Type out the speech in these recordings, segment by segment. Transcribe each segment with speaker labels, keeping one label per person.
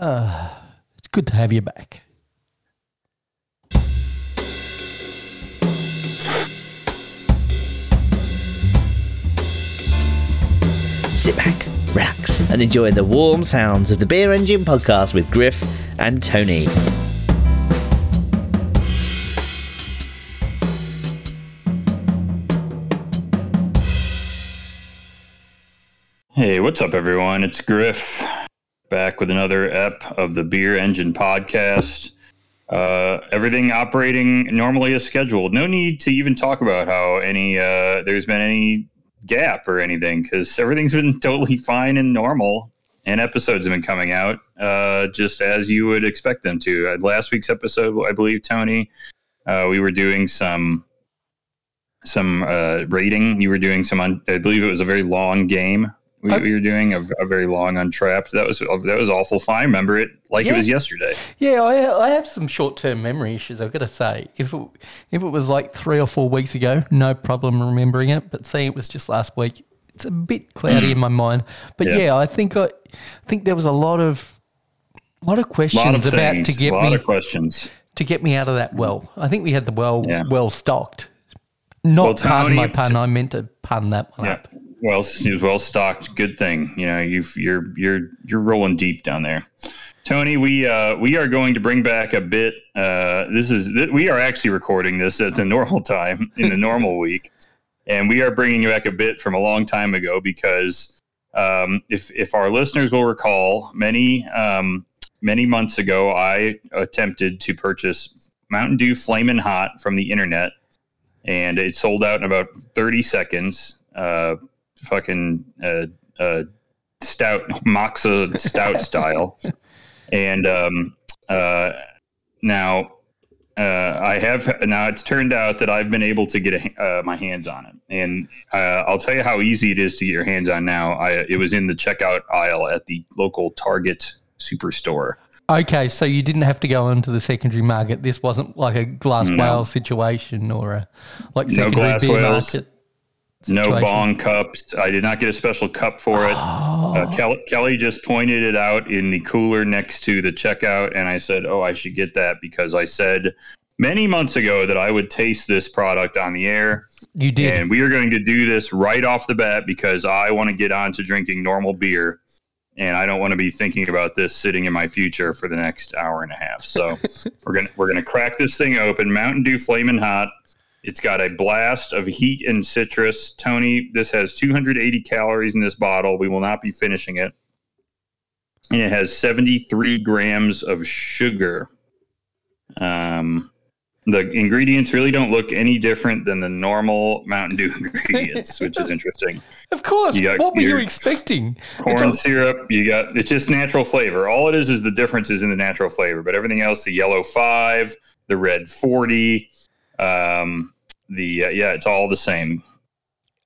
Speaker 1: Ah, it's good to have you back.
Speaker 2: Sit back, relax, and enjoy the warm sounds of the Beer Engine podcast with Griff and Tony.
Speaker 3: Hey, what's up, everyone? It's Griff back with another ep of the Beer Engine podcast. Uh, everything operating normally as scheduled. No need to even talk about how any uh, there's been any gap or anything because everything's been totally fine and normal. And episodes have been coming out uh, just as you would expect them to. Uh, last week's episode, I believe, Tony, uh, we were doing some some uh, rating. You were doing some, un- I believe it was a very long game we,
Speaker 1: I-
Speaker 3: we were doing a, a very long untrapped. That was that was awful fine. Remember it like
Speaker 1: Yeah.
Speaker 3: it was yesterday.
Speaker 1: Yeah, I, I have some short term memory issues. I've got to say, if it, if it was like three or four weeks ago, no problem remembering it. But seeing it was just last week, it's a bit cloudy in my mind. But
Speaker 3: Mm. Yeah.
Speaker 1: yeah, I think I, I think there was a lot of lot of questions
Speaker 3: lot of
Speaker 1: about
Speaker 3: things.
Speaker 1: to get
Speaker 3: a
Speaker 1: me
Speaker 3: questions.
Speaker 1: to get me out of that well. I think we had the well
Speaker 3: Yeah.
Speaker 1: well stocked. Not
Speaker 3: Well,
Speaker 1: pardon my pun. I meant to pun that one
Speaker 3: Yeah.
Speaker 1: up.
Speaker 3: Well, seems well stocked. Good thing. You know, you've, you're you're you're rolling deep down there. Tony, we uh, we are going to bring back a bit. Uh, this is we are actually recording this at the normal time in the normal week, and we are bringing back a bit from a long time ago because um, if if our listeners will recall, many um, many months ago, I attempted to purchase Mountain Dew Flamin' Hot from the internet, and it sold out in about thirty seconds. Uh, fucking uh, uh, stout moxa stout style and um, uh, now uh, I have now it's turned out that I've been able to get a, uh, my hands on it, and uh, I'll tell you how easy it is to get your hands on now. I, it was in the checkout aisle at the local Target superstore.
Speaker 1: Okay, so you didn't have to go into the secondary market. This wasn't like a glass
Speaker 3: No.
Speaker 1: whale situation or a like
Speaker 3: No
Speaker 1: secondary
Speaker 3: glass
Speaker 1: beer
Speaker 3: whales.
Speaker 1: market.
Speaker 3: No bong cups. I did not get a special cup for it. Uh, Kelly, Kelly just pointed it out in the cooler next to the checkout, and I said, "Oh, I should get that because I said many months ago that I would taste this product on the air,
Speaker 1: You did.
Speaker 3: and we are going to do this right off the bat because I want to get on to drinking normal beer, and I don't want to be thinking about this sitting in my future for the next hour and a half. So we're gonna we're gonna crack this thing open. Mountain Dew Flamin' Hot. It's got a blast of heat and citrus. Tony, this has 280 calories in this bottle. We will not be finishing it. And it has 73 grams of sugar. Um, the ingredients really don't look any different than the normal Mountain Dew ingredients, which is interesting.
Speaker 1: of course. What were you expecting?
Speaker 3: Corn
Speaker 1: all-
Speaker 3: syrup, you got it's just natural flavor. All it is is the difference is in the natural flavor, but everything else, the yellow five, the red 40, um, the uh, yeah, it's all the same.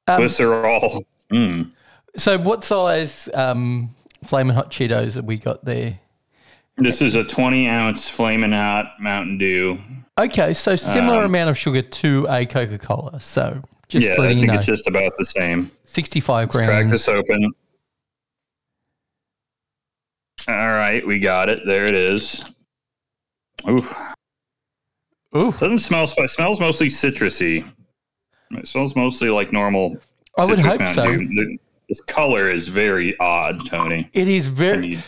Speaker 1: um,
Speaker 3: Glycerol. Mm.
Speaker 1: so, what size um, flaming hot Cheetos have we got there?
Speaker 3: This is a 20 ounce flaming hot Mountain Dew.
Speaker 1: Okay, so similar
Speaker 3: Um,
Speaker 1: amount of sugar to a Coca Cola. So, just
Speaker 3: yeah, I
Speaker 1: letting you
Speaker 3: think
Speaker 1: know,
Speaker 3: it's just about the same.
Speaker 1: 65
Speaker 3: Let's crack this open. All right, we got it. There it is. Ooh,
Speaker 1: Ooh,
Speaker 3: doesn't smell. It smells mostly citrusy. It smells mostly like normal.
Speaker 1: I would hope so.
Speaker 3: The- This color is very odd, Tony.
Speaker 1: it is very.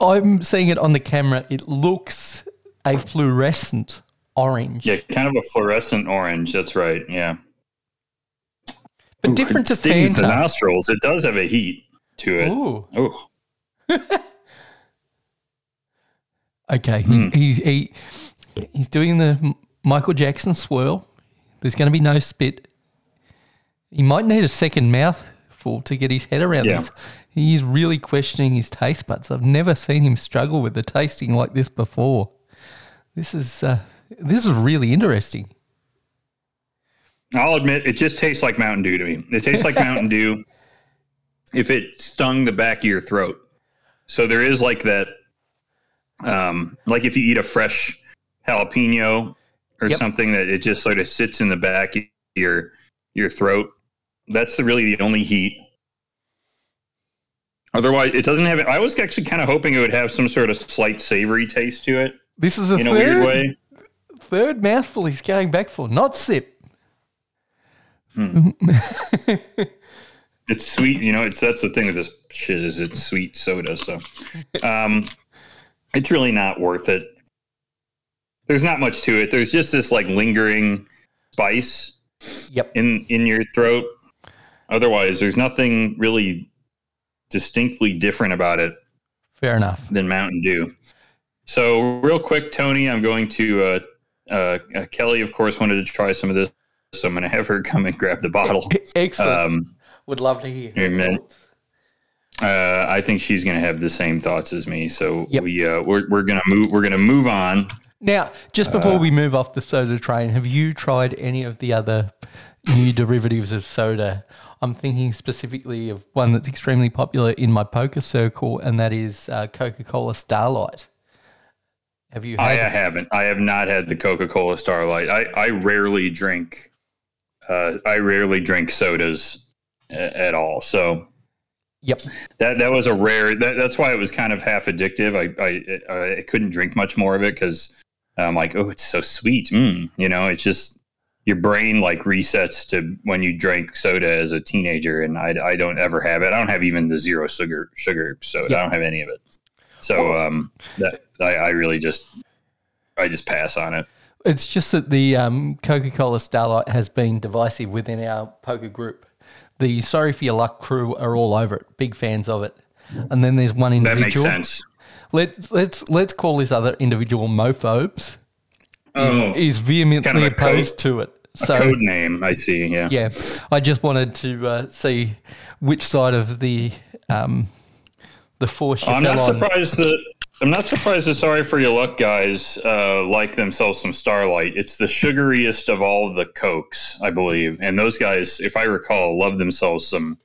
Speaker 1: I'm seeing it on the camera. It looks a fluorescent orange,
Speaker 3: yeah, kind of a fluorescent orange. That's right. Yeah,
Speaker 1: but
Speaker 3: Ooh,
Speaker 1: different
Speaker 3: it
Speaker 1: to
Speaker 3: stings the nostrils. It does have a heat to it.
Speaker 1: Ooh.
Speaker 3: Oh,
Speaker 1: Okay, he's,
Speaker 3: Hmm.
Speaker 1: he's he, he's doing the Michael Jackson swirl. There's going to be no spit. He might need a second mouthful to get his head around
Speaker 3: Yeah.
Speaker 1: this. He's really questioning his taste buds. I've never seen him struggle with the tasting like this before. This is uh, this is really interesting.
Speaker 3: I'll admit, it just tastes like Mountain Dew to me. It tastes like Mountain Dew if it stung the back of your throat. So there is like that, um, like if you eat a fresh jalapeno or
Speaker 1: Yep.
Speaker 3: something that it just sort of sits in the back of your your throat. That's the really the only heat. Otherwise, it doesn't have. I was actually kind of hoping it would have some sort of slight savory taste to it
Speaker 1: This is the
Speaker 3: in a
Speaker 1: third,
Speaker 3: weird way.
Speaker 1: third mouthful he's going back for, not sip.
Speaker 3: It's sweet, you know. It's that's the thing with this shit is it's sweet soda. So, um, it's really not worth it. There's not much to it. There's just this like lingering spice
Speaker 1: Yep.
Speaker 3: in in your throat. Otherwise, there's nothing really distinctly different about it
Speaker 1: Fair enough.
Speaker 3: than Mountain Dew. So, real quick, Tony, I'm going to. Uh, uh, uh, Kelly, of course, wanted to try some of this, so I'm going to have her come and grab the bottle.
Speaker 1: Excellent.
Speaker 3: Um,
Speaker 1: Would love to hear.
Speaker 3: Man. uh, I think she's going to have the same thoughts as me. So
Speaker 1: Yep.
Speaker 3: we uh, we're we're going to move we're going to move on.
Speaker 1: Now, just before we move off the soda train, have you tried any of the other new derivatives of soda? I'm thinking specifically of one that's extremely popular in my poker circle, and that is uh, Coca Cola Starlight. Have you
Speaker 3: I
Speaker 1: had
Speaker 3: haven't. I have not had the Coca Cola Starlight. I I rarely drink. Uh, I rarely drink sodas a- at all. So
Speaker 1: Yep.
Speaker 3: that that was a rare. That, that's why it was kind of half addictive. I I I couldn't drink much more of it because I'm like, oh, it's so sweet. Mm. You know, it's just your brain like resets to when you drank soda as a teenager, and I I don't ever have it. I don't have even the zero sugar sugar soda.
Speaker 1: Yeah.
Speaker 3: I don't have any of it. So um, that I, I really just I just pass on it.
Speaker 1: It's just that the um, Coca Cola Starlight has been divisive within our poker group. The Sorry for Your Luck crew are all over it, big fans of it. And then there's one
Speaker 3: That
Speaker 1: individual.
Speaker 3: makes sense.
Speaker 1: Let's let's let's call this other individual mophobes.
Speaker 3: Oh,
Speaker 1: Is vehemently
Speaker 3: Kind of a code-
Speaker 1: opposed to it. So
Speaker 3: code name. I see. Yeah.
Speaker 1: yeah, I just wanted to uh, see which side of the um, the force
Speaker 3: I'm not
Speaker 1: on.
Speaker 3: surprised that I'm not surprised that sorry for your luck guys uh, like themselves some Starlight. It's the sugariest of all the cokes, I believe, and those guys, if I recall, love themselves some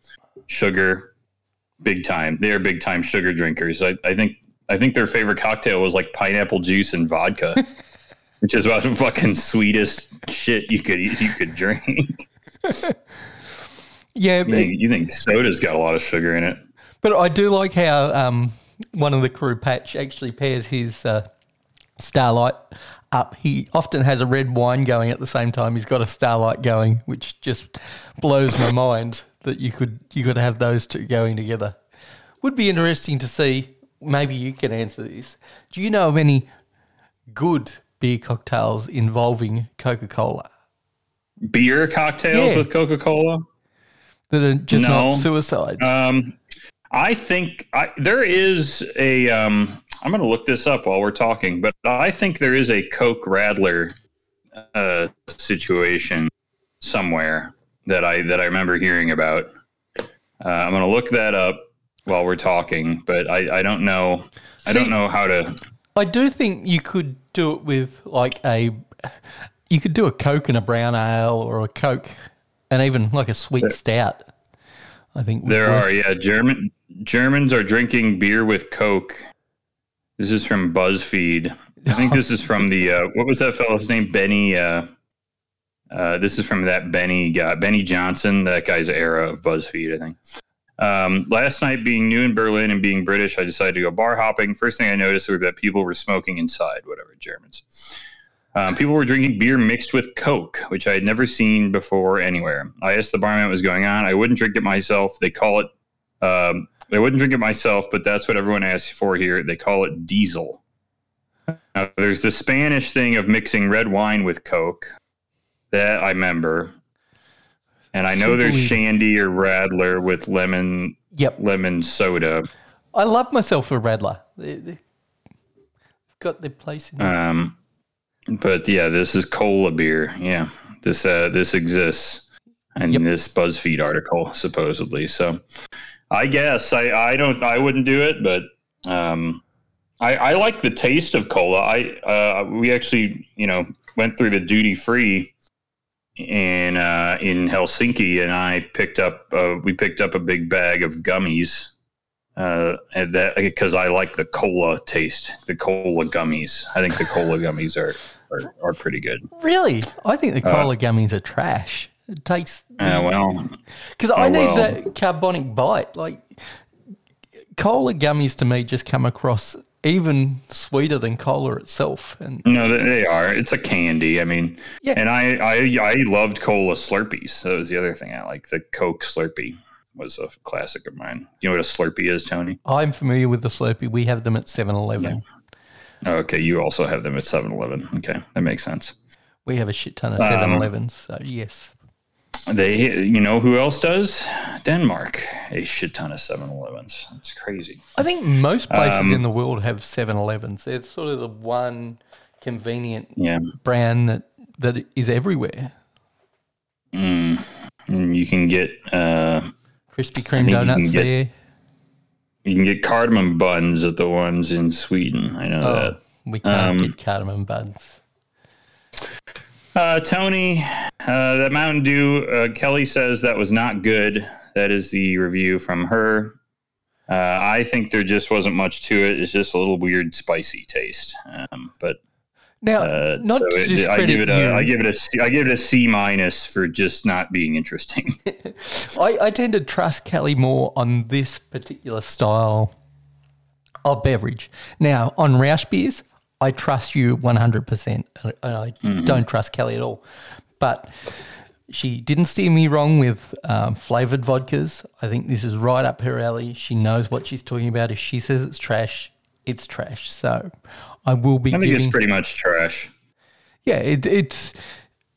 Speaker 3: sugar, big time. They are big time sugar drinkers. I, I think I think their favorite cocktail was like pineapple juice and vodka, which is about the fucking sweetest shit you could you could drink.
Speaker 1: Yeah,
Speaker 3: you, think, you think soda's got a lot of sugar in it?
Speaker 1: but I do like how um, one of the crew, Patch, actually pairs his uh, Starlight up. He often has a red wine going at the same time. He's got a Starlight going, which just blows my mind that you could you could have those two going together. Would be interesting to see. Maybe you can answer this. Do you know of any good beer cocktails involving Coca Cola
Speaker 3: Beer cocktails
Speaker 1: Yeah.
Speaker 3: with Coca Cola.
Speaker 1: that are just
Speaker 3: No.
Speaker 1: not suicides?
Speaker 3: Um, I think I, there is a. Um, I'm going to look this up while we're talking, but I think there is a Coke Radler uh, situation somewhere that I that I remember hearing about. Uh, I'm going to look that up while we're talking, but I, I don't know. I
Speaker 1: See-
Speaker 3: don't know how to.
Speaker 1: I do think you could do it with like a, you could do a Coke and a brown ale or a Coke and even like a sweet stout. I think
Speaker 3: There
Speaker 1: work.
Speaker 3: are yeah German Germans are drinking beer with Coke. This is from BuzzFeed. I think this is from the uh, what was that fellow's name? Benny. Uh, uh, this is from that Benny guy, Benny Johnson, that guy's era of BuzzFeed. I think. Um, last night, being new in Berlin and being British, I decided to go bar hopping. First thing I noticed was that people were smoking inside. Whatever Germans. Um, people were drinking beer mixed with Coke, which I had never seen before anywhere. I asked the barman what was going on. I wouldn't drink it myself. They call it, um, I wouldn't drink it myself, but that's what everyone asks for here. They call it diesel. Now, there's the Spanish thing of mixing red wine with Coke. That I remember. And I know there's Shandy or Radler with lemon
Speaker 1: Yep.
Speaker 3: lemon soda.
Speaker 1: I love myself a Radler. They, they've got their place in there.
Speaker 3: Um, but yeah, this is cola beer. Yeah, this uh, this exists in
Speaker 1: Yep.
Speaker 3: this BuzzFeed article supposedly. So, I guess I I don't I wouldn't do it, but um, I I like the taste of cola. I uh, we actually you know went through the duty free in uh, in Helsinki, and I picked up uh, we picked up a big bag of gummies. Uh, that because I like the cola taste, the cola gummies. I think the cola gummies are, are are pretty good.
Speaker 1: Really? I think the cola gummies are trash. It takes
Speaker 3: Uh, well,
Speaker 1: because I
Speaker 3: oh,
Speaker 1: need
Speaker 3: well.
Speaker 1: that carbonic bite. Like cola gummies to me just come across even sweeter than cola itself. And
Speaker 3: No, they- are. It's a candy. I mean,
Speaker 1: Yeah.
Speaker 3: and I, I I loved cola Slurpees. That was the other thing I like. The Coke Slurpee was a classic of mine. You know what a Slurpee is, Tony?
Speaker 1: I'm familiar with the Slurpee. We have them at 7 Eleven.
Speaker 3: Okay, you also have them at 7-Eleven. Okay, that makes sense.
Speaker 1: We have a shit ton of
Speaker 3: Um,
Speaker 1: 7 Elevens. So, yes.
Speaker 3: They, you know, who else does? Denmark, a shit ton of 7-Elevens. It's crazy.
Speaker 1: I think most places
Speaker 3: Um,
Speaker 1: in the world have 7 Elevens. It's sort of the one convenient
Speaker 3: Yeah,
Speaker 1: brand that, that is everywhere.
Speaker 3: mm. And you can get uh,
Speaker 1: Krispy Kreme
Speaker 3: you
Speaker 1: donuts
Speaker 3: get-
Speaker 1: there.
Speaker 3: you can get cardamom buns at the ones in Sweden. I know
Speaker 1: Oh,
Speaker 3: that.
Speaker 1: we can't
Speaker 3: um,
Speaker 1: get cardamom buds.
Speaker 3: Uh, Tony, uh, that Mountain Dew, uh, Kelly says that was not good. That is the review from her. Uh, I think there just wasn't much to it. It's just a little weird, spicy taste. Um, but
Speaker 1: Now,
Speaker 3: uh,
Speaker 1: not
Speaker 3: so
Speaker 1: to
Speaker 3: it- I give it
Speaker 1: you,
Speaker 3: a, I give it a, C, I give it a C minus for just not being interesting.
Speaker 1: I, I tend to trust Kelly more on this particular style of beverage. Now, on Roush beers, I trust you 100%. And I don't trust Kelly at all. But she didn't steer me wrong with um, flavored vodkas. I think this is right up her alley. She knows what she's talking about. If she says it's trash, it's trash. So I will be
Speaker 3: I think
Speaker 1: giving.
Speaker 3: it's pretty much trash.
Speaker 1: Yeah, it, it's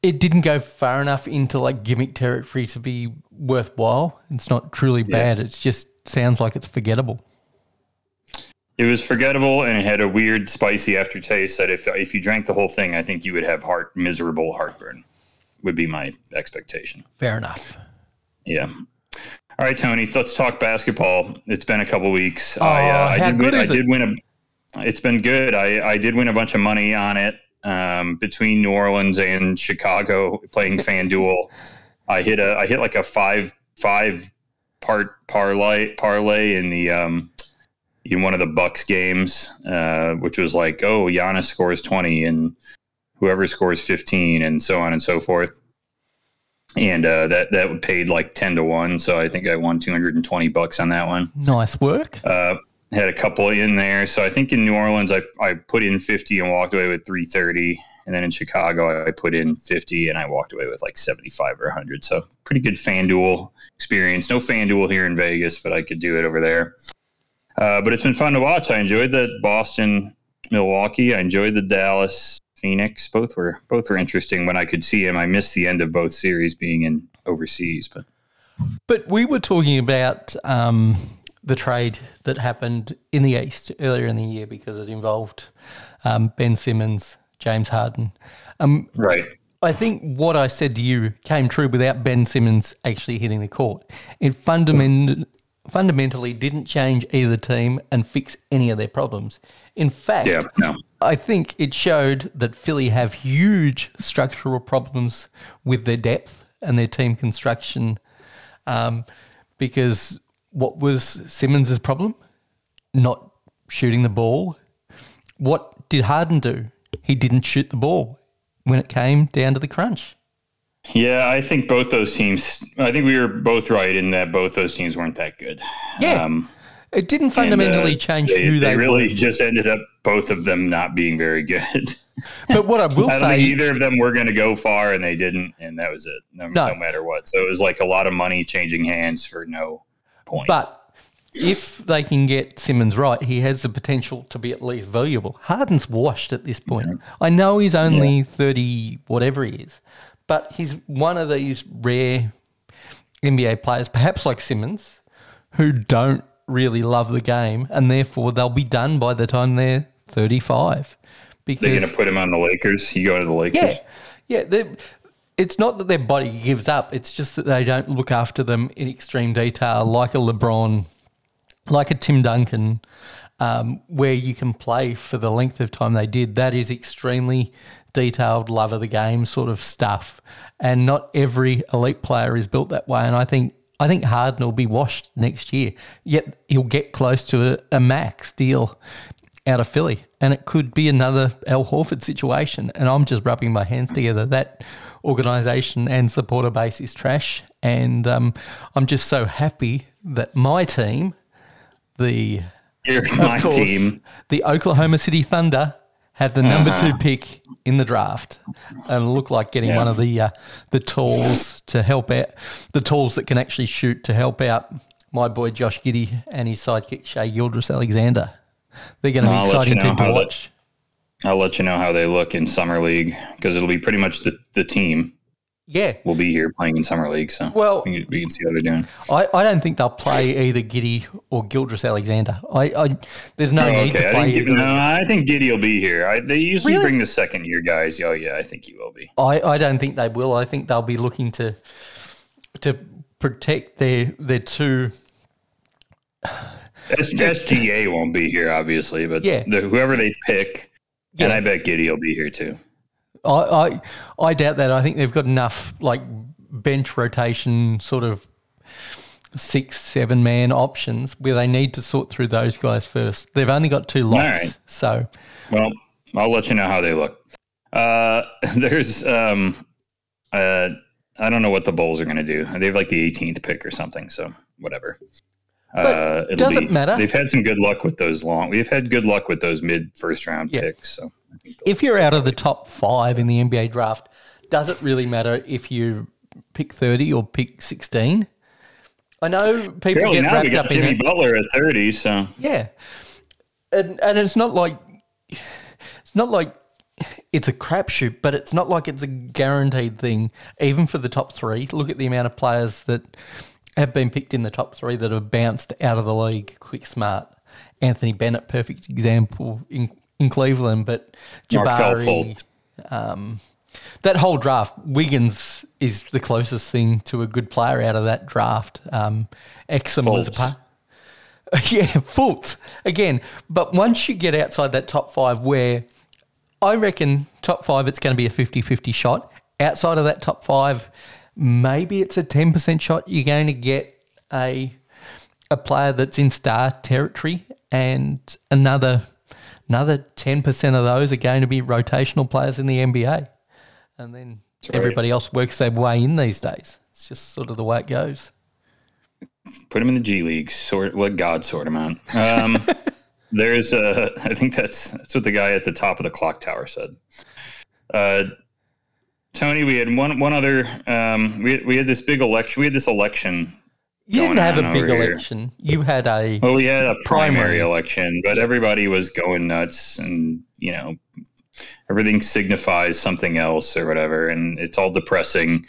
Speaker 1: it didn't go far enough into like gimmick territory to be worthwhile. It's not truly bad. It just sounds like it's forgettable.
Speaker 3: It was forgettable and it had a weird, spicy aftertaste. That if if you drank the whole thing, I think you would have heart miserable heartburn. Would be my expectation.
Speaker 1: Fair enough.
Speaker 3: Yeah. All right, Tony. Let's talk basketball. It's been a couple weeks.
Speaker 1: Oh,
Speaker 3: I,
Speaker 1: how
Speaker 3: did
Speaker 1: good
Speaker 3: win, I did win a. It's been good. I, I did win a bunch of money on it um, between New Orleans and Chicago playing FanDuel. I hit a I hit like a five five part parlay parlay in the um, in one of the Bucks games, uh, which was like, oh, Giannis scores twenty and whoever scores fifteen, and so on and so forth and uh, that that paid like ten to one. So I think I won two hundred and twenty bucks on that one.
Speaker 1: Nice work.
Speaker 3: Uh, had a couple in there. So I think in New Orleans I, I put in fifty and walked away with three thirty, and then in Chicago I put in fifty and I walked away with like seventy five or hundred. So pretty good FanDuel experience. No FanDuel here in Vegas, but I could do it over there. Uh, but it's been fun to watch. I enjoyed the Boston, Milwaukee. I enjoyed the Dallas, Phoenix. Both were both were interesting when I could see them. I missed the end of both series being in overseas, but
Speaker 1: But we were talking about um, the trade that happened in the East earlier in the year because it involved um, Ben Simmons, James Harden. Um,
Speaker 3: right.
Speaker 1: I think what I said to you came true without Ben Simmons actually hitting the court. It fundament, fundamentally didn't change either team and fix any of their problems. In fact,
Speaker 3: Yeah. No.
Speaker 1: I think it showed that Philly have huge structural problems with their depth and their team construction. Um, because what was Simmons' problem? Not shooting the ball. What did Harden do? He didn't shoot the ball when it came down to the crunch.
Speaker 3: Yeah, I think both those teams. I think we were both right in that both those teams weren't that good.
Speaker 1: Yeah.
Speaker 3: Um,
Speaker 1: It didn't
Speaker 3: and,
Speaker 1: fundamentally
Speaker 3: uh,
Speaker 1: change
Speaker 3: they,
Speaker 1: who they,
Speaker 3: they really
Speaker 1: were.
Speaker 3: just ended up both of them not being very good.
Speaker 1: But what I will
Speaker 3: I
Speaker 1: say,
Speaker 3: either of them were going to go far, and they didn't, and that was it. No,
Speaker 1: No.
Speaker 3: no matter what. So it was like a lot of money changing hands for no point.
Speaker 1: But if they can get Simmons right, he has the potential to be at least valuable. Harden's washed at this point. I know he's only 30, whatever he is, but he's one of these rare NBA players, perhaps like Simmons, who don't really love the game and therefore they'll be done by the time they're 35. Because they're
Speaker 3: going to put him on the Lakers. You go to the Lakers.
Speaker 1: yeah, yeah. It's not that their body gives up. It's just that they don't look after them in extreme detail, like a LeBron, like a Tim Duncan, um, where you can play for the length of time they did. That is extremely detailed, love of the game sort of stuff. And not every elite player is built that way. And I think I think Harden will be washed next year. Yet he'll get close to a, a max deal out of Philly, and it could be another Al Horford situation. And I'm just rubbing my hands together. That organisation and supporter base is trash, and um, I'm just so happy that my team, the
Speaker 3: You're
Speaker 1: of
Speaker 3: my
Speaker 1: course,
Speaker 3: team.
Speaker 1: the Oklahoma City Thunder have the number
Speaker 3: Uh-huh.
Speaker 1: two pick in the draft and look like getting
Speaker 3: Yeah.
Speaker 1: one of the uh, the tools to help out the tools that can actually shoot to help out my boy Josh Giddey and his sidekick Shai Gilgeous-Alexander. They're going to be
Speaker 3: I'll let you
Speaker 1: exciting
Speaker 3: know
Speaker 1: team to
Speaker 3: that-
Speaker 1: watch.
Speaker 3: I'll let you know how they look in summer league because it'll be pretty much the, the team
Speaker 1: Yeah.
Speaker 3: we'll be here playing in summer league. So
Speaker 1: Well-
Speaker 3: we can, we can see how they're doing.
Speaker 1: I, I don't think they'll play either Giddey or Gilgeous-Alexander. I, I there's no
Speaker 3: Oh,
Speaker 1: need to
Speaker 3: I
Speaker 1: play
Speaker 3: think, no, I think Giddey will be here. I, they usually
Speaker 1: Really?
Speaker 3: bring the second year guys. Oh yeah, I think he will be.
Speaker 1: I, I don't think they will. I think they'll be looking to to protect their their two
Speaker 3: S- SGA won't be here, obviously, but
Speaker 1: Yeah.
Speaker 3: the, whoever they pick, and I bet Giddey will be here too.
Speaker 1: I, I I doubt that. I think they've got enough like bench rotation sort of six, seven man options where they need to sort through those guys first. They've only got two locks.
Speaker 3: right.
Speaker 1: So
Speaker 3: Well, I'll let you know how they look. Uh, there's, um, uh, I don't know what the Bulls are going to do. They have like the 18th pick or something, so whatever. Uh, it'll
Speaker 1: does it matter?
Speaker 3: They've had some good luck with those long. We've had good luck with those mid first round
Speaker 1: Yeah.
Speaker 3: picks. So
Speaker 1: if you're out of the top five in the NBA draft, does it really matter if you pick 30 or pick 16? I know people
Speaker 3: Apparently
Speaker 1: get
Speaker 3: now we
Speaker 1: wrapped
Speaker 3: got
Speaker 1: up in
Speaker 3: Jimmy. Butler at 30, so
Speaker 1: Yeah, and and it's not like it's not like it's a crapshoot, but it's not like it's a guaranteed thing. Even for the top three, look at the amount of players that have been picked in the top three that have bounced out of the league. Quick, smart. Anthony Bennett, perfect example in in Cleveland, but Jabari. Um, that whole draft, Wiggins is the closest thing to a good player out of that draft. Um, Exum was a part. Yeah, Fultz again. But once you get outside that top five, where I reckon top five, it's going to be a 50 50 shot. Outside of that top five, maybe it's a 10% shot. You're going to get a, a player that's in star territory, and another another 10% of those are going to be rotational players in the NBA. And then everybody else works their way in these days. It's just sort of the way it goes.
Speaker 3: put them in the G League. Sort let God sort him out. Um, there's a, I think that's that's what the guy at the top of the clock tower said. Uh, Tony, we had one one other. Um, we we had this big election. We had this election.
Speaker 1: You didn't have a big
Speaker 3: over here.
Speaker 1: election. You had a
Speaker 3: Well, we had a primary,
Speaker 1: Primary.
Speaker 3: election, but everybody was going nuts, and you know, everything signifies something else or whatever, and it's all depressing.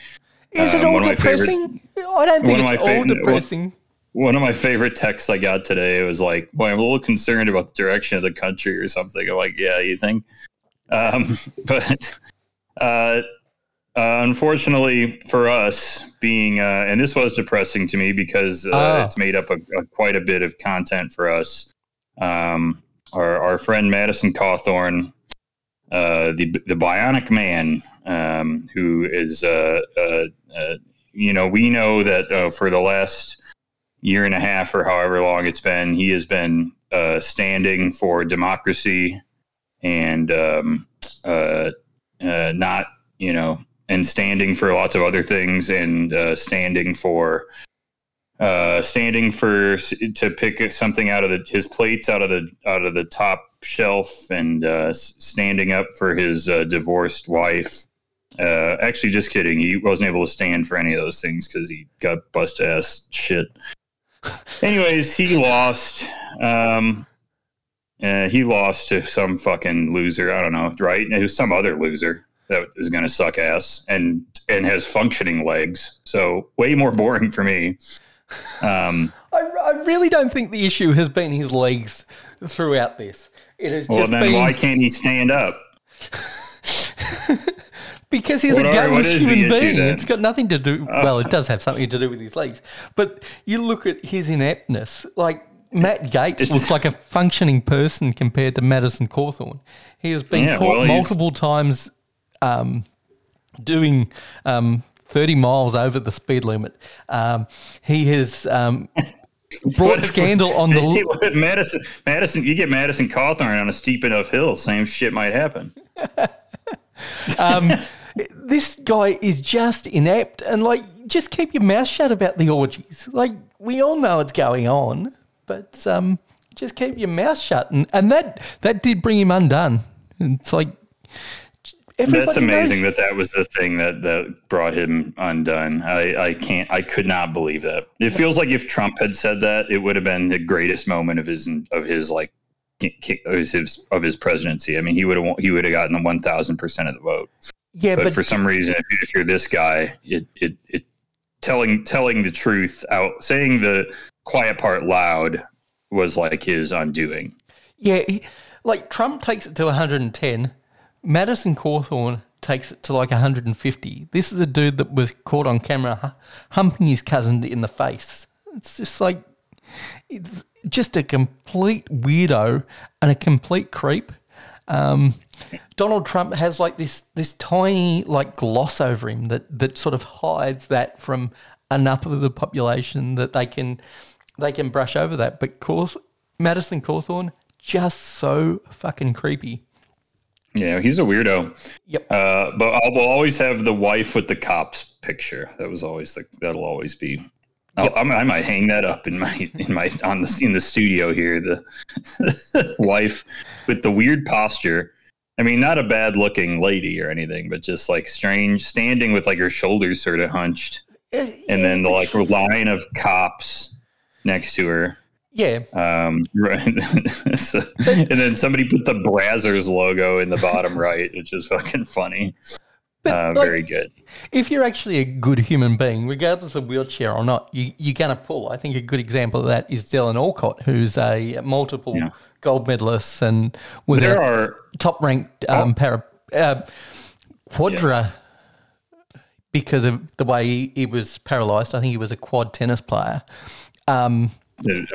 Speaker 1: Is it
Speaker 3: Um,
Speaker 1: all
Speaker 3: one of my favorite-
Speaker 1: depressing? I don't think it's all
Speaker 3: fa-
Speaker 1: depressing.
Speaker 3: One of my favorite texts I got today was like, "Boy, I'm a little concerned about the direction of the country or something." I'm like, "Yeah, you think?" Um, but uh, uh, unfortunately for us, being uh, and this was depressing to me because uh,
Speaker 1: Ah.
Speaker 3: it's made up a, a, quite a bit of content for us. Um, our our friend Madison Cawthorn, uh, the the Bionic Man, um, who is uh, uh, uh, you know, we know that uh, for the last year and a half or however long it's been, he has been uh, standing for democracy and um, uh, uh, not, you know, and standing for lots of other things and uh, standing for. Uh, standing for to pick something out of the, his plates out of the out of the top shelf and uh, standing up for his uh, divorced wife uh, actually, just kidding. He wasn't able to stand for any of those things because he got bust ass shit. Anyways, he lost. Um, uh, he lost to some fucking loser. I don't know, right? It was some other loser that is going to suck ass and and has functioning legs. So way more boring for me. Um,
Speaker 1: I, I really don't think the issue has been his legs throughout this. It has
Speaker 3: well,
Speaker 1: just
Speaker 3: then
Speaker 1: been
Speaker 3: why can't he stand up?
Speaker 1: because he's
Speaker 3: What
Speaker 1: a gutless human being.
Speaker 3: then?
Speaker 1: It's got nothing to do. well, it does have something to do with his legs, but you look at his ineptness. Like Matt Gaetz looks like a functioning person compared to Madison Cawthorn. He has been
Speaker 3: Yeah,
Speaker 1: caught
Speaker 3: well,
Speaker 1: multiple times um, doing. Um, 30 miles over the speed limit. Um, he has um, brought scandal on the.
Speaker 3: If Madison, Madison, you get Madison Cawthorn on a steep enough hill, same shit might happen.
Speaker 1: Um, this guy is just inept and like just keep your mouth shut about the orgies. Like we all know it's going on, but um, just keep your mouth shut. And, and that that did bring him undone. It's like everybody
Speaker 3: That's amazing
Speaker 1: knows-
Speaker 3: that that was the thing that that brought him undone. I I can't I could not believe that. It feels like if Trump had said that, it would have been the greatest moment of his of his like of his of his presidency. I mean, he would have he would have gotten the one thousand percent of the vote.
Speaker 1: Yeah,
Speaker 3: But,
Speaker 1: but,
Speaker 3: for some reason, if, if you're this guy, it it it telling telling the truth out, saying the quiet part loud was like his undoing.
Speaker 1: yeah, he, like Trump takes it to 110. Madison Cawthorn takes it to like 150. This is a dude that was caught on camera humping his cousin in the face. It's just like it's just a complete weirdo and a complete creep. Um, Donald Trump has like this this tiny like gloss over him that that sort of hides that from enough of the population that they can they can brush over that. But course, Madison Cawthorn just so fucking creepy.
Speaker 3: Yeah, he's a weirdo.
Speaker 1: Yep.
Speaker 3: Uh, but I will always have the wife with the cops picture. That was always the that'll always be. I'll, I'm- I might hang that up in my in my on the in the studio here. The wife with the weird posture. I mean, not a bad looking lady or anything, but just like strange, standing with like her shoulders sort of hunched, and then the like line of cops next to her.
Speaker 1: Yeah,
Speaker 3: Um, right. So- and then somebody put the Brazzers logo in the bottom right, which is fucking funny.
Speaker 1: But,
Speaker 3: Uh,
Speaker 1: like-
Speaker 3: very good.
Speaker 1: if you're actually a good human being, regardless of wheelchair or not, you, you're going to pull. I think a good example of that is Dylan Alcott, who's a multiple
Speaker 3: Yeah.
Speaker 1: gold medalist and was
Speaker 3: There
Speaker 1: a
Speaker 3: are
Speaker 1: top ranked um, para uh, quadra because of the way he, he was paralyzed. I think he was a quad tennis player. Um,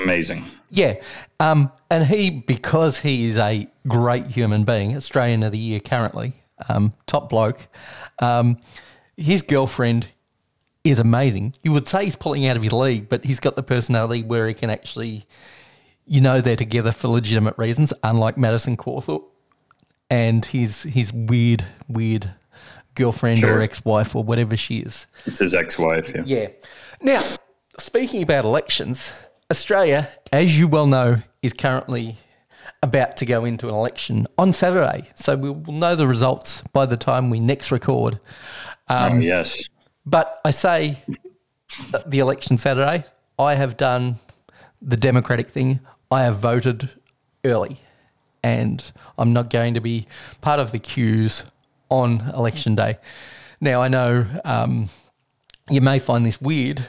Speaker 3: amazing.
Speaker 1: yeah. Um, and he, because he is a great human being, Australian of the Year currently, um, top bloke, um, his girlfriend is amazing. You would say he's pulling out of his league, but he's got the personality where he can actually, you know, they're together for legitimate reasons, unlike Madison Cawthorn and his his weird, weird girlfriend or ex wife or whatever she is.
Speaker 3: It's his ex-wife. Yeah.
Speaker 1: Yeah. Now, speaking about elections, Australia, as you well know, is currently about to go into an election on Saturday. So we will know the results by the time we next record.
Speaker 3: oh, yes.
Speaker 1: But I say the election Saturday, I have done the democratic thing. I have voted early and I'm not going to be part of the queues on election day. Now, I know um, you may find this weird,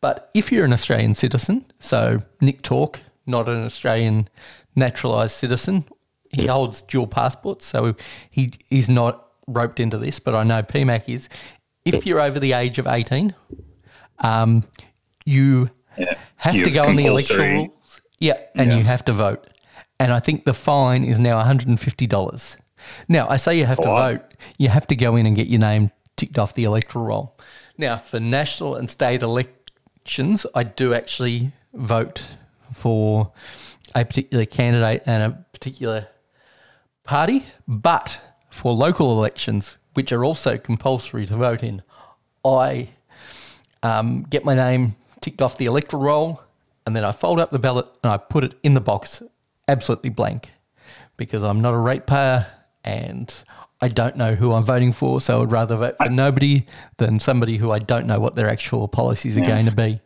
Speaker 1: but if you're an Australian citizen, so Nick Talk, not an Australian naturalised citizen, he holds dual passports, so he is not roped into this, but I know PMAC is. If you're over the age of 18, um, you
Speaker 3: Yeah.
Speaker 1: have
Speaker 3: You
Speaker 1: to go on the electoral rules. Yeah, and
Speaker 3: Yeah.
Speaker 1: you have to vote. And I think the fine is now $150. Now, I say you have to vote, you have to go in and get your name ticked off the electoral roll. Now, for national and state elections, I do actually vote for a particular candidate and a particular party, but for local elections, which are also compulsory to vote in, I um, get my name ticked off the electoral roll, and then I fold up the ballot and I put it in the box absolutely blank because I'm not a ratepayer and I don't know who I'm voting for. So I'd rather vote for nobody than somebody who I don't know what their actual policies are going to be.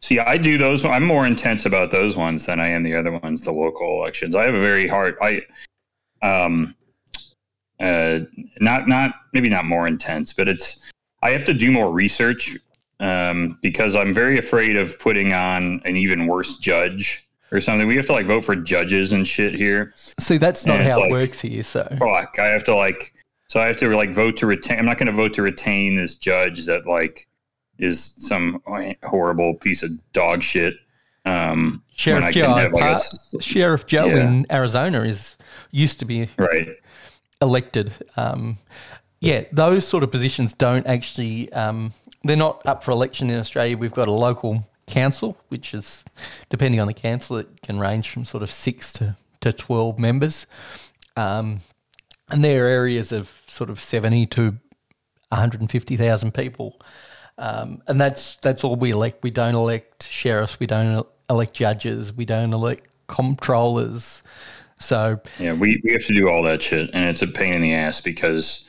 Speaker 3: See, I do those. I'm more intense about those ones than I am the other ones, the local elections. I have a very hard. I, um, uh, not not maybe not more intense, but it's. I have to do more research, um, because I'm very afraid of putting on an even worse judge or something. We have to like vote for judges and shit here.
Speaker 1: See, that's not
Speaker 3: And
Speaker 1: how it
Speaker 3: like-
Speaker 1: works here. So
Speaker 3: Fuck, I have to like. So I have to like vote to retain. I'm not going to vote to retain this judge that like is some horrible piece of dog shit. Um,
Speaker 1: Sheriff Joe,
Speaker 3: have, like, a
Speaker 1: Sheriff Joe
Speaker 3: Yeah.
Speaker 1: in Arizona is used to be
Speaker 3: right.
Speaker 1: elected. Um, yeah, those sort of positions don't actually, um, they're not up for election in Australia. We've got a local council, which is, depending on the council, it can range from sort of six to, to 12 members. Um, and there are areas of sort of 70 to 150,000 people. Um, and that's that's all we elect. We don't elect sheriffs. We don't elect judges. We don't elect comptrollers. So
Speaker 3: Yeah, we, we have to do all that shit, and it's a pain in the ass because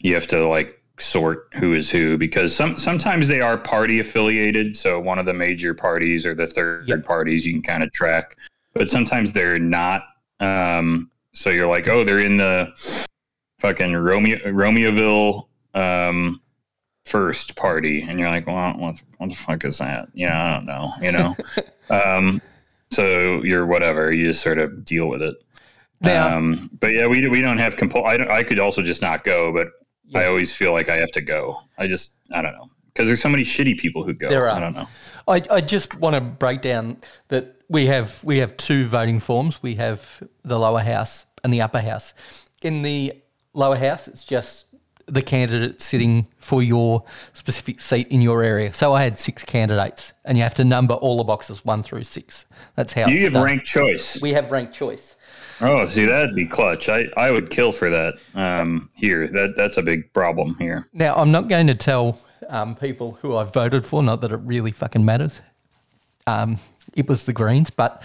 Speaker 3: you have to like sort who is who because some sometimes they are party affiliated. So one of the major parties or the third
Speaker 1: Yep.
Speaker 3: parties you can kind of track, but sometimes they're not. Um, so you're like, oh, they're in the fucking Romeo Romeoville um, first party, and you're like, well, what, what the fuck is that? Yeah, I don't know, you know. um, so you're whatever. You just sort of deal with it.
Speaker 1: now,
Speaker 3: Um, but yeah, we we don't have compul. I don't, I could also just not go, but I always feel like I have to go. I just I don't know because there's so many shitty people who go.
Speaker 1: There are.
Speaker 3: I don't know.
Speaker 1: I, I just want to break down that we have we have two voting forms. We have the lower house and the upper house. In the lower house, it's just the candidate sitting for your specific seat in your area. So I had six candidates, and you have to number all the boxes one through six. That's how
Speaker 3: You have
Speaker 1: done.
Speaker 3: ranked choice.
Speaker 1: We have ranked choice.
Speaker 3: Oh, see, that'd be clutch. I, I would kill for that. Um, here, that that's a big problem here.
Speaker 1: Now, I'm not going to tell um, people who I've voted for, not that it really fucking matters. Um, it was the Greens, but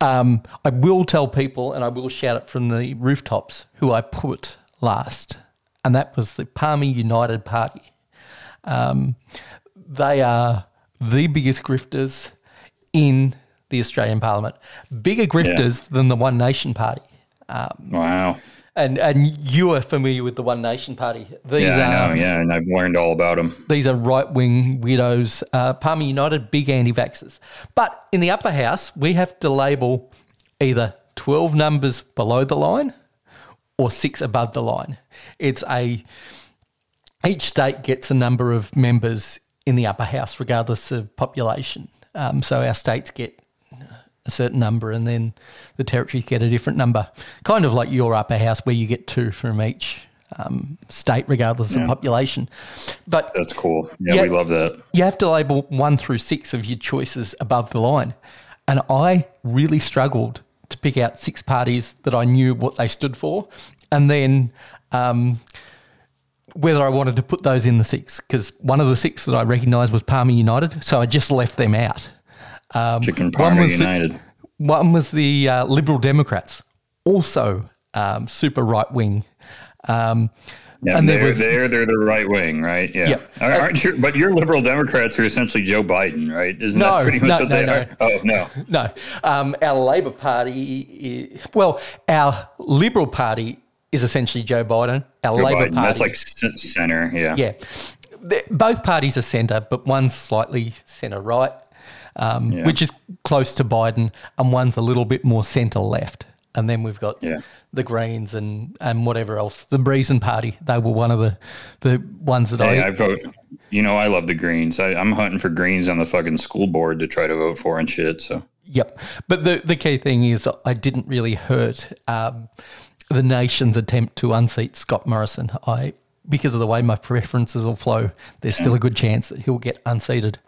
Speaker 1: um, I will tell people and I will shout it from the rooftops who I put last, and that was the Palmer United Party. Um, they are the biggest grifters in the Australian Parliament, bigger grifters than the One Nation Party.
Speaker 3: Wow.
Speaker 1: And and you are familiar with the One Nation Party. These
Speaker 3: Yeah, I know. Yeah, and I've learned all about them.
Speaker 1: these are right wing weirdos. Uh, Palmer United, big anti vaxxers. But in the upper house, we have to label either 12 numbers below the line or six above the line. It's a, each state gets a number of members in the upper house, regardless of population. Um, so our states get a certain number and then the territories get a different number. Kind of like your upper house where you get two from each um, state, regardless of population. But
Speaker 3: That's cool. Yeah,
Speaker 1: Yeah.
Speaker 3: we love that.
Speaker 1: you have to label one through six of your choices above the line. And I really struggled to pick out six parties that I knew what they stood for. And then um, whether I wanted to put those in the six, because one of the six that I recognised was Palmer United. So I just left them out. Um,
Speaker 3: Chicken
Speaker 1: one
Speaker 3: Parma
Speaker 1: was the- one was the uh, Liberal Democrats, also um, super right wing. Um,
Speaker 3: Yeah,
Speaker 1: and
Speaker 3: they're,
Speaker 1: there was
Speaker 3: they're they're the right wing, right? Yeah.
Speaker 1: Yeah.
Speaker 3: Aren't- you, but your liberal Democrats are essentially Joe Biden, right? Isn't
Speaker 1: No,
Speaker 3: that pretty much
Speaker 1: no,
Speaker 3: what
Speaker 1: no,
Speaker 3: they are? Oh no.
Speaker 1: No, um, our Labor Party, i well, our Liberal Party is essentially Joe Biden. Our
Speaker 3: Joe
Speaker 1: Labor
Speaker 3: Biden.
Speaker 1: Party,
Speaker 3: That's like center. Yeah.
Speaker 1: yeah, both parties are centre, but one's slightly centre right, um,
Speaker 3: Yeah.
Speaker 1: which is close to Biden, and one's a little bit more centre left. And then we've got
Speaker 3: Yeah.
Speaker 1: the Greens and, and whatever else. The Breezen Party, they were one of the, the ones that
Speaker 3: Hey,
Speaker 1: I
Speaker 3: I vote. You know, I love the Greens. I, I'm hunting for Greens on the fucking school board to try to vote for and shit. So
Speaker 1: Yep. But the, the key thing is I didn't really hurt um, the nation's attempt to unseat Scott Morrison. I because of the way my preferences will flow, there's still a good chance that he'll get unseated.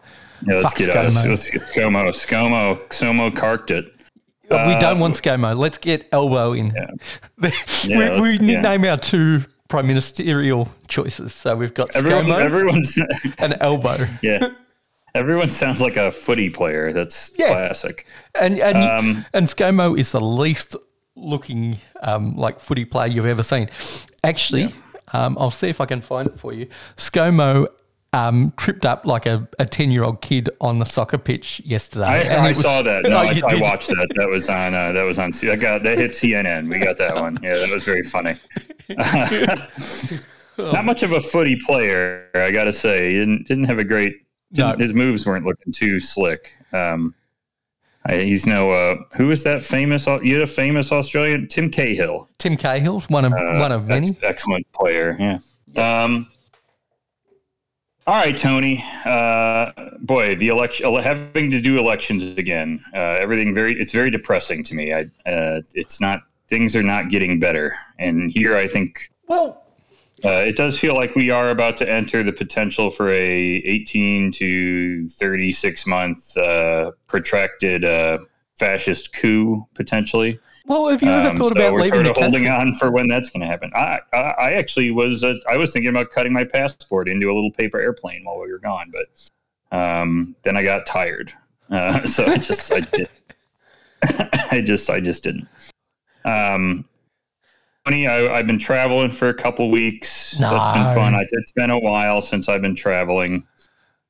Speaker 3: Yeah, let's
Speaker 1: Fuck
Speaker 3: get us.
Speaker 1: ScoMo.
Speaker 3: Let's get ScoMo. ScoMo. ScoMo carked it.
Speaker 1: Uh, we don't want ScoMo. Let's get Albo in. we
Speaker 3: Yeah,
Speaker 1: we
Speaker 3: let's- yeah.
Speaker 1: name our two prime ministerial choices. So we've got
Speaker 3: Everyone,
Speaker 1: ScoMo
Speaker 3: everyone's
Speaker 1: and Albo.
Speaker 3: yeah. Everyone sounds like a footy player. That's
Speaker 1: Yeah.
Speaker 3: classic.
Speaker 1: And and
Speaker 3: Um,
Speaker 1: and ScoMo is the least looking um, like footy player you've ever seen. Actually, um, I'll see if I can find it for you. ScoMo um, tripped up like a, a 10 year old kid on the soccer pitch yesterday.
Speaker 3: I,
Speaker 1: and
Speaker 3: I
Speaker 1: was-
Speaker 3: saw that.
Speaker 1: Oh,
Speaker 3: No, I, I watched that. That was on. Uh, that was on. I got that hit CNN. We got that one. Yeah, that was very funny. Not much of a footy player, I got to say. He didn't didn't have a great.
Speaker 1: No.
Speaker 3: His moves weren't looking too slick. Um, I, he's no. Uh, who is that famous? You had a famous Australian, Tim Cahill.
Speaker 1: Tim Cahill's one of,
Speaker 3: Uh,
Speaker 1: one of many.
Speaker 3: excellent player. Yeah. Um, all right, Tony. Uh, boy, the election, having to do elections again. Uh, everything very. It's very depressing to me. I. Uh, it's not. Things are not getting better, and here I think
Speaker 1: Well,
Speaker 3: uh, it does feel like we are about to enter the potential for a 18 to 36 month uh, protracted uh, fascist coup potentially.
Speaker 1: Well, have you ever
Speaker 3: Um,
Speaker 1: thought
Speaker 3: so
Speaker 1: about
Speaker 3: we're
Speaker 1: leaving
Speaker 3: sort of holding on for when that's going to happen. I, I, I actually was uh, I was thinking about cutting my passport into a little paper airplane while we were gone, but um, then I got tired. Uh, so I just I did. I just I just didn't. Um, funny, I, have been traveling for a couple weeks. No. That's been fun. I, it's been a while since I've been traveling.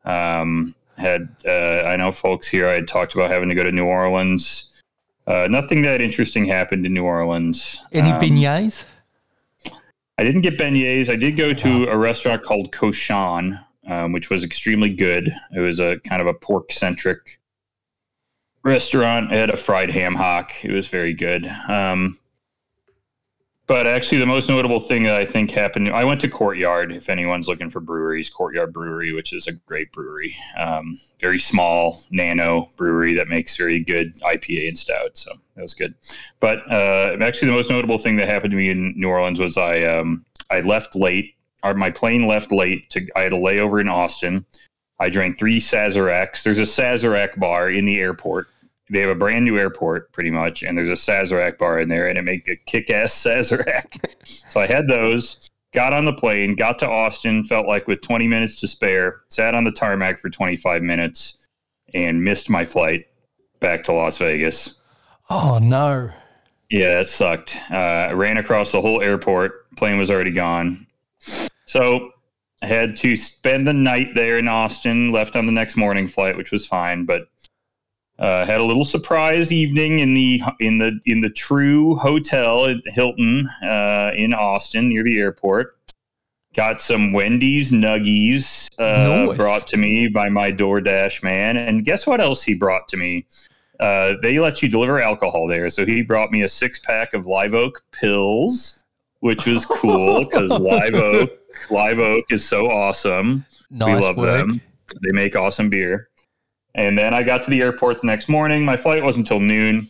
Speaker 3: Um, had uh, I know folks here. I had talked about having to go to New Orleans. Uh, nothing that interesting happened in New Orleans.
Speaker 1: Any um, beignets?
Speaker 3: I didn't get beignets. I did go to a restaurant called Cochon, um, which was extremely good. It was a kind of a pork centric restaurant. It had a fried ham hock. It was very good. Um, but actually, the most notable thing that I think happened, I went to Courtyard. If anyone's looking for breweries, Courtyard Brewery, which is a great brewery, um, very small nano brewery that makes very good IPA and stout. So that was good. But uh, actually, the most notable thing that happened to me in New Orleans was I um, I left late. Or my plane left late. To I had a layover in Austin. I drank three Sazeracs. There's a Sazerac bar in the airport they have a brand new airport pretty much, and there's a Sazerac bar in there, and it made a kick ass Sazerac. so I had those, got on the plane, got to Austin, felt like with 20 minutes to spare, sat on the tarmac for 25 minutes, and missed my flight back to Las Vegas.
Speaker 1: Oh, no.
Speaker 3: Yeah, it sucked. Uh, I ran across the whole airport, plane was already gone. So I had to spend the night there in Austin, left on the next morning flight, which was fine, but uh, had a little surprise evening in the in the in the Tru Hotel at Hilton uh, in Austin near the airport. Got some Wendy's nuggies uh, nice. brought to me by my DoorDash man, and guess what else he brought to me? Uh, they let you deliver alcohol there, so he brought me a six pack of Live Oak Pilz, which was cool because Live Oak Live Oak is so awesome. Nice we love work. them. They make awesome beer. And then I got to the airport the next morning. My flight wasn't until noon.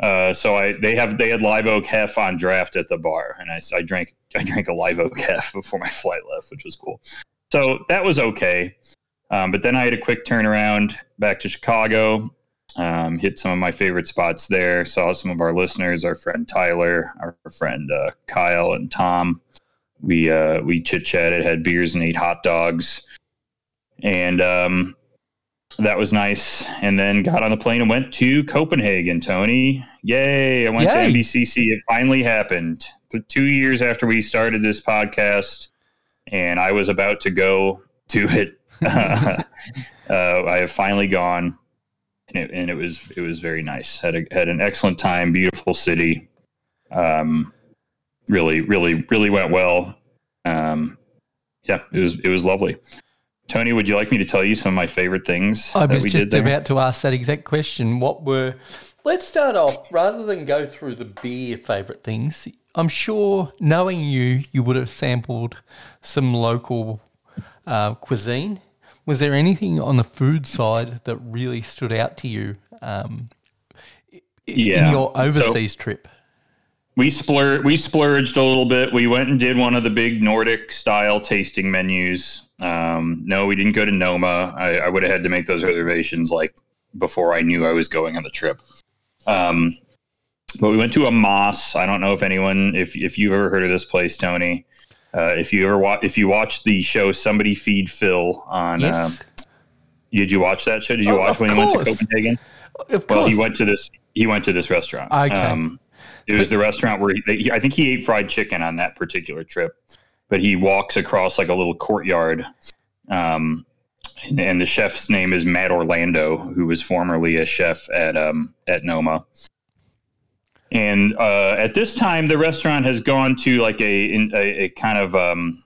Speaker 3: Uh, so I they have they had live oak hef on draft at the bar, and I, I drank I drank a live oak hef before my flight left, which was cool. So that was okay. Um, but then I had a quick turnaround back to Chicago, um, hit some of my favorite spots there. Saw some of our listeners, our friend Tyler, our friend uh, Kyle, and Tom. We uh, we chit chatted, had beers, and ate hot dogs. And um, that was nice. And then got on the plane and went to Copenhagen, Tony. Yay. I went Yay. to MBCC. It finally happened. Two years after we started this podcast, and I was about to go to it. uh, I have finally gone. And it, and it, was it was very nice. Had a, had an excellent time. Beautiful city. Um, really, really, really went well. Um, yeah, it was it was lovely. Tony, would you like me to tell you some of my favorite things?
Speaker 1: I was just about to ask that exact question. What were, let's start off, rather than go through the beer favorite things, I'm sure knowing you, you would have sampled some local uh, cuisine. Was there anything on the food side that really stood out to you um, yeah. in your overseas so, trip?
Speaker 3: we splur we splurged a little bit. We went and did one of the big Nordic style tasting menus. Um, no, we didn't go to Noma. I, I would have had to make those reservations like before I knew I was going on the trip. Um, but we went to Amass. I don't know if anyone, if if you've ever heard of this place, Tony. Uh, if you ever watch, if you watch the show Somebody Feed Phil on, yes. uh, did you watch that show? Did you oh, watch when course. he went to Copenhagen?
Speaker 1: Of course.
Speaker 3: Well, he went to this. He went to this restaurant.
Speaker 1: Okay. Um,
Speaker 3: it was the restaurant where he, I think he ate fried chicken on that particular trip, but he walks across like a little courtyard. Um, and, and the chef's name is Matt Orlando, who was formerly a chef at um, at Noma. And uh, at this time, the restaurant has gone to like a a, a kind of um,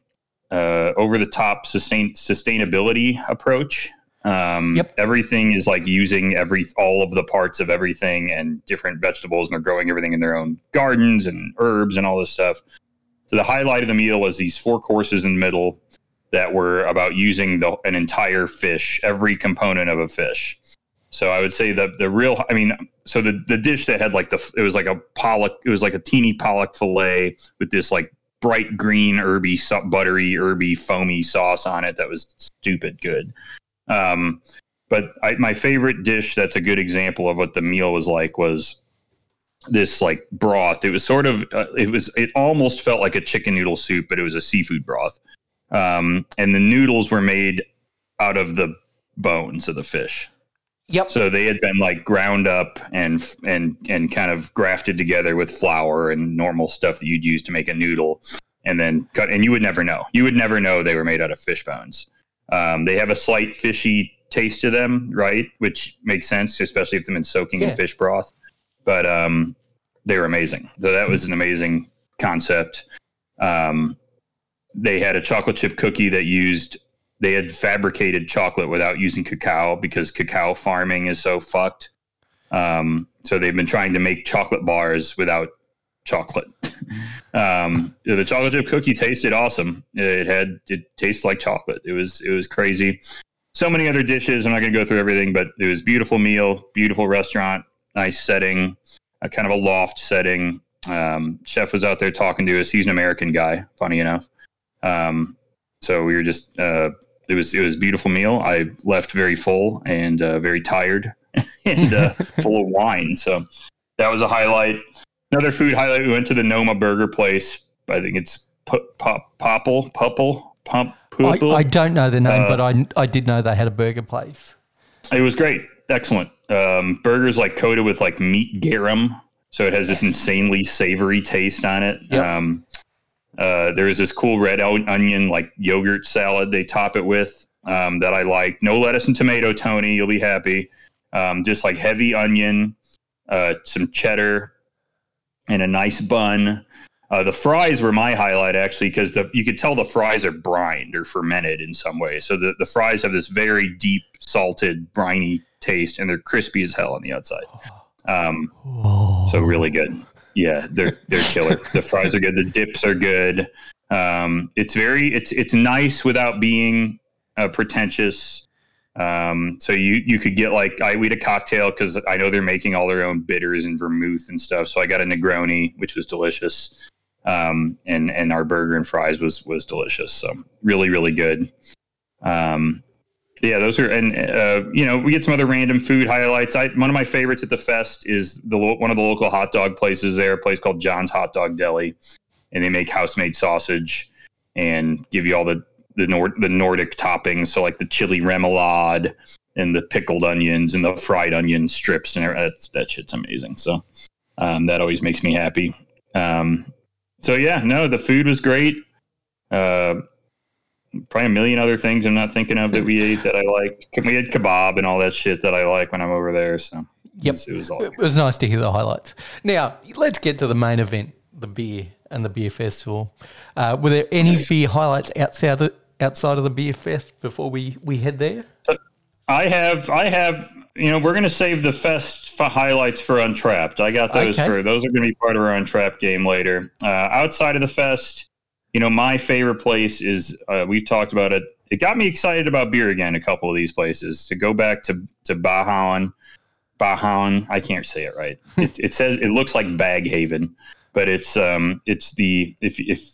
Speaker 3: uh, over the top sustain sustainability approach. Um, yep. Everything is like using every all of the parts of everything and different vegetables, and they're growing everything in their own gardens and herbs and all this stuff. So the highlight of the meal was these four courses in the middle that were about using the, an entire fish, every component of a fish. So I would say the the real, I mean, so the the dish that had like the it was like a pollock, it was like a teeny pollock fillet with this like bright green herby, buttery herby, foamy sauce on it that was stupid good. Um, but I, my favorite dish that's a good example of what the meal was like was this like broth. It was sort of uh, it was it almost felt like a chicken noodle soup, but it was a seafood broth. Um, and the noodles were made out of the bones of the fish.
Speaker 1: Yep.
Speaker 3: So they had been like ground up and and and kind of grafted together with flour and normal stuff that you'd use to make a noodle, and then cut. And you would never know. You would never know they were made out of fish bones. Um, they have a slight fishy taste to them, right? Which makes sense, especially if they've been soaking
Speaker 1: Yeah.
Speaker 3: in fish broth. But um, they were amazing. So that was an amazing concept. Um, they had a chocolate chip cookie that used they had fabricated chocolate without using cacao because cacao farming is so fucked. Um, so they've been trying to make chocolate bars without chocolate. um, the chocolate chip cookie tasted awesome. It had it tasted like chocolate. It was it was crazy. So many other dishes. I'm not going to go through everything, but it was beautiful meal, beautiful restaurant, nice setting, a kind of a loft setting. Um, chef was out there talking to us. He's an American guy, funny enough. Um, so we were just uh, it was it was a beautiful meal. I left very full and uh, very tired and uh, full of wine. So that was a highlight. Another food highlight. We went to the Noma Burger place. I think it's P- Pop Popple Pupple Pump
Speaker 1: I, I don't know the name,
Speaker 3: Uh,
Speaker 1: but I I did know they had a burger place.
Speaker 3: It was great, excellent. Um, burgers like coated with like meat garum, so it has this insanely savory taste on it.
Speaker 1: Yep.
Speaker 3: Um, uh, there is this cool red onion like yogurt salad they top it with um, that I like. No lettuce and tomato, Tony. You'll be happy. Um, just like heavy onion, uh, some cheddar, and a nice bun. Uh, the fries were my highlight actually because you could tell the fries are brined or fermented in some way. So the, the fries have this very deep, salted, briny taste, and they're crispy as hell on the outside. Um, so really good. Yeah, they're they're killer. the fries are good. The dips are good. Um, it's very it's it's nice without being uh, pretentious. Um, so you you could get like I we had a cocktail because I know they're making all their own bitters and vermouth and stuff. So I got a Negroni, which was delicious. Um, and and our burger and fries was was delicious. So really really good. Um, yeah, those are and uh, you know we get some other random food highlights. I one of my favorites at the fest is the one of the local hot dog places there, a place called John's Hot Dog Deli, and they make house made sausage and give you all the the Nord the Nordic toppings, so like the chili remoulade and the pickled onions and the fried onion strips and. That's, that shit's amazing. So um, that always makes me happy. Um, so yeah, no, the food was great. Uh, probably a million other things I'm not thinking of that we ate that I liked. We had kebab and all that shit that I like when I'm over there. So
Speaker 1: Yep.
Speaker 3: it was, all
Speaker 1: It was nice to hear the highlights. Now, let's get to the main event, the beer and the beer festival. Uh, were there any beer highlights outside of, outside of the beer fest before we, we head there?
Speaker 3: I have, I have, you know, we're going to save the fest for highlights for Untrapped. I got those
Speaker 1: Okay.
Speaker 3: for those are going to be part of our Untrapped game later. Uh, outside of the fest, you know, my favorite place is uh, we've talked about it. It got me excited about beer again. A couple of these places to go back to to Bahaun, Bahaun. I can't say it right. It, it says it looks like Bag Baghaven, but it's um it's the if if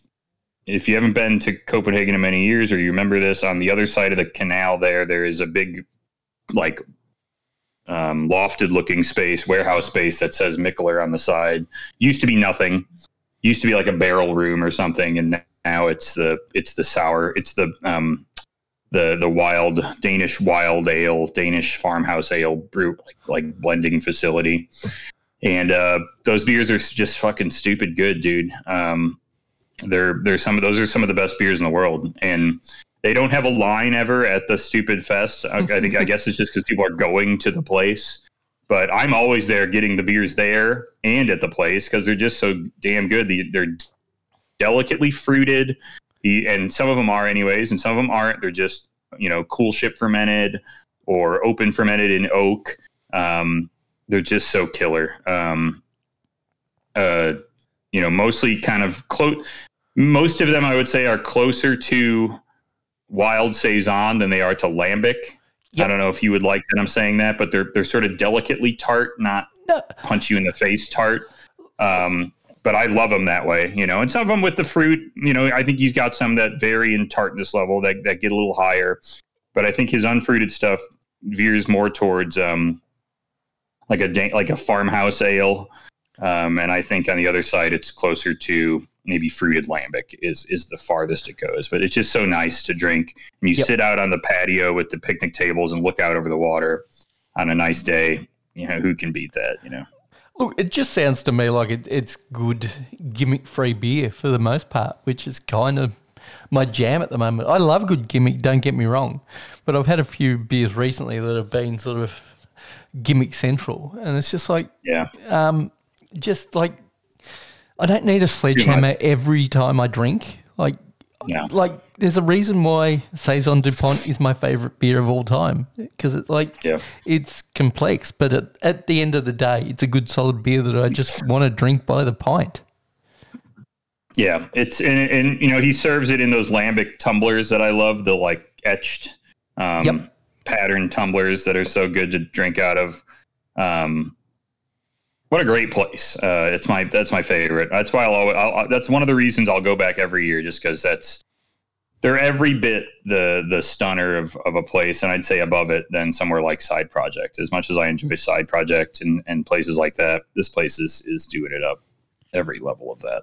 Speaker 3: if you haven't been to Copenhagen in many years or you remember this on the other side of the canal there there is a big like um, lofted looking space warehouse space that says Mikkeller on the side. Used to be nothing. Used to be like a barrel room or something and now it's the it's the sour it's the um the the wild Danish wild ale Danish farmhouse ale brew like, like blending facility. And uh, those beers are just fucking stupid good dude. Um they're they're some of those are some of the best beers in the world. And they don't have a line ever at the stupid fest. I, I think i guess it's just because people are going to the place. But i'm always there getting the beers there and at the place because they're just so damn good. The, they're delicately fruited. The and some of them are anyways and some of them aren't. They're just you know coolship fermented or open fermented in oak. Um, they're just so killer. Um, uh, you know mostly kind of close most of them i would say are closer to wild saison than they are to lambic
Speaker 1: Yep.
Speaker 3: i don't know if you would like that i'm saying that but they're they're sort of delicately tart not
Speaker 1: No.
Speaker 3: punch you in the face tart um, but i love them that way you know and some of them with the fruit you know i think he's got some that vary in tartness level that, that get a little higher but i think his unfruited stuff veers more towards um, like a like a farmhouse ale um, and I think on the other side, it's closer to maybe fruited lambic is is the farthest it goes. But it's just so nice to drink. And you
Speaker 1: Yep.
Speaker 3: sit out on the patio with the picnic tables and look out over the water. on a nice day. You know, who can beat that? You know.
Speaker 1: Look, it just sounds to me like it, it's good gimmick free beer for the most part, which is kind of my jam at the moment. I love good gimmick, don't get me wrong, but I've had a few beers recently that have been sort of gimmick central, and it's just like,
Speaker 3: Yeah.
Speaker 1: um, just like I don't need a sledgehammer every time I drink. Like,
Speaker 3: Yeah.
Speaker 1: like there's a reason why saison Dupont is my favorite beer of all time because it like
Speaker 3: Yeah.
Speaker 1: it's complex, but at, at the end of the day, it's a good solid beer that I just want to drink by the pint.
Speaker 3: Yeah, it's and, and you know he serves it in those lambic tumblers that I love, the like etched um,
Speaker 1: Yep.
Speaker 3: pattern tumblers that are so good to drink out of. Um, what a great place! Uh, it's my that's my favorite. That's why I'll, always, I'll that's one of the reasons I'll go back every year, just because that's they're every bit the the stunner of, of a place, and I'd say above it than somewhere like Side Project. As much as I enjoy Side Project and, and places like that, this place is is doing it up every level of that.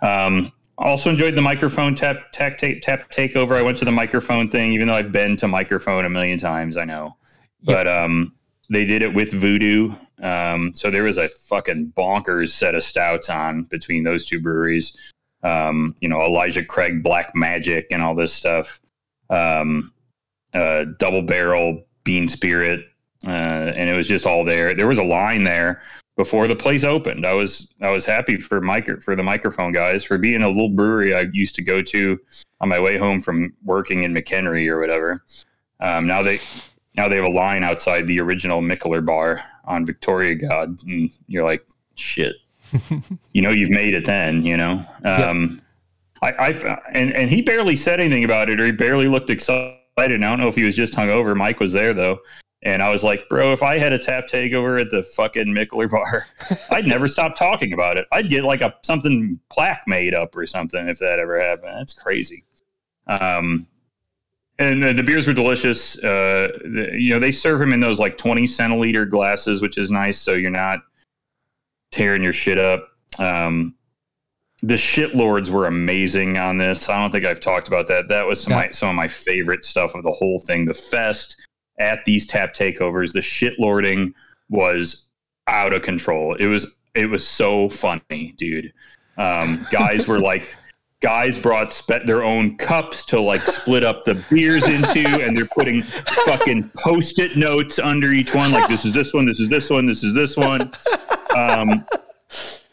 Speaker 3: Um, also enjoyed the Mikerphone tap tap take tap takeover. I went to the Mikerphone thing, even though I've been to Mikerphone a million times. I know, but um, they did it with Voodoo. Um, so there was a fucking bonkers set of stouts on between those two breweries. Um, you know, Elijah Craig Black Magic and all this stuff. Um, uh, double barrel Bean Spirit, uh, and it was just all there. There was a line there before the place opened. I was I was happy for micro for the Mikerphone guys for being a little brewery I used to go to on my way home from working in McHenry or whatever. Um, now they now they have a line outside the original Mikkeller bar on Viktoriagade, and you're like, shit. you know you've made it then. You know. Um, I, I and and he barely said anything about it, or he barely looked excited. And I don't know if he was just hungover. Mike was there though. And I was like, bro, if I had a tap takeover at the fucking Mikkeller bar, I'd never stop talking about it. I'd get like a something plaque made up or something if that ever happened. That's crazy. Um, and the, the beers were delicious. Uh, the, you know, they serve them in those like 20 centiliter glasses, which is nice. So you're not tearing your shit up. Um, the shit lords were amazing on this. I don't think I've talked about that. That was some, of my, some of my favorite stuff of the whole thing. The fest at these tap takeovers, the shit lording was out of control. It was it was so funny, dude. Um, guys were like, guys brought spe- their own cups to like split up the beers into, and they're putting fucking post-it notes under each one. Like this is this one, this is this one, this is this one. Um,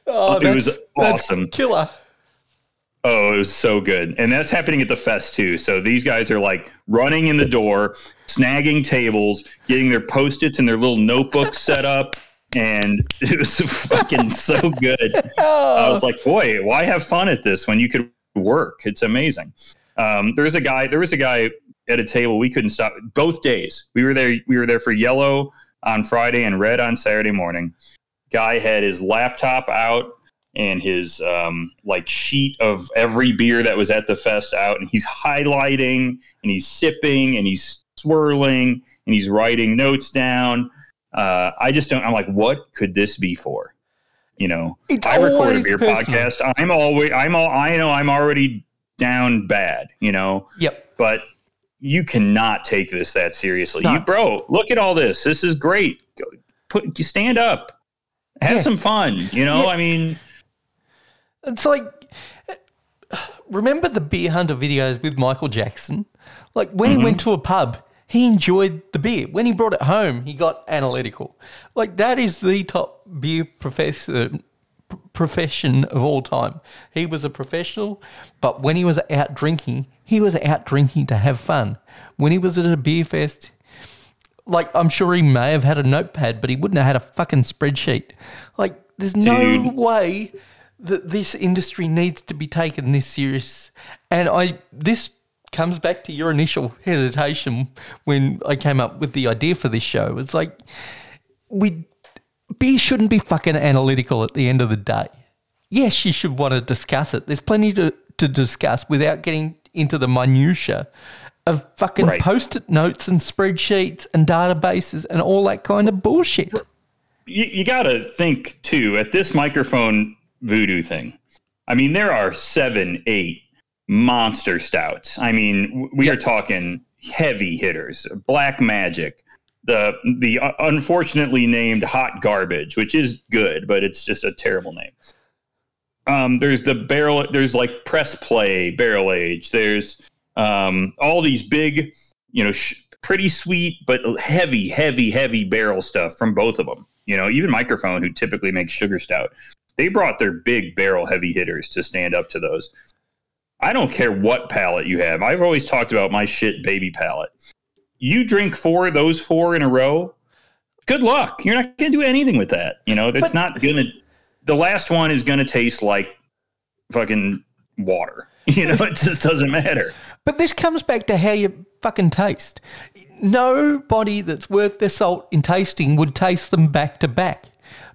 Speaker 1: Oh,
Speaker 3: It was awesome.
Speaker 1: killer.
Speaker 3: Oh, it was so good. And that's happening at the fest too. So these guys are like running in the door, snagging tables, getting their post-its and their little notebooks set up. And it was fucking so good. I was like, boy, why have fun at this when you could work? It's amazing. Um, there was a guy, there was a guy at a table we couldn't stop both days. We were there, we were there for yellow on Friday and red on Saturday morning. Guy had his laptop out and his um, like sheet of every beer that was at the fest out, and he's highlighting and he's sipping and he's swirling and he's writing notes down. Uh, I just don't. I'm like, what could this be for? You know,
Speaker 1: It's
Speaker 3: I record a beer
Speaker 1: personal.
Speaker 3: podcast. I'm always. I'm all. I know I'm already down bad. You know,
Speaker 1: Yep.
Speaker 3: but you cannot take this that seriously.
Speaker 1: No.
Speaker 3: You, bro, look at all this. This is great. Put stand up. Have
Speaker 1: Yeah.
Speaker 3: some fun. You know,
Speaker 1: Yeah.
Speaker 3: I mean,
Speaker 1: It's like remember the beer hunter videos with Michael Jackson? Like when he mm-hmm. went to a pub, he enjoyed the beer. When he brought it home, he got analytical. Like that is the top beer professor p- profession of all time. He was a professional, but when he was out drinking, he was out drinking to have fun. When he was at a beer fest, like I'm sure he may have had a notepad, but he wouldn't have had a fucking spreadsheet. Like there's no
Speaker 3: Dude.
Speaker 1: way that this industry needs to be taken this serious. And I this comes back to your initial hesitation when I came up with the idea for this show. It's like we beer shouldn't be fucking analytical at the end of the day. Yes, you should want to discuss it. There's plenty to, to discuss without getting into the minutia of fucking
Speaker 3: Right.
Speaker 1: post-it notes and spreadsheets and databases and all that kind of bullshit.
Speaker 3: you, you got to think too at this Mikerphone voodoo thing. I mean, there are seven, eight monster stouts. I mean, we
Speaker 1: Yeah.
Speaker 3: are talking heavy hitters: Black Magic, the the uh, unfortunately named hot garbage, which is good, but it's just a terrible name. Um, there's the barrel. There's like press play barrel age. There's um, all these big, you know, sh- pretty sweet but heavy, heavy, heavy barrel stuff from both of them. You know, even Mikerphone, who typically makes sugar stout, they brought their big barrel heavy hitters to stand up to those. I don't care what palate you have. I've always talked about my shit baby palate. You drink four of those four in a row, good luck. You're not going to do anything with that. You know, it's but, not going to. The last one is going to taste like fucking water. You know, it just doesn't matter.
Speaker 1: But this comes back to how you fucking taste. Nobody that's worth their salt in tasting would taste them back to back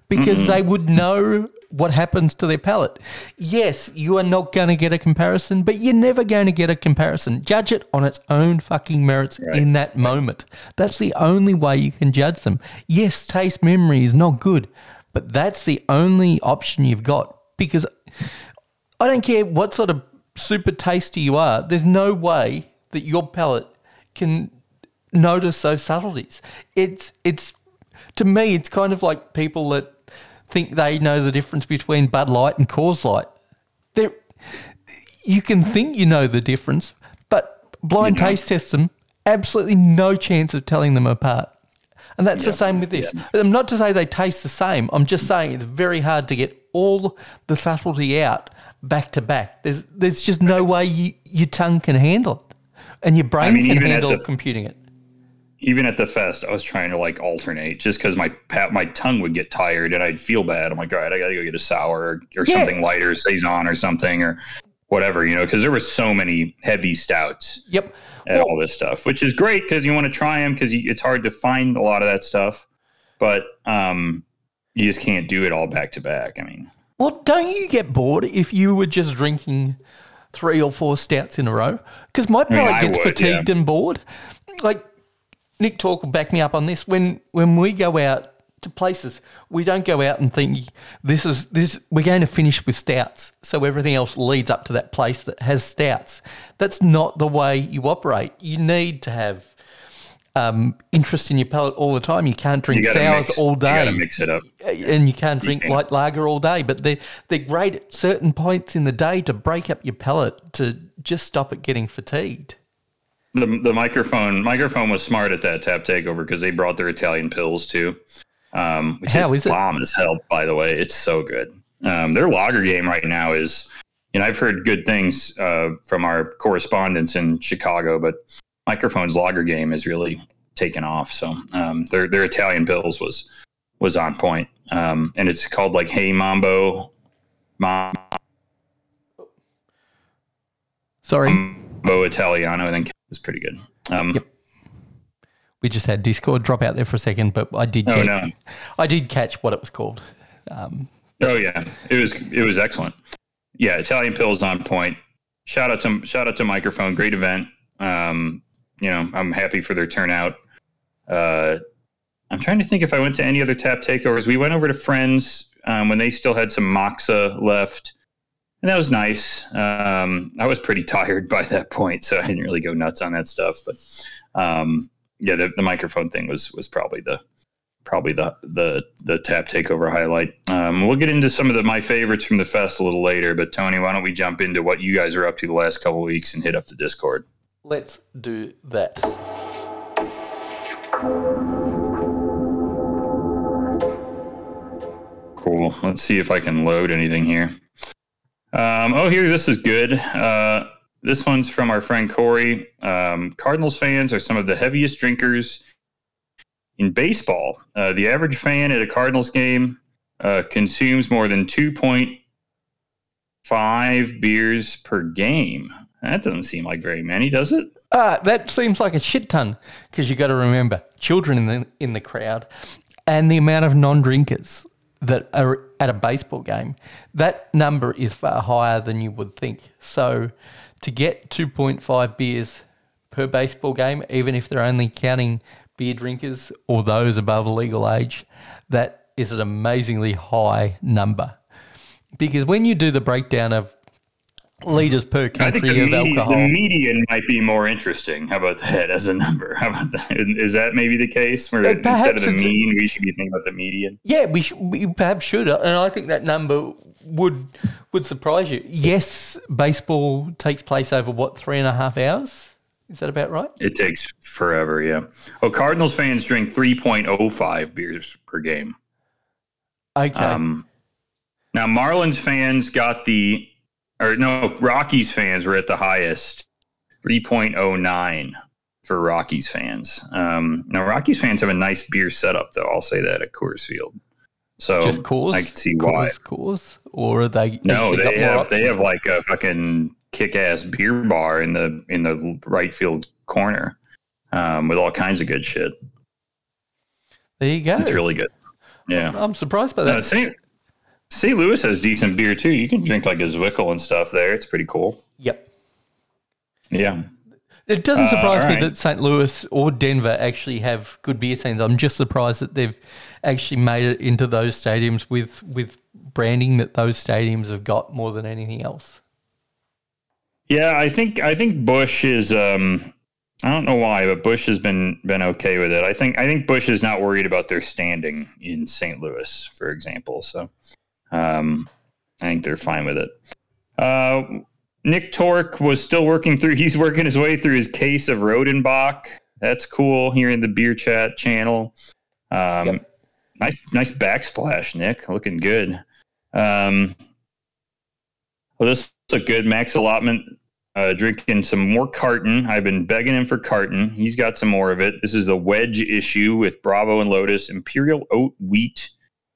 Speaker 1: because mm-hmm. they would know what happens to their palate. Yes, you are not going to get a comparison, but you're never going to get a comparison. Judge it on its own fucking merits right. in that moment. That's the only way you can judge them. Yes, taste memory is not good, but that's the only option you've got because I don't care what sort of super tasty you are, there's no way that your palate can notice those subtleties. It's it's to me, it's kind of like people that think they know the difference between Bud Light and Coors Light. There, you can think you know the difference, but blind taste test them, absolutely no chance of telling them apart. And that's the same with this. Yeah. I'm not to say they taste the same. I'm just saying it's very hard to get all the subtlety out back to back. There's there's just no way you, your tongue can handle it, and your brain I mean, can handle the, computing it
Speaker 3: even at the fest, I was trying to like alternate just because my pat my tongue would get tired and I'd feel bad. I'm like, all right, I got to go get a sour or, or yeah. something lighter, saison or something or whatever, you know, because there was so many heavy stouts.
Speaker 1: Yep.
Speaker 3: And well, all this stuff, which is great because you want to try them because it's hard to find a lot of that stuff, but um, you just can't do it all back to back. I mean,
Speaker 1: well, don't you get bored if you were just drinking three or four stouts in a row? Because my palate I mean, gets would, fatigued yeah. and bored. Like Nick Talk will back me up on this. When when we go out to places, we don't go out and think this is this. We're going to finish with stouts, so everything else leads up to that place that has stouts. That's not the way you operate. You need to have um, interest in your palate all the time. You can't drink you sours
Speaker 3: mix,
Speaker 1: all day.
Speaker 3: You mix it up,
Speaker 1: and you can't drink you light lager all day. But they're, they're great at certain points in the day to break up your palate to just stop it getting fatigued
Speaker 3: the the Mikerphone Mikerphone was smart at that tap takeover because they brought their Italian Pils too. Um, which How is, is bomb it? as hell, by the way. It's so good. Um, their lager game right now is, you know, I've heard good things uh, from our correspondents in Chicago, but Mikerphone's lager game is really taken off. So um, their their Italian Pils was was on point, um, and it's called like Hey Mambo, Mom.
Speaker 1: Sorry,
Speaker 3: Mambo Italiano, and then was pretty good. Um, yep.
Speaker 1: We just had Discord drop out there for a second, but I did. Oh, no. I did catch what it was called. Um,
Speaker 3: oh yeah, it was it was excellent. Yeah, Italian Pils on point. Shout out to shout out to Mikerphone, great event. Um, you know, I'm happy for their turnout. Uh, I'm trying to think if I went to any other tap takeovers. We went over to Friends um, when they still had some Moxa left and that was nice. Um, I was pretty tired by that point, so I didn't really go nuts on that stuff. But um, yeah, the, the, Mikerphone thing was was probably the probably the the the tap takeover highlight. Um, we'll get into some of the my favorites from the fest a little later. But Tony, why don't we jump into what you guys are up to the last couple weeks and hit up the Discord?
Speaker 1: Let's do that.
Speaker 3: Cool. Let's see if I can load anything here. Um, oh, here, this is good. Uh, this one's from our friend Corey. Um, Cardinals fans are some of the heaviest drinkers in baseball. Uh, the average fan at a Cardinals game uh, consumes more than 2.5 beers per game. That doesn't seem like very many, does it?
Speaker 1: Uh, that seems like a shit ton because you got to remember children in the in the crowd and the amount of non-drinkers that are at a baseball game, that number is far higher than you would think. So to get 2.5 beers per baseball game, even if they're only counting beer drinkers or those above legal age, that is an amazingly high number. Because when you do the breakdown of liters per country
Speaker 3: the,
Speaker 1: of
Speaker 3: medi-
Speaker 1: alcohol.
Speaker 3: the median might be more interesting. How about that as a number? How about that? Is that maybe the case? Where instead of the mean, we should be thinking about the median.
Speaker 1: Yeah, we, sh- we perhaps should, uh, and I think that number would would surprise you. Yes, baseball takes place over what three and a half hours. Is that about right?
Speaker 3: It takes forever, yeah. Oh, Cardinals fans drink 3.05 beers per game.
Speaker 1: Okay,
Speaker 3: Um, now, Marlins fans got the, or no, Rockies fans were at the highest, 3.09 for Rockies fans. Um, now, Rockies fans have a nice beer setup, though. I'll say that at Coors Field. So
Speaker 1: just cause.
Speaker 3: I can see why.
Speaker 1: cause, cause, or are they?
Speaker 3: No, they have they have like a fucking kick-ass beer bar in the in the right field corner um, with all kinds of good shit.
Speaker 1: There you go.
Speaker 3: It's really good. Yeah.
Speaker 1: I'm surprised by that.
Speaker 3: Uh, St. St. Louis has decent beer too. You can drink like a Zwickel and stuff there. It's pretty cool.
Speaker 1: yep.
Speaker 3: Yeah.
Speaker 1: It doesn't
Speaker 3: Uh,
Speaker 1: surprise me
Speaker 3: alright.
Speaker 1: that St. Louis or Denver actually have good beer scenes. I'm just surprised that they've actually made it into those stadiums with with branding that those stadiums have got more than anything else.
Speaker 3: Yeah, I think I think Busch is. Um, I don't know why, but Busch has been been okay with it. I think I think Busch is not worried about their standing in St. Louis, for example. So, um, I think they're fine with it. Uh, Nick Torque was still working through. He's working his way through his case of Rodenbach. That's cool. Here in the beer chat channel. Um,
Speaker 1: Yep.
Speaker 3: Nice, nice backsplash, Nick. Looking good. Um, well, this is a good max allotment. Uh, drinking some more carton. I've been begging him for carton. He's got some more of it. This is a wedge issue with Bravo and Lotus Imperial Oat Wheat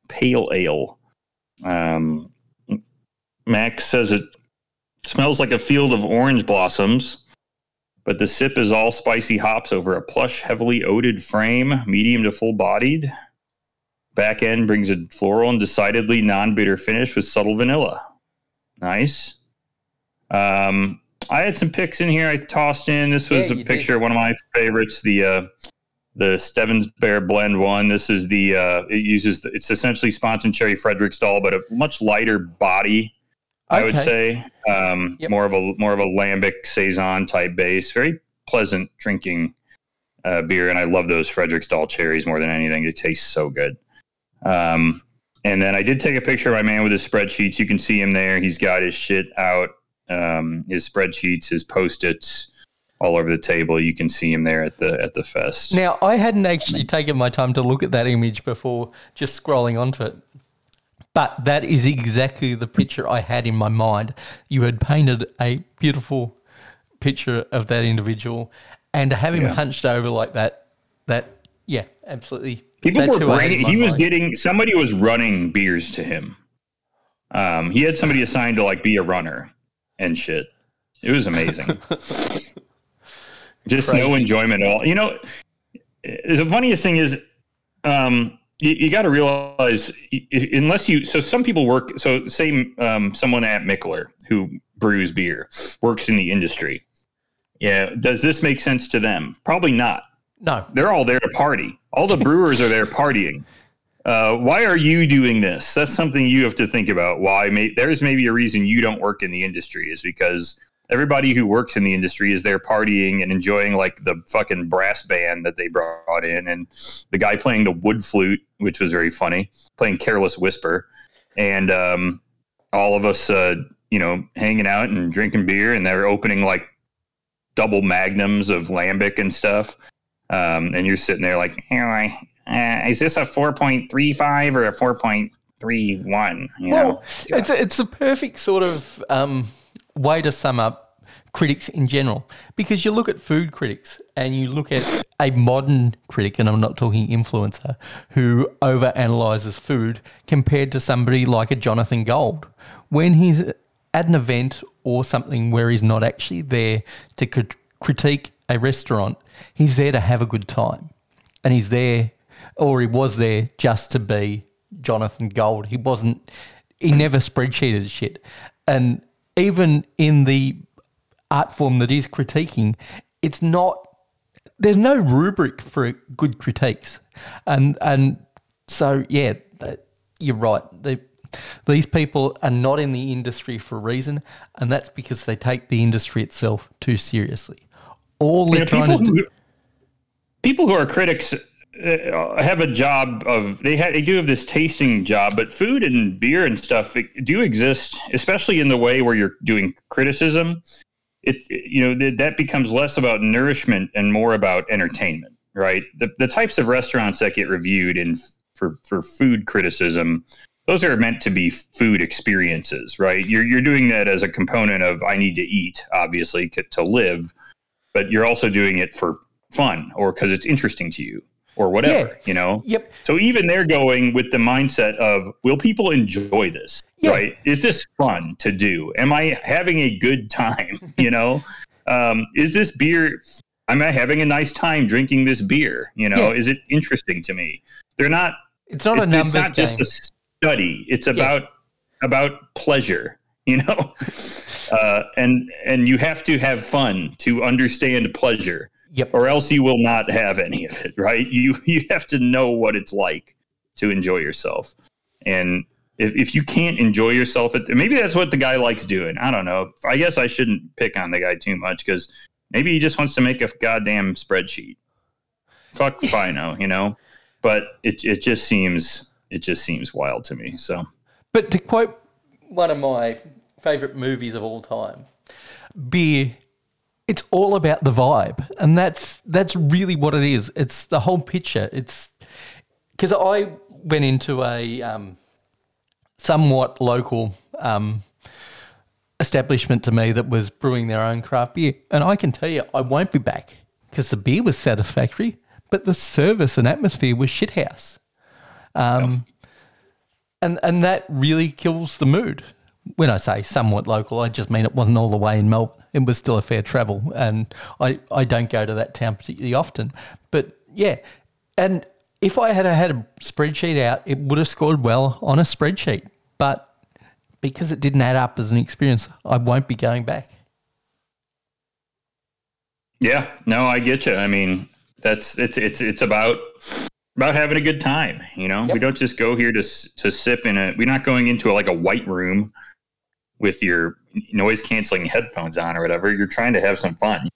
Speaker 3: Pale Ale. Um, Max says it smells like a field of orange blossoms, but the sip is all spicy hops over a plush, heavily oated frame, medium to full bodied. Back end brings a floral and decidedly non bitter finish with subtle vanilla. Nice. Um, I had some picks in here. I tossed in. This was
Speaker 1: Yeah,
Speaker 3: a picture of one of my favorites. The uh, the Stevens Bear Blend one. This is the uh, it uses the, it's essentially sponsored cherry Frederiksdal, but a much lighter body. I would say um,
Speaker 1: Yep.
Speaker 3: more of a more of a lambic saison type base. Very pleasant drinking uh, beer, and I love those Frederiksdal cherries more than anything. It tastes so good. Um, and then I did take a picture of my man with his spreadsheets. You can see him there. He's got his shit out, um, his spreadsheets, his post-its all over the table. You can see him there at the at the fest.
Speaker 1: Now, I hadn't actually taken my time to look at that image before just scrolling onto it. But that is exactly the picture I had in my mind. You had painted a beautiful picture of that individual, and to have him
Speaker 3: Yeah.
Speaker 1: hunched over like that, that yeah, absolutely.
Speaker 3: People were bringing. He was
Speaker 1: mind.
Speaker 3: getting somebody was running beers to him. Um, he had somebody assigned to like be a runner and shit. It was amazing. Just no enjoyment at all. You know, the funniest thing is, um, you, you got to realize unless you. So some people work. So say um, someone at Mikkeller who brews beer works in the industry. Yeah, does this make sense to them? Probably not
Speaker 1: no.
Speaker 3: they're all there to party. All the brewers are there partying. Uh, why are you doing this? That's something you have to think about. Why? May, there's maybe a reason you don't work in the industry is because everybody who works in the industry is there partying and enjoying like the fucking brass band that they brought in, and the guy playing the wood flute, which was very funny, playing "Careless Whisper," and um, all of us, uh, you know, hanging out and drinking beer, and they're opening like double magnums of lambic and stuff um, and you're sitting there like, "Hey, I- uh, is this a 4.35 or a 4.31? You know?
Speaker 1: Well, it's a, it's a perfect sort of um, way to sum up critics in general because you look at food critics and you look at a modern critic, and I'm not talking influencer, who overanalyzes food compared to somebody like a Jonathan Gold. When he's at an event or something where he's not actually there to crit- critique a restaurant, he's there to have a good time. And he's there, or he was there just to be Jonathan Gold. He wasn't, he never spreadsheeted shit. And even in the art form that he's critiquing, it's not, there's no rubric for good critiques. And, and so, yeah, you're right. The, These people are not in the industry for a reason, and that's because they take the industry itself too seriously. All they're
Speaker 3: You know,
Speaker 1: trying
Speaker 3: people,
Speaker 1: to do.
Speaker 3: who, people who are critics Uh, have a job of they ha- they do have this tasting job, but food and beer and stuff do exist, especially in the way where you're doing criticism. It you know th- that becomes less about nourishment and more about entertainment, right? The the types of restaurants that get reviewed in for for food criticism. Those are meant to be food experiences, right? You're you're doing that as a component of I need to eat, obviously, to live, but you're also doing it for fun or because it's interesting to you or whatever,
Speaker 1: Yeah.
Speaker 3: you know?
Speaker 1: Yep.
Speaker 3: So even they're going with the mindset of, will people enjoy this?
Speaker 1: Yeah.
Speaker 3: Right? Is this fun to do? Am I having a good time? You know, um, is this beer? Am I having a nice time drinking this beer? You know,
Speaker 1: Yeah.
Speaker 3: is it interesting to me? They're not.
Speaker 1: It's not a
Speaker 3: it-
Speaker 1: numbers
Speaker 3: it's not just a study. It's about about pleasure. You know, uh, and and you have to have fun to understand pleasure
Speaker 1: yep.
Speaker 3: or else you will not have any of it right? You you have to know what it's like to enjoy yourself. And if, if you can't enjoy yourself at, maybe that's what the guy likes doing. I don't know. I guess i shouldn't pick on the guy too much because maybe he just wants to make a goddamn spreadsheet. Fuck if i know you know? But it, it just seems it just seems wild to me so.
Speaker 1: But to quote one of my favorite movies of all time, beer, it's all about the vibe, and that's that's really what it is. It's the whole picture. It's because I went into a um, somewhat local um, establishment to me that was brewing their own craft beer, and I can tell you, I won't be back because the beer was satisfactory, but the service and atmosphere was shithouse Um, and and that really kills the mood. When I say somewhat local, I just mean it wasn't all the way in Melbourne. It was still a fair travel, and I, I don't go to that town particularly often. But yeah, and if I had had a spreadsheet out, it would have scored well on a spreadsheet. But because it didn't add up as an experience, I won't be going back.
Speaker 3: Yeah, no, I get you. I mean, that's it's it's it's about about having a good time. You know, we don't just go here to to sip in a. We're not going into a, like a white room with your noise canceling headphones on or whatever. You're trying to have some fun.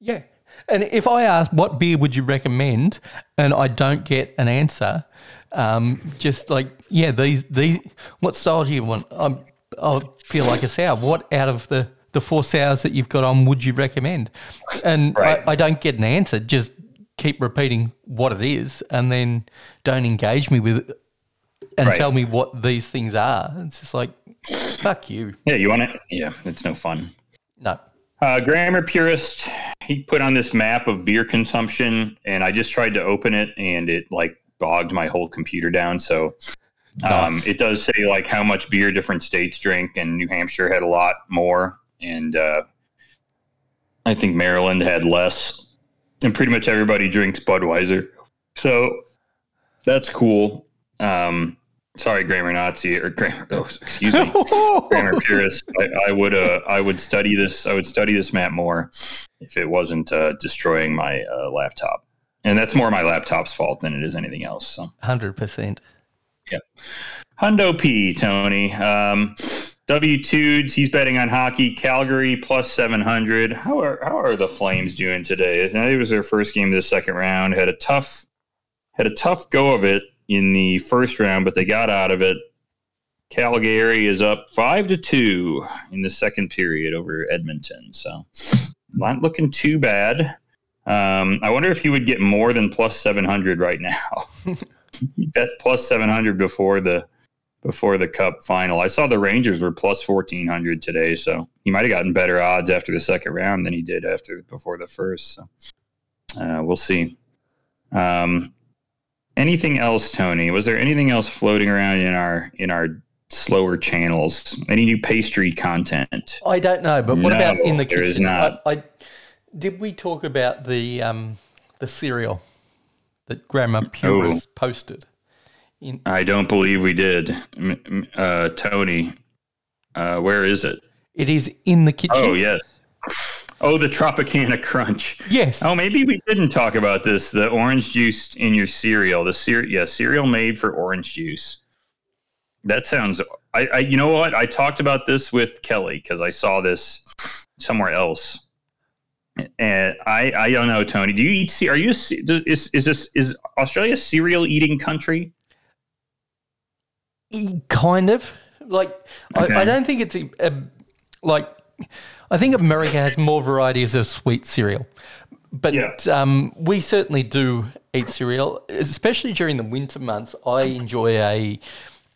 Speaker 1: Yeah. And if I ask what beer would you recommend, and I don't get an answer, um, just like yeah, these these what style do you want? I'm, I feel like a sour. What out of the the four sours that you've got on would you recommend? And
Speaker 3: Right.
Speaker 1: I, I don't get an answer. Just keep repeating what it is, and then don't engage me with it and
Speaker 3: Right.
Speaker 1: tell me what these things are. It's just like fuck you.
Speaker 3: Yeah, you want it? Yeah, it's no fun.
Speaker 1: No.
Speaker 3: Uh, Grammar Purist, he put on this map of beer consumption, and I just tried to open it, and it like bogged my whole computer down. So um,
Speaker 1: Nice.
Speaker 3: it does say like how much beer different states drink, and New Hampshire had a lot more, and uh, I think Maryland had less, and pretty much everybody drinks Budweiser. So that's cool. Um, sorry, Grammar Nazi or Grammar. Oh, excuse me grammar purist, I, I would uh, I would study this. I would study this map more if it wasn't uh, destroying my uh, laptop. And that's more my laptop's fault than it is anything else. So
Speaker 1: Hundred percent.
Speaker 3: Yeah hundo P Tony um, W Tudes. He's betting on hockey. Calgary plus seven hundred. How are how are the Flames doing today? I think it was their first game of the second round. Had a tough had a tough go of it in the first round, but they got out of it. Calgary is up five to two in the second period over Edmonton. So not looking too bad. Um, I wonder if he would get more than plus seven hundred right now. he bet plus seven hundred before the before the Cup final. I saw the Rangers were plus fourteen hundred today, so he might have gotten better odds after the second round than he did after before the first. So uh, we'll see. Um, anything else, Tony? Was there anything else floating around in our in our slower channels? Any new pastry content?
Speaker 1: I don't know, but what
Speaker 3: No,
Speaker 1: about in the kitchen?
Speaker 3: is not.
Speaker 1: I, I, did we talk about the um, the cereal that Grammar Purist posted? In,
Speaker 3: I don't believe we did. Uh, Tony, uh, where is it?
Speaker 1: it is in the kitchen.
Speaker 3: Oh yes. Oh, the Tropicana Crunch.
Speaker 1: Yes.
Speaker 3: Oh, maybe we didn't talk about this. The orange juice in your cereal. The cereal, yeah, cereal made for orange juice. that sounds. I, I you know what? I talked about this with Kelly because I saw this somewhere else, and I I don't know, Tony. Do you eat? Are you is is this is Australia a cereal eating country?
Speaker 1: Kind of. Like,
Speaker 3: Okay.
Speaker 1: I, I don't think it's a, a, like, I think America has more varieties of sweet cereal. But
Speaker 3: Yeah.
Speaker 1: um, we certainly do eat cereal, especially during the winter months. I enjoy a,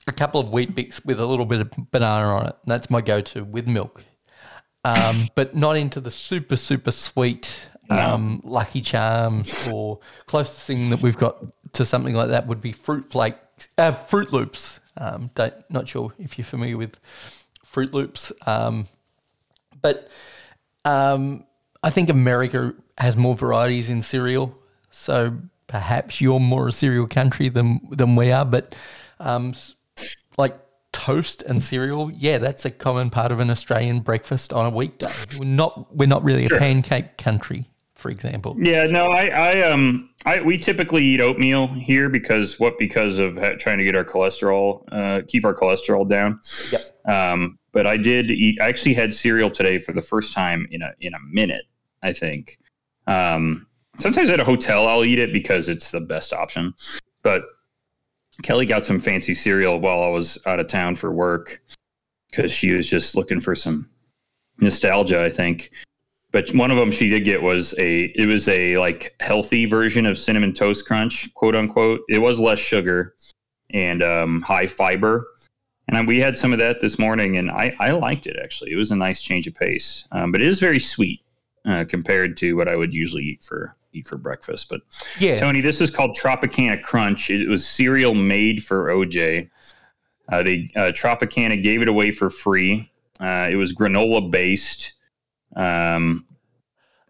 Speaker 1: a couple of Weet-Bix with a little bit of banana on it. That's my go to with milk. Um, but not into the super, super sweet um, Lucky Charms or closest thing that we've got to something like that would be Fruit Flakes, uh, Froot Loops. Um, don't, not sure if you're familiar with Froot Loops. Um, but um, I think America has more varieties in cereal, so perhaps you're more a cereal country than than we are. But um, like toast and cereal, yeah, that's a common part of an Australian breakfast on a weekday. We're not we're not really
Speaker 3: Sure.
Speaker 1: a pancake country, for example.
Speaker 3: Yeah, no, I, I, um, I, we typically eat oatmeal here because what? Because of trying to get our cholesterol, uh, keep our cholesterol down.
Speaker 1: Yep.
Speaker 3: Um, but I did eat. I actually had cereal today for the first time in a in a minute. I think. Um, sometimes at a hotel I'll eat it because it's the best option. But Kelly got some fancy cereal while I was out of town for work because she was just looking for some nostalgia. I think but one of them she did get was a it was a like healthy version of cinnamon toast crunch quote unquote it was less sugar and um, high fiber and we had some of that this morning and i i liked it actually it was a nice change of pace um, but it is very sweet uh, compared to what i would usually eat for eat for breakfast but
Speaker 1: Yeah,
Speaker 3: Tony, this is called Tropicana Crunch. It was cereal made for OJ. Uh, they uh, Tropicana gave it away for free. Uh, it was granola based. Um,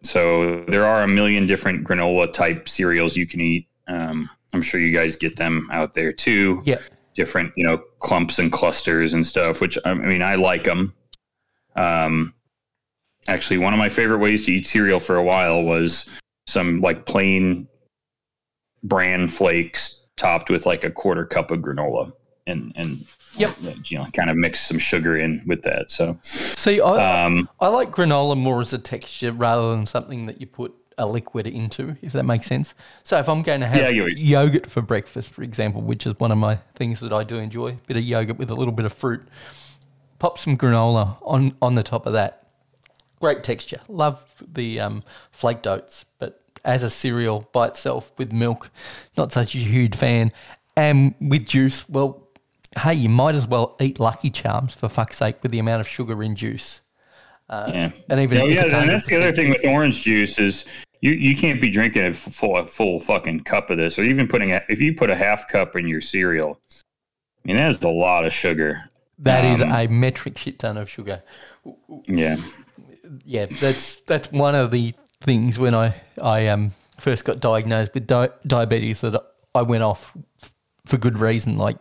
Speaker 3: so there are a million different granola type cereals you can eat. Um, I'm sure you guys get them out there too.
Speaker 1: yeah,
Speaker 3: Different, you know, clumps and clusters and stuff. Which I mean, I like them. Um, actually, one of my favorite ways to eat cereal for a while was some like plain bran flakes topped with like a quarter cup of granola and and
Speaker 1: Yep.
Speaker 3: you know kind of mix some sugar in with that so
Speaker 1: See, I,
Speaker 3: um
Speaker 1: I like granola more as a texture rather than something that you put a liquid into, if that makes sense. So if I'm going to have
Speaker 3: Yeah, I get what you-
Speaker 1: yogurt for breakfast, for example, which is one of my things that I do enjoy, a bit of yogurt with a little bit of fruit, pop some granola on, on the top of that. Great texture. Love the um, flaked oats, but as a cereal by itself with milk, not such a huge fan. And with juice, well, hey, you might as well eat Lucky Charms for fuck's sake with the amount of sugar in juice.
Speaker 3: yeah
Speaker 1: And even if
Speaker 3: yeah
Speaker 1: it's
Speaker 3: and that's the other thing with orange juice is you you can't be drinking a full a full fucking cup of this or even putting a, if you put a half cup in your cereal i mean that's a lot of sugar
Speaker 1: That is
Speaker 3: Um,
Speaker 1: a metric shit ton of sugar.
Speaker 3: yeah
Speaker 1: Yeah, that's that's one of the things when I I um first got diagnosed with di- diabetes that I went off for good reason. Like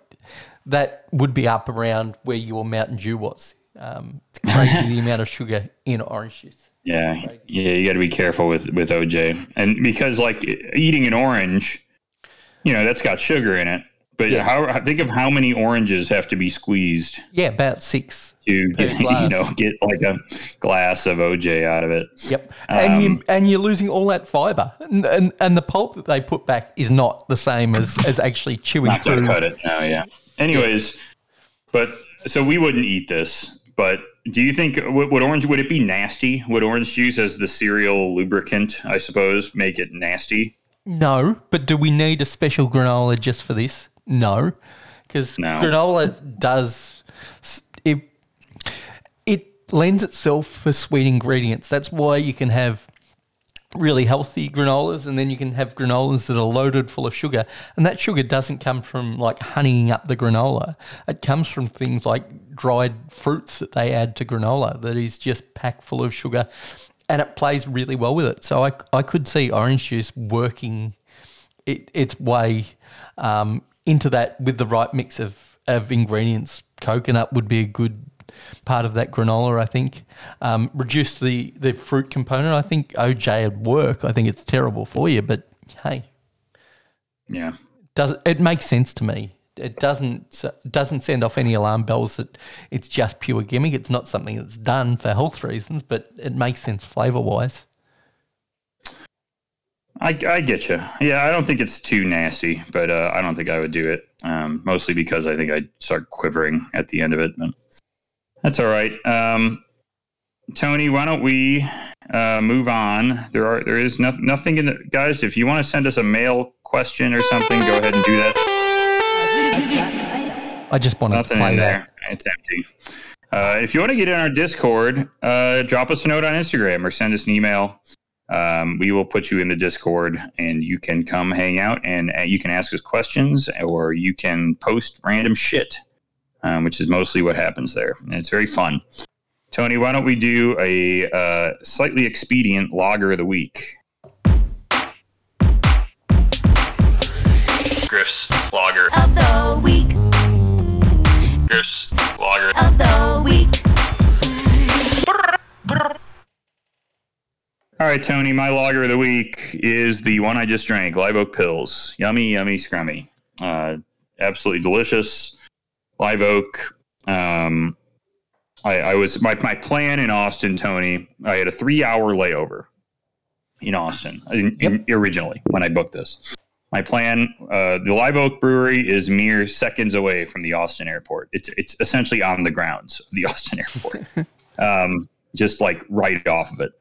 Speaker 1: that would be up around where your Mountain Dew was. Um, it's crazy the amount of sugar in orange juice.
Speaker 3: Yeah, yeah, you got to be careful with with OJ, and because like eating an orange, you know, that's got sugar in it. But
Speaker 1: Yeah.
Speaker 3: how think of how many oranges have to be squeezed
Speaker 1: Yeah, about six.
Speaker 3: to get,
Speaker 1: glass.
Speaker 3: you know get like a glass of OJ out of it.
Speaker 1: Yep, and you
Speaker 3: Um,
Speaker 1: and you're losing all that fiber, and, and and the pulp that they put back is not the same as as actually chewing through.
Speaker 3: cut it. No, yeah. Anyways, but so we wouldn't eat this. But do you think would, would orange would it be nasty? Would orange juice as the cereal lubricant, I suppose, make it nasty?
Speaker 1: No, but do we need a special granola just for this? No, because
Speaker 3: No.
Speaker 1: granola does it. It lends itself for sweet ingredients. That's why you can have really healthy granolas, and then you can have granolas that are loaded full of sugar. And that sugar doesn't come from like honeying up the granola. It comes from things like dried fruits that they add to granola that is just packed full of sugar, and it plays really well with it. So I I could see orange juice working it, its way um, into that with the right mix of, of ingredients. Coconut would be a good part of that granola, I think. Um, reduce the, the fruit component. I think OJ would work. I think it's terrible for you, but hey,
Speaker 3: Yeah.
Speaker 1: does it, makes sense to me. it doesn't doesn't send off any alarm bells that it's just pure gimmick. It's not something that's done for health reasons, but it makes sense flavor wise.
Speaker 3: I, I get you. Yeah, I don't think it's too nasty, but uh, I don't think I would do it. Um, mostly because I think I'd start quivering at the end of it. But that's all right. Um, Tony, why don't we uh, move on? There are there is no, nothing in the guys. If you want to send us a mail question or something, go ahead and do that.
Speaker 1: I just want
Speaker 3: Nothing
Speaker 1: to
Speaker 3: in
Speaker 1: that.
Speaker 3: there. It's empty. Uh, if you want to get in our Discord, uh, drop us a note on Instagram or send us an email. Um, we will put you in the Discord, and you can come hang out, and uh, you can ask us questions, or you can post random shit, um, which is mostly what happens there, and it's very fun. Tony, why don't we do a uh, slightly expedient lager of the week?
Speaker 4: Griff's Lager.
Speaker 5: of the week,
Speaker 4: Griff's Lager.
Speaker 5: of the week.
Speaker 3: All right, Tony, my lager of the week is the one I just drank, Live Oak Pils. Yummy, yummy, scrummy. Uh, absolutely delicious. Live Oak. Um, I, I was my, my plan in Austin, Tony. I had a three hour layover in Austin in, in- originally when I booked this. My plan, uh, the Live Oak Brewery is mere seconds away from the Austin airport. It's it's essentially on the grounds of the Austin airport, um, just like right off of it.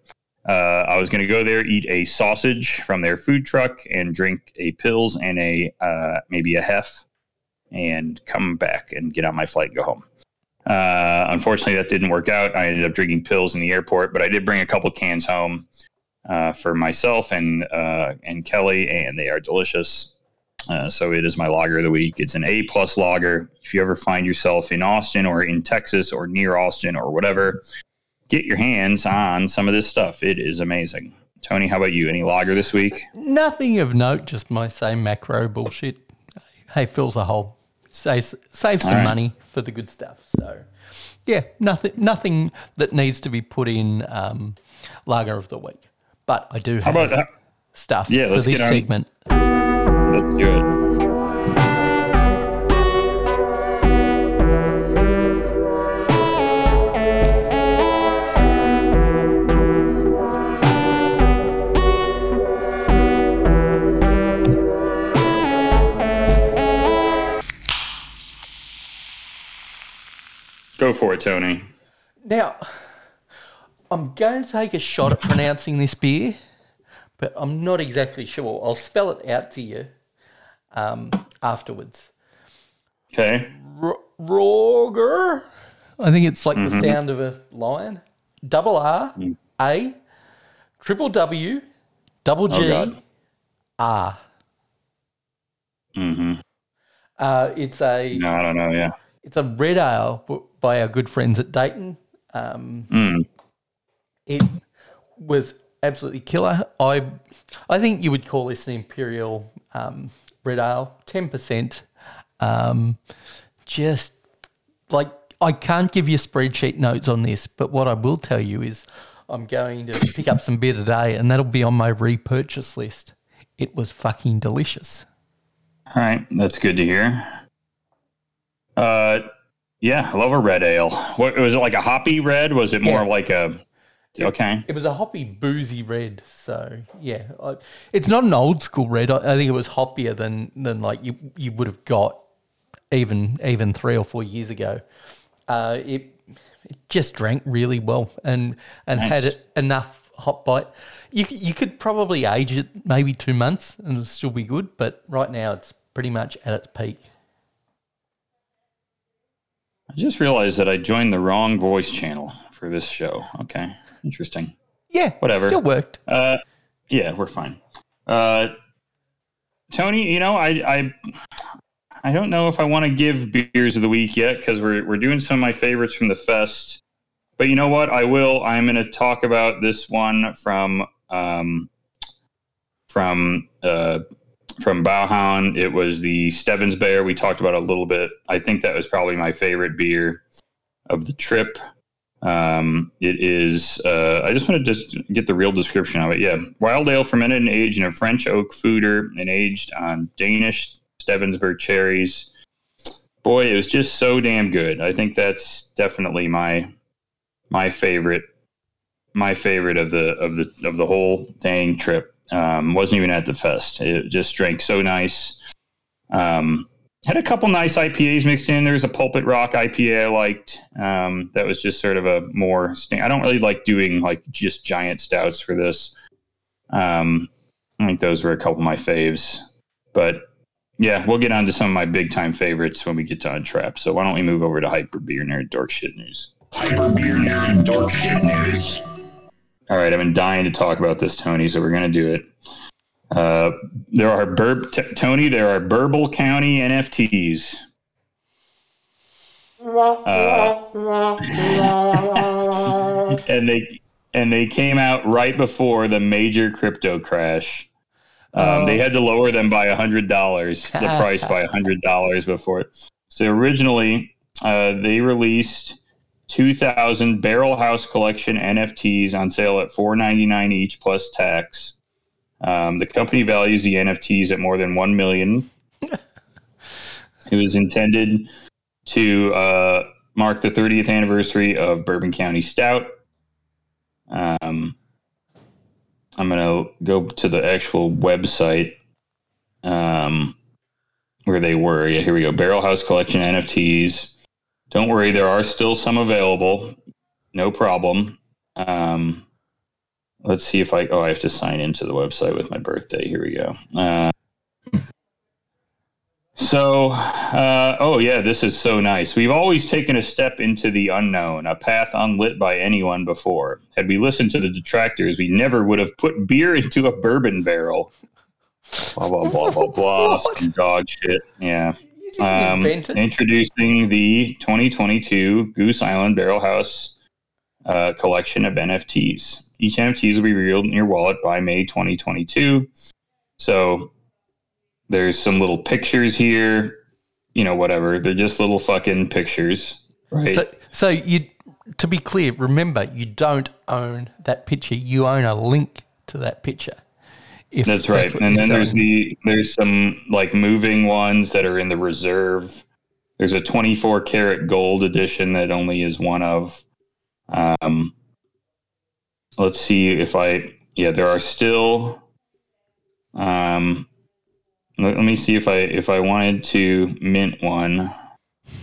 Speaker 3: Uh, I was going to go there, eat a sausage from their food truck, and drink a pils and a uh, maybe a hef, and come back and get on my flight and go home. Uh, unfortunately, that didn't work out. I ended up drinking pils in the airport, but I did bring a couple cans home uh, for myself and uh, and Kelly, and they are delicious. Uh, so it is my lager of the week. It's an A plus lager. If you ever find yourself in Austin or in Texas or near Austin or whatever, get your hands on some of this stuff. It is amazing. Tony, how about you? Any lager this week?
Speaker 1: Nothing of note, just my same macro bullshit. Hey, fills a hole. Saves, saves some
Speaker 3: right.
Speaker 1: money for the good stuff. So, yeah, nothing nothing that needs to be put in um, lager of the week. But I do have stuff
Speaker 3: Yeah,
Speaker 1: for this segment.
Speaker 3: let's do it. Go for it, Tony.
Speaker 1: Now, I'm going to take a shot at pronouncing this beer, but I'm not exactly sure. I'll spell it out to you um, afterwards.
Speaker 3: Okay.
Speaker 1: R- Roger. I think it's like the sound of a lion. Double R A triple W double G
Speaker 3: God.
Speaker 1: R.
Speaker 3: Mm-hmm.
Speaker 1: Uh, it's a
Speaker 3: No, I don't know. Yeah.
Speaker 1: it's a red ale b- by our good friends at Dayton. Um,
Speaker 3: Mm.
Speaker 1: It was absolutely killer. I I think you would call this an imperial um, red ale, ten percent. Um, just like I can't give you spreadsheet notes on this, but what I will tell you is I'm going to pick up some beer today, and that'll be on my repurchase list. It was fucking delicious.
Speaker 3: All right, that's good to hear. Uh, yeah, I love a red ale. What was it like a hoppy red? Was it more
Speaker 1: Yeah.
Speaker 3: like a? Okay,
Speaker 1: It was a hoppy, boozy red. So yeah, I, it's not an old school red. I, I think it was hoppier than than like you you would have got even even three or four years ago. Uh, it it just drank really well and and had
Speaker 3: Nice.
Speaker 1: it enough hop bite. You you could probably age it maybe two months and it'll still be good. But right now it's pretty much at its peak.
Speaker 3: I just realized that I joined the wrong voice channel for this show. Okay, interesting.
Speaker 1: Yeah,
Speaker 3: Whatever.
Speaker 1: Still worked.
Speaker 3: Uh, yeah, we're fine. Uh, Tony, you know, I I I don't know if I want to give beers of the week yet because we're we're doing some of my favorites from the fest. But you know what? I will. I'm going to talk about this one from um, from uh, from Bauhaun. It was the Stevnsbær. We talked about a little bit. I think that was probably my favorite beer of the trip. Um, it is. Uh, I just want to just get the real description of it. Yeah, wild ale fermented and aged in a French oak foeder and aged on Danish Stevnsbær cherries. boy, it was just so damn good. I think that's definitely my my favorite my favorite of the of the of the whole dang trip. Um, wasn't even at the fest. It just drank so nice. Um, had a couple nice IPAs mixed in. There was a Pulpit Rock IPA I liked. Um, that was just sort of a more. I don't really like doing like just giant stouts for this. Um, I think those were a couple of my faves, but yeah, we'll get on to some of my big time favorites when we get to Untappd. So why don't we move over to Hyper Beer Nerd Dork Shit News?
Speaker 6: Hyper Beer Nerd Dork Shit News.
Speaker 3: All right, I've been dying to talk about this, Tony, so we're going to do it. Uh, there are Bur- t- Tony. There are Bourble County NFTs. Uh, and they and they came out right before the major crypto crash. Um, They had to lower them by hundred dollars, the price by hundred dollars before it. So originally, uh, they released two thousand Barrel House Collection NFTs on sale at four ninety nine each plus tax. Um, the company values the NFTs at more than one million. it was intended to uh, mark the 30th anniversary of Bourbon County Stout. Um, I'm gonna go to the actual website um, where they were. Yeah, here we go. Barrel House Collection NFTs. Don't worry, there are still some available. No problem. Um, let's see if I. Oh, I have to sign into the website with my birthday. Here we go. Uh, so, uh, oh yeah, this is so nice. We've always taken a step into the unknown, a path unlit by anyone before. Had we listened to the detractors, we never would have put beer into a bourbon barrel. Blah blah blah blah blah. Some dog shit. Yeah. Um, introducing the 2022 Goose Island Barrel House uh, collection of NFTs. Each NFT will be revealed in your wallet by May 2022. So there's some little pictures here. You know, whatever. They're just little fucking pictures, right?
Speaker 1: So, so you, to be clear, remember you don't own that picture. You own a link to that picture. If
Speaker 3: That's right. and then there's the there's some like moving ones that are in the reserve. There's a 24 karat gold edition that only is one of. Um, let's see if I yeah there are still. Um, let, let me see if I if I wanted to mint one.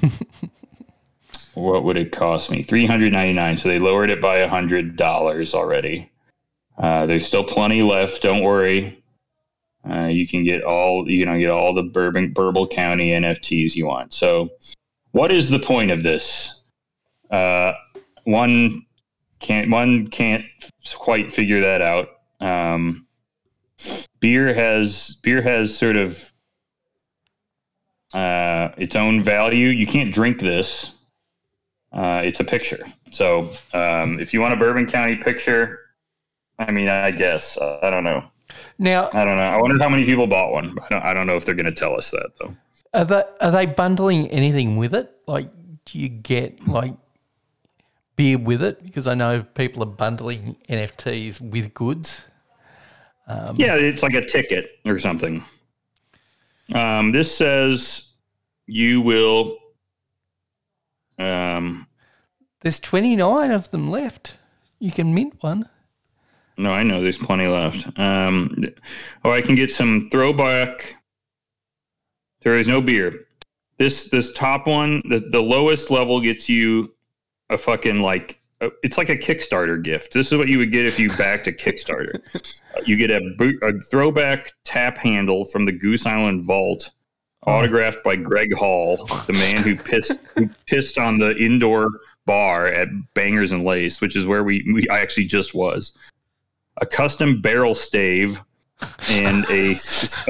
Speaker 3: what would it cost me? 399 So they lowered it by a hundred dollars already. Uh, there's still plenty left. Don't worry. Uh, you can get all you know get all the Bourbon Bourble County NFTs you want. So, what is the point of this? Uh, one can't one can't quite figure that out. Um, beer has beer has sort of uh, its own value. You can't drink this. Uh, it's a picture. So um, if you want a Bourbon County picture, I mean, I guess uh, I don't know.
Speaker 1: now
Speaker 3: I don't know. I wonder how many people bought one. I don't. I don't know if they're going to tell us that though.
Speaker 1: are they are they bundling anything with it? Like, do you get like beer with it? Because I know people are bundling NFTs with goods.
Speaker 3: yeah, it's like a ticket or something. Um, this says you will. Um,
Speaker 1: There's 29 of them left. You can mint one.
Speaker 3: No, I know there's plenty left. Um, oh, I can get some throwback. There is no beer. This this top one, the, the lowest level gets you a fucking like it's like a Kickstarter gift. This is what you would get if you backed a Kickstarter. You get a, boot, a throwback tap handle from the Goose Island Vault, autographed by Greg Hall, the man who pissed who pissed on the indoor bar at Bangers and Lace, which is where we, we I actually just was. A custom barrel stave and a, a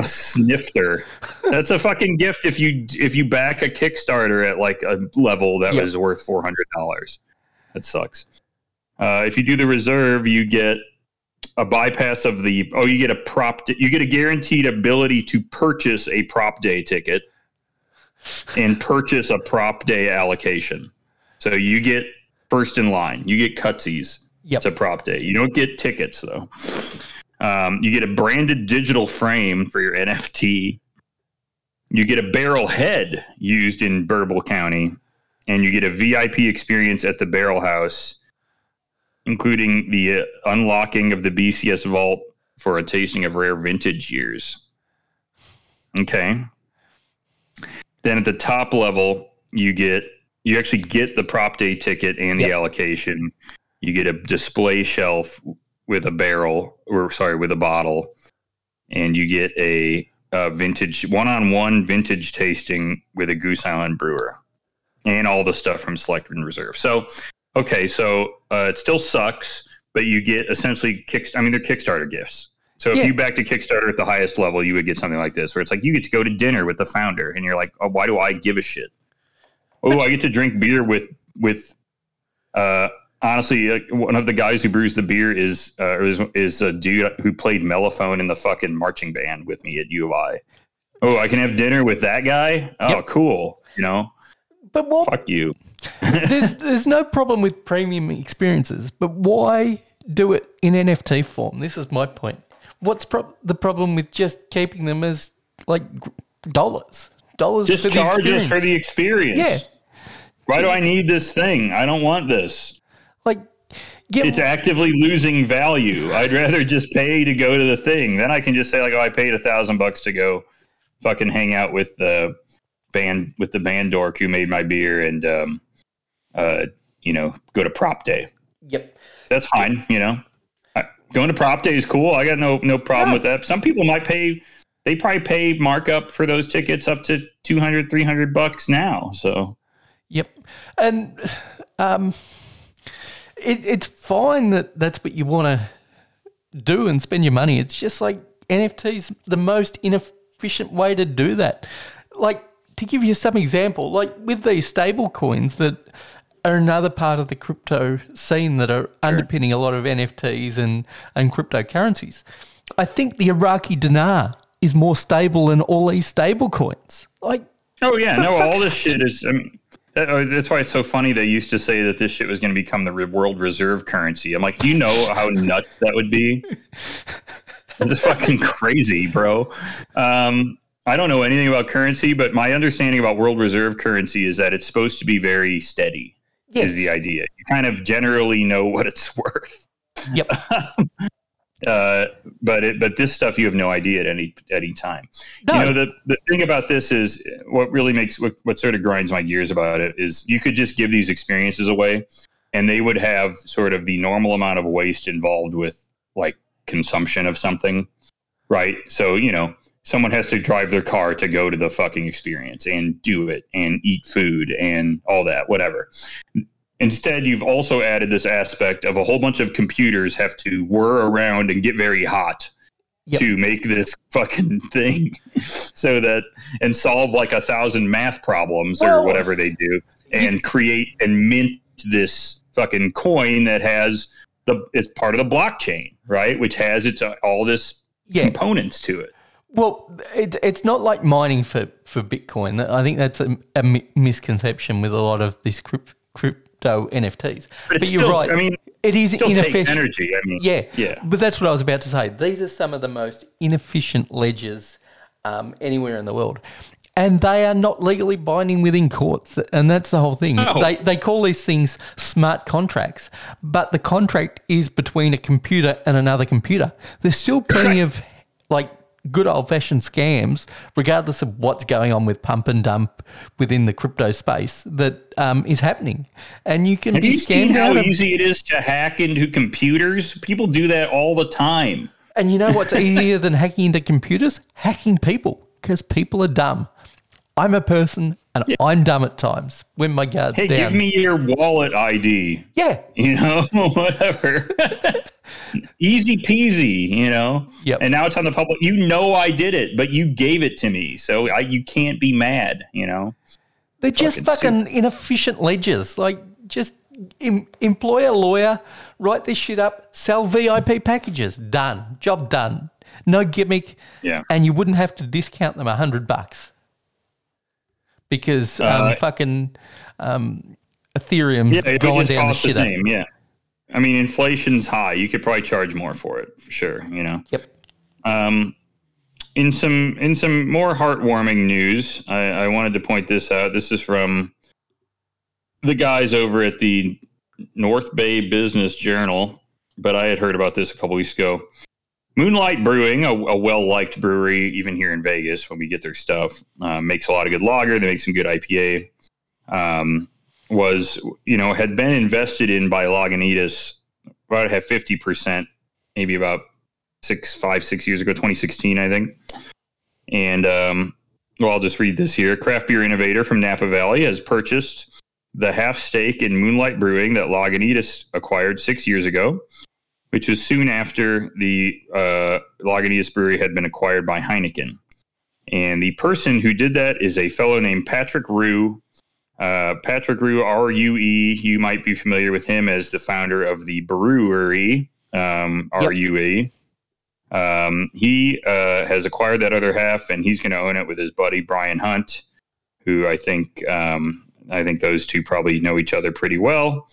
Speaker 3: snifter. That's a fucking gift if you if you back a Kickstarter at like a level that
Speaker 1: Yep.
Speaker 3: was worth four hundred dollars. That sucks. Uh, if you do the reserve, you get a bypass of the. Oh, you get a prop. You get a guaranteed ability to purchase a prop day ticket and purchase a prop day allocation. So you get first in line. You get cutsies
Speaker 1: Yep.
Speaker 3: to prop day. You don't get tickets though. Um, you get a branded digital frame for your NFT. You get a barrel head used in Bourble County, and you get a VIP experience at the Barrel House, including the uh, unlocking of the BCS vault for a tasting of rare vintage years. Okay. Then at the top level, you get you actually get the prop day ticket and the
Speaker 1: Yep.
Speaker 3: allocation. You get a display shelf with a barrel, or sorry, with a bottle, and you get a, uh vintage one-on-one vintage tasting with a Goose Island brewer, and all the stuff from Select and Reserve. So, okay, so uh, it still sucks, but you get essentially kick. I mean, they're Kickstarter gifts. So if
Speaker 1: Yeah.
Speaker 3: you back to Kickstarter at the highest level, you would get something like this, where it's like you get to go to dinner with the founder, and you're like, oh, why do I give a shit? Oh, I get to drink beer with with. Uh, honestly, like, one of the guys who brews the beer is uh, is is a dude who played mellophone in the fucking marching band with me at U of I. Oh, I can have dinner with that guy. Oh,
Speaker 1: Yep.
Speaker 3: cool. You know,
Speaker 1: But what
Speaker 3: fuck you.
Speaker 1: there's there's no problem with premium experiences, but why do it in NFT form? This is my point. What's pro- the problem with just keeping them as like dollars? Dollars
Speaker 3: Just
Speaker 1: for the
Speaker 3: charge us
Speaker 1: experience.
Speaker 3: for the experience.
Speaker 1: Yeah.
Speaker 3: Why do I need this thing? I don't want this.
Speaker 1: Like get
Speaker 3: It's actively losing value. I'd rather just pay to go to the thing. Then I can just say like, oh, I paid a thousand bucks to go fucking hang out with the band with the band dork who made my beer and um, uh, you know go to prop day.
Speaker 1: yep.
Speaker 3: That's fine. You know, I, going to prop day is cool. I got no no problem with that. Some people might pay. They probably pay markup for those tickets up to 200, 300 bucks now. So
Speaker 1: Yep. And um, it, it's fine that that's what you want to do and spend your money. It's just like NFTs, the most inefficient way to do that. Like, to give you some example, like with these stable coins that are another part of the crypto scene that are underpinning a lot of NFTs and, and cryptocurrencies. I think the Iraqi dinar is more stable than all these stable coins. Like,
Speaker 3: Oh yeah, no, all this shit is. I mean, that- uh, that's why it's so funny. They used to say that this shit was going to become the world reserve currency. I'm like, you know how nuts that would be? It's fucking crazy, bro. Um, I don't know anything about currency, but my understanding about world reserve currency is that it's supposed to be very steady.
Speaker 1: yes.
Speaker 3: Is the idea? You kind of generally know what it's worth.
Speaker 1: Yep.
Speaker 3: Uh, but it, but this stuff you have no idea at any any time.
Speaker 1: No.
Speaker 3: You know the the thing about this is what really makes what, what sort of grinds my gears about it is you could just give these experiences away, and they would have sort of the normal amount of waste involved with like consumption of something, right? So you know someone has to drive their car to go to the fucking experience and do it and eat food and all that whatever Instead, you've also added this aspect of a whole bunch of computers have to whir around and get very hot
Speaker 1: Yep.
Speaker 3: to make this fucking thing so that and solve like a thousand math problems or whatever they do and create and mint this fucking coin that has the it's part of the blockchain, right? Which has its uh, all this
Speaker 1: Yeah.
Speaker 3: components to it.
Speaker 1: Well, it, it's not like mining for, for Bitcoin. I think that's a, a misconception with a lot of these crypt, crypto NFTs. But,
Speaker 3: it's
Speaker 1: you're
Speaker 3: still-
Speaker 1: right.
Speaker 3: I mean,
Speaker 1: it is
Speaker 3: Still takes
Speaker 1: inefficient.
Speaker 3: energy. I mean,
Speaker 1: Yeah,
Speaker 3: yeah.
Speaker 1: But that's what I was about to say. These are some of the most inefficient ledgers um, anywhere in the world. And they are not legally binding within courts. And that's the whole thing. They, they call these things smart contracts, but the contract is between a computer and another computer. There's still plenty of like good old fashioned scams, regardless of what's going on with pump and dump within the crypto space, that um, is happening. And you can
Speaker 3: Have
Speaker 1: be
Speaker 3: you
Speaker 1: scammed
Speaker 3: how
Speaker 1: of
Speaker 3: easy it is to hack into computers? People do that all the time.
Speaker 1: And you know what's easier than hacking into computers? Hacking people, because people are dumb. I'm a person, and I'm dumb at times when my guard's
Speaker 3: Hey,
Speaker 1: down.
Speaker 3: give me your wallet ID.
Speaker 1: yeah,
Speaker 3: You know, whatever. Easy peasy, you know.
Speaker 1: Yep.
Speaker 3: And now it's on the public. You know I did it, but you gave it to me, so I, you can't be mad. You know.
Speaker 1: they're just
Speaker 3: Fucking
Speaker 1: fucking inefficient ledgers. Like, just em- employ a lawyer, write this shit up, sell VIP packages. Done. Job done. No gimmick.
Speaker 3: Yeah.
Speaker 1: And you wouldn't have to discount them a hundred bucks because um,
Speaker 3: Uh,
Speaker 1: fucking um, Ethereum's
Speaker 3: Yeah,
Speaker 1: going down the shit.
Speaker 3: same. Yeah. I mean, inflation's high. You could probably charge more for it for sure. You know.
Speaker 1: Yep.
Speaker 3: Um, in some in some more heartwarming news, I, I wanted to point this out. This is from the guys over at the North Bay Business Journal, but I had heard about this a couple weeks ago. Moonlight Brewing, a, a well liked brewery, even here in Vegas, when we get their stuff, uh, makes a lot of good lager. They make some good IPA. Um, was you know had been invested in by Lagunitas, about have fifty percent, maybe about six, five, six years ago, 2016, I think. And um, well, I'll just read this here. Craft beer innovator from Napa Valley has purchased the half stake in Moonlight Brewing that Lagunitas acquired six years ago, which was soon after the uh, Lagunitas Brewery had been acquired by Heineken. And the person who did that is a fellow named Patrick Rue. Uh, Patrick Rue, R U E. You might be familiar with him as the founder of the Bruery, um, R U E. Um, he uh, has acquired that other half, and he's going to own it with his buddy Brian Hunt, who I think um, I think those two probably know each other pretty well,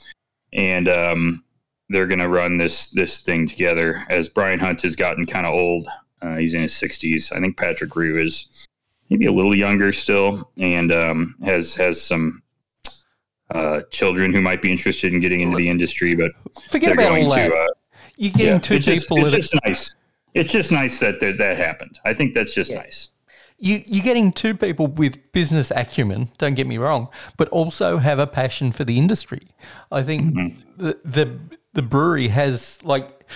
Speaker 3: and um, they're going to run this this thing together. As Brian Hunt has gotten kind of old, uh, he's in his sixties. I think Patrick Rue is maybe a little younger still, and um, has has some uh, children who might be interested in getting into the industry, but
Speaker 1: Forget
Speaker 3: they're
Speaker 1: about
Speaker 3: going
Speaker 1: all that.
Speaker 3: to. Uh,
Speaker 1: You're getting
Speaker 3: yeah,
Speaker 1: two
Speaker 3: it's just,
Speaker 1: people
Speaker 3: it's just nice. It's just nice that that, that happened. I think that's just nice.
Speaker 1: you, you're getting two people with business acumen. Don't get me wrong, but also have a passion for the industry. I think
Speaker 3: Mm-hmm.
Speaker 1: the, the the brewery has like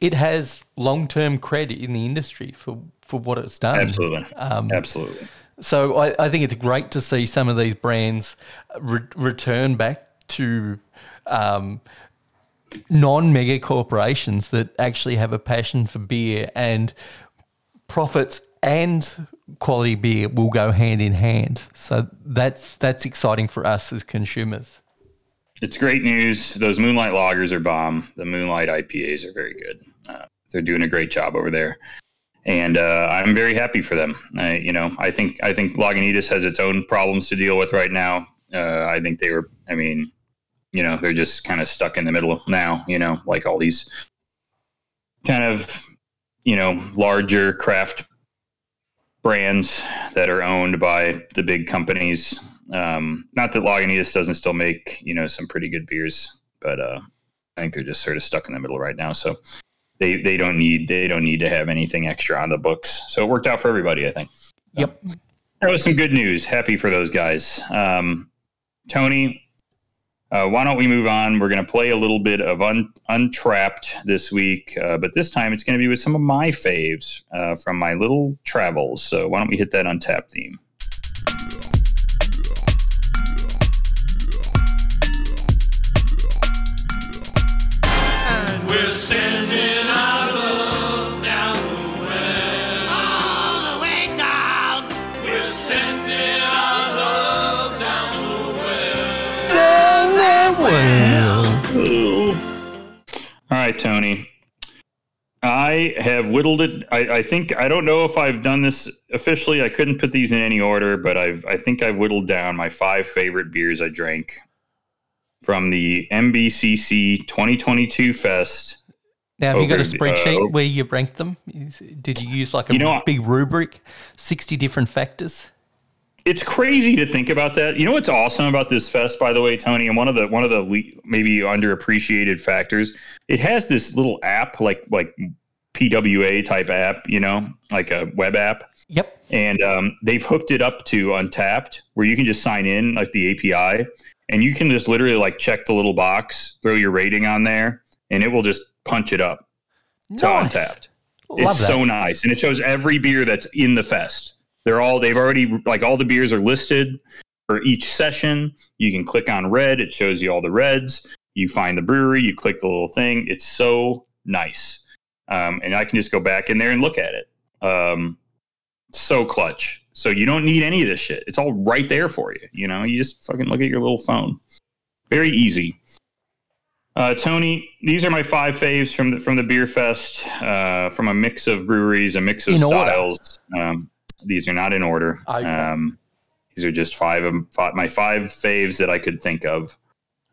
Speaker 1: it has long term credit in the industry for for what it's done.
Speaker 3: Absolutely,
Speaker 1: Um,
Speaker 3: absolutely.
Speaker 1: So I, I think it's great to see some of these brands re- return back to um, non-mega corporations that actually have a passion for beer and profits and quality beer will go hand in hand. So that's that's exciting for us as consumers.
Speaker 3: It's great news. Those Moonlight Lagers are bomb. The Moonlight IPAs are very good. Uh, they're doing a great job over there, and uh, I'm very happy for them. I, you know, I think I think Lagunitas has its own problems to deal with right now. Uh, I think they were. I mean, you know, they're just kind of stuck in the middle now. You know, like all these kind of you know larger craft brands that are owned by the big companies. Um, not that Lagunitas doesn't still make you know some pretty good beers, but uh, I think they're just sort of stuck in the middle right now. So they they don't need they don't need to have anything extra on the books. So it worked out for everybody, I think.
Speaker 1: Yep.
Speaker 3: That was some good news. Happy for those guys. Um, Tony, uh, why don't we move on? We're going to play a little bit of un- Untappd this week, uh, but this time it's going to be with some of my faves uh, from my little travels. So why don't we hit that Untapped theme? Right, Tony. I have whittled it. I, I think I don't know if I've done this officially. I couldn't put these in any order, but I've I think I've whittled down my five favorite beers I drank from the MBCC 2022 Fest.
Speaker 1: Now, have you got a spreadsheet
Speaker 3: uh,
Speaker 1: where you ranked them? Did you use like a
Speaker 3: You know
Speaker 1: big rubric, sixty different factors?
Speaker 3: It's crazy to think about that. You know what's awesome about this fest, by the way, Tony, and one of the one of the le- maybe underappreciated factors. It has this little app, like like PWA type app, you know, like a web app.
Speaker 1: Yep.
Speaker 3: and um, they've hooked it up to Untappd, where you can just sign in like the API, and you can just literally like check the little box, throw your rating on there, and it will just punch it up to Untappd.
Speaker 1: Love
Speaker 3: it's
Speaker 1: that.
Speaker 3: so nice, and it shows every beer that's in the fest. They're all they've already like all the beers are listed for each session. You can click on red; it shows you all the reds. You find the brewery, you click the little thing. It's so nice, um, and I can just go back in there and look at it. Um, so clutch. So you don't need any of this shit. It's all right there for you. You know, you just fucking look at your little phone. Very easy. Uh, Tony, these are my five faves from the from the beer fest. Uh, from a mix of breweries, a mix of
Speaker 1: In
Speaker 3: styles. Um, these are not in order.
Speaker 1: Okay.
Speaker 3: Um, these are just five of my five faves that I could think of.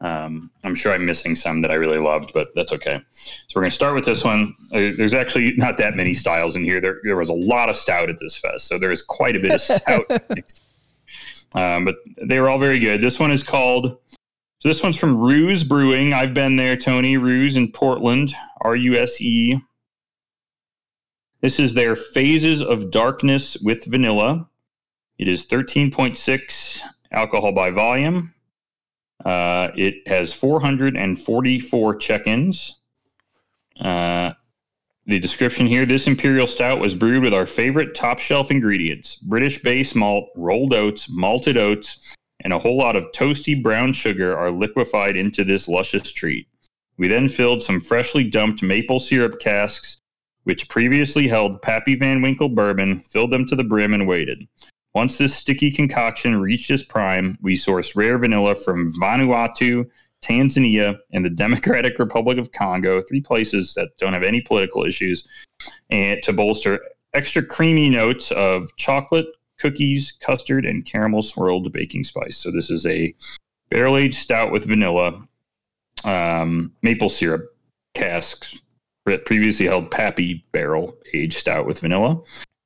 Speaker 3: Um, I'm sure I'm missing some that I really loved, but that's okay. So we're going to start with this one. Uh, there's actually not that many styles in here. There, there was a lot of stout at this fest, so there is quite a bit of stout. um, but they were all very good. This one is called. So this one's from Ruse Brewing. I've been there, Tony Ruse in Portland. R U S E. This is their Phases of Darkness with Vanilla. It is 13.6 alcohol by volume. Uh, it has 444 check ins. Uh, the description here this Imperial Stout was brewed with our favorite top shelf ingredients British base malt, rolled oats, malted oats, and a whole lot of toasty brown sugar are liquefied into this luscious treat. We then filled some freshly dumped maple syrup casks, which previously held Pappy Van Winkle bourbon, filled them to the brim, and waited. Once this sticky concoction reached its prime, we sourced rare vanilla from Vanuatu, Tanzania, and the Democratic Republic of Congo, three places that don't have any political issues, and to bolster extra creamy notes of chocolate, cookies, custard, and caramel swirled baking spice. So this is a barrel aged stout with vanilla, um, maple syrup casks, previously held Pappy barrel aged stout with vanilla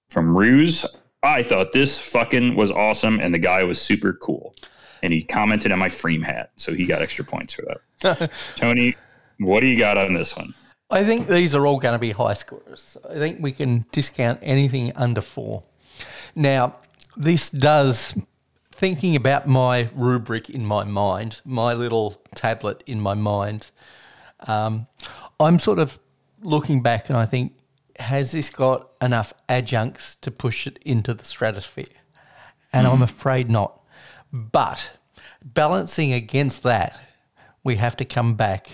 Speaker 3: from Ruse. I thought this fucking was awesome, and the guy was super cool. And he commented on my frame hat, so he got extra points for that. Tony, what do you got on this one?
Speaker 1: I think these are all going to be high scorers. I think we can discount anything under four. Now, this does, thinking about my rubric in my mind, my little tablet in my mind, um, I'm sort of looking back and I think, has this got enough adjuncts to push it into the stratosphere? And I'm afraid not. But balancing against that, we have to come back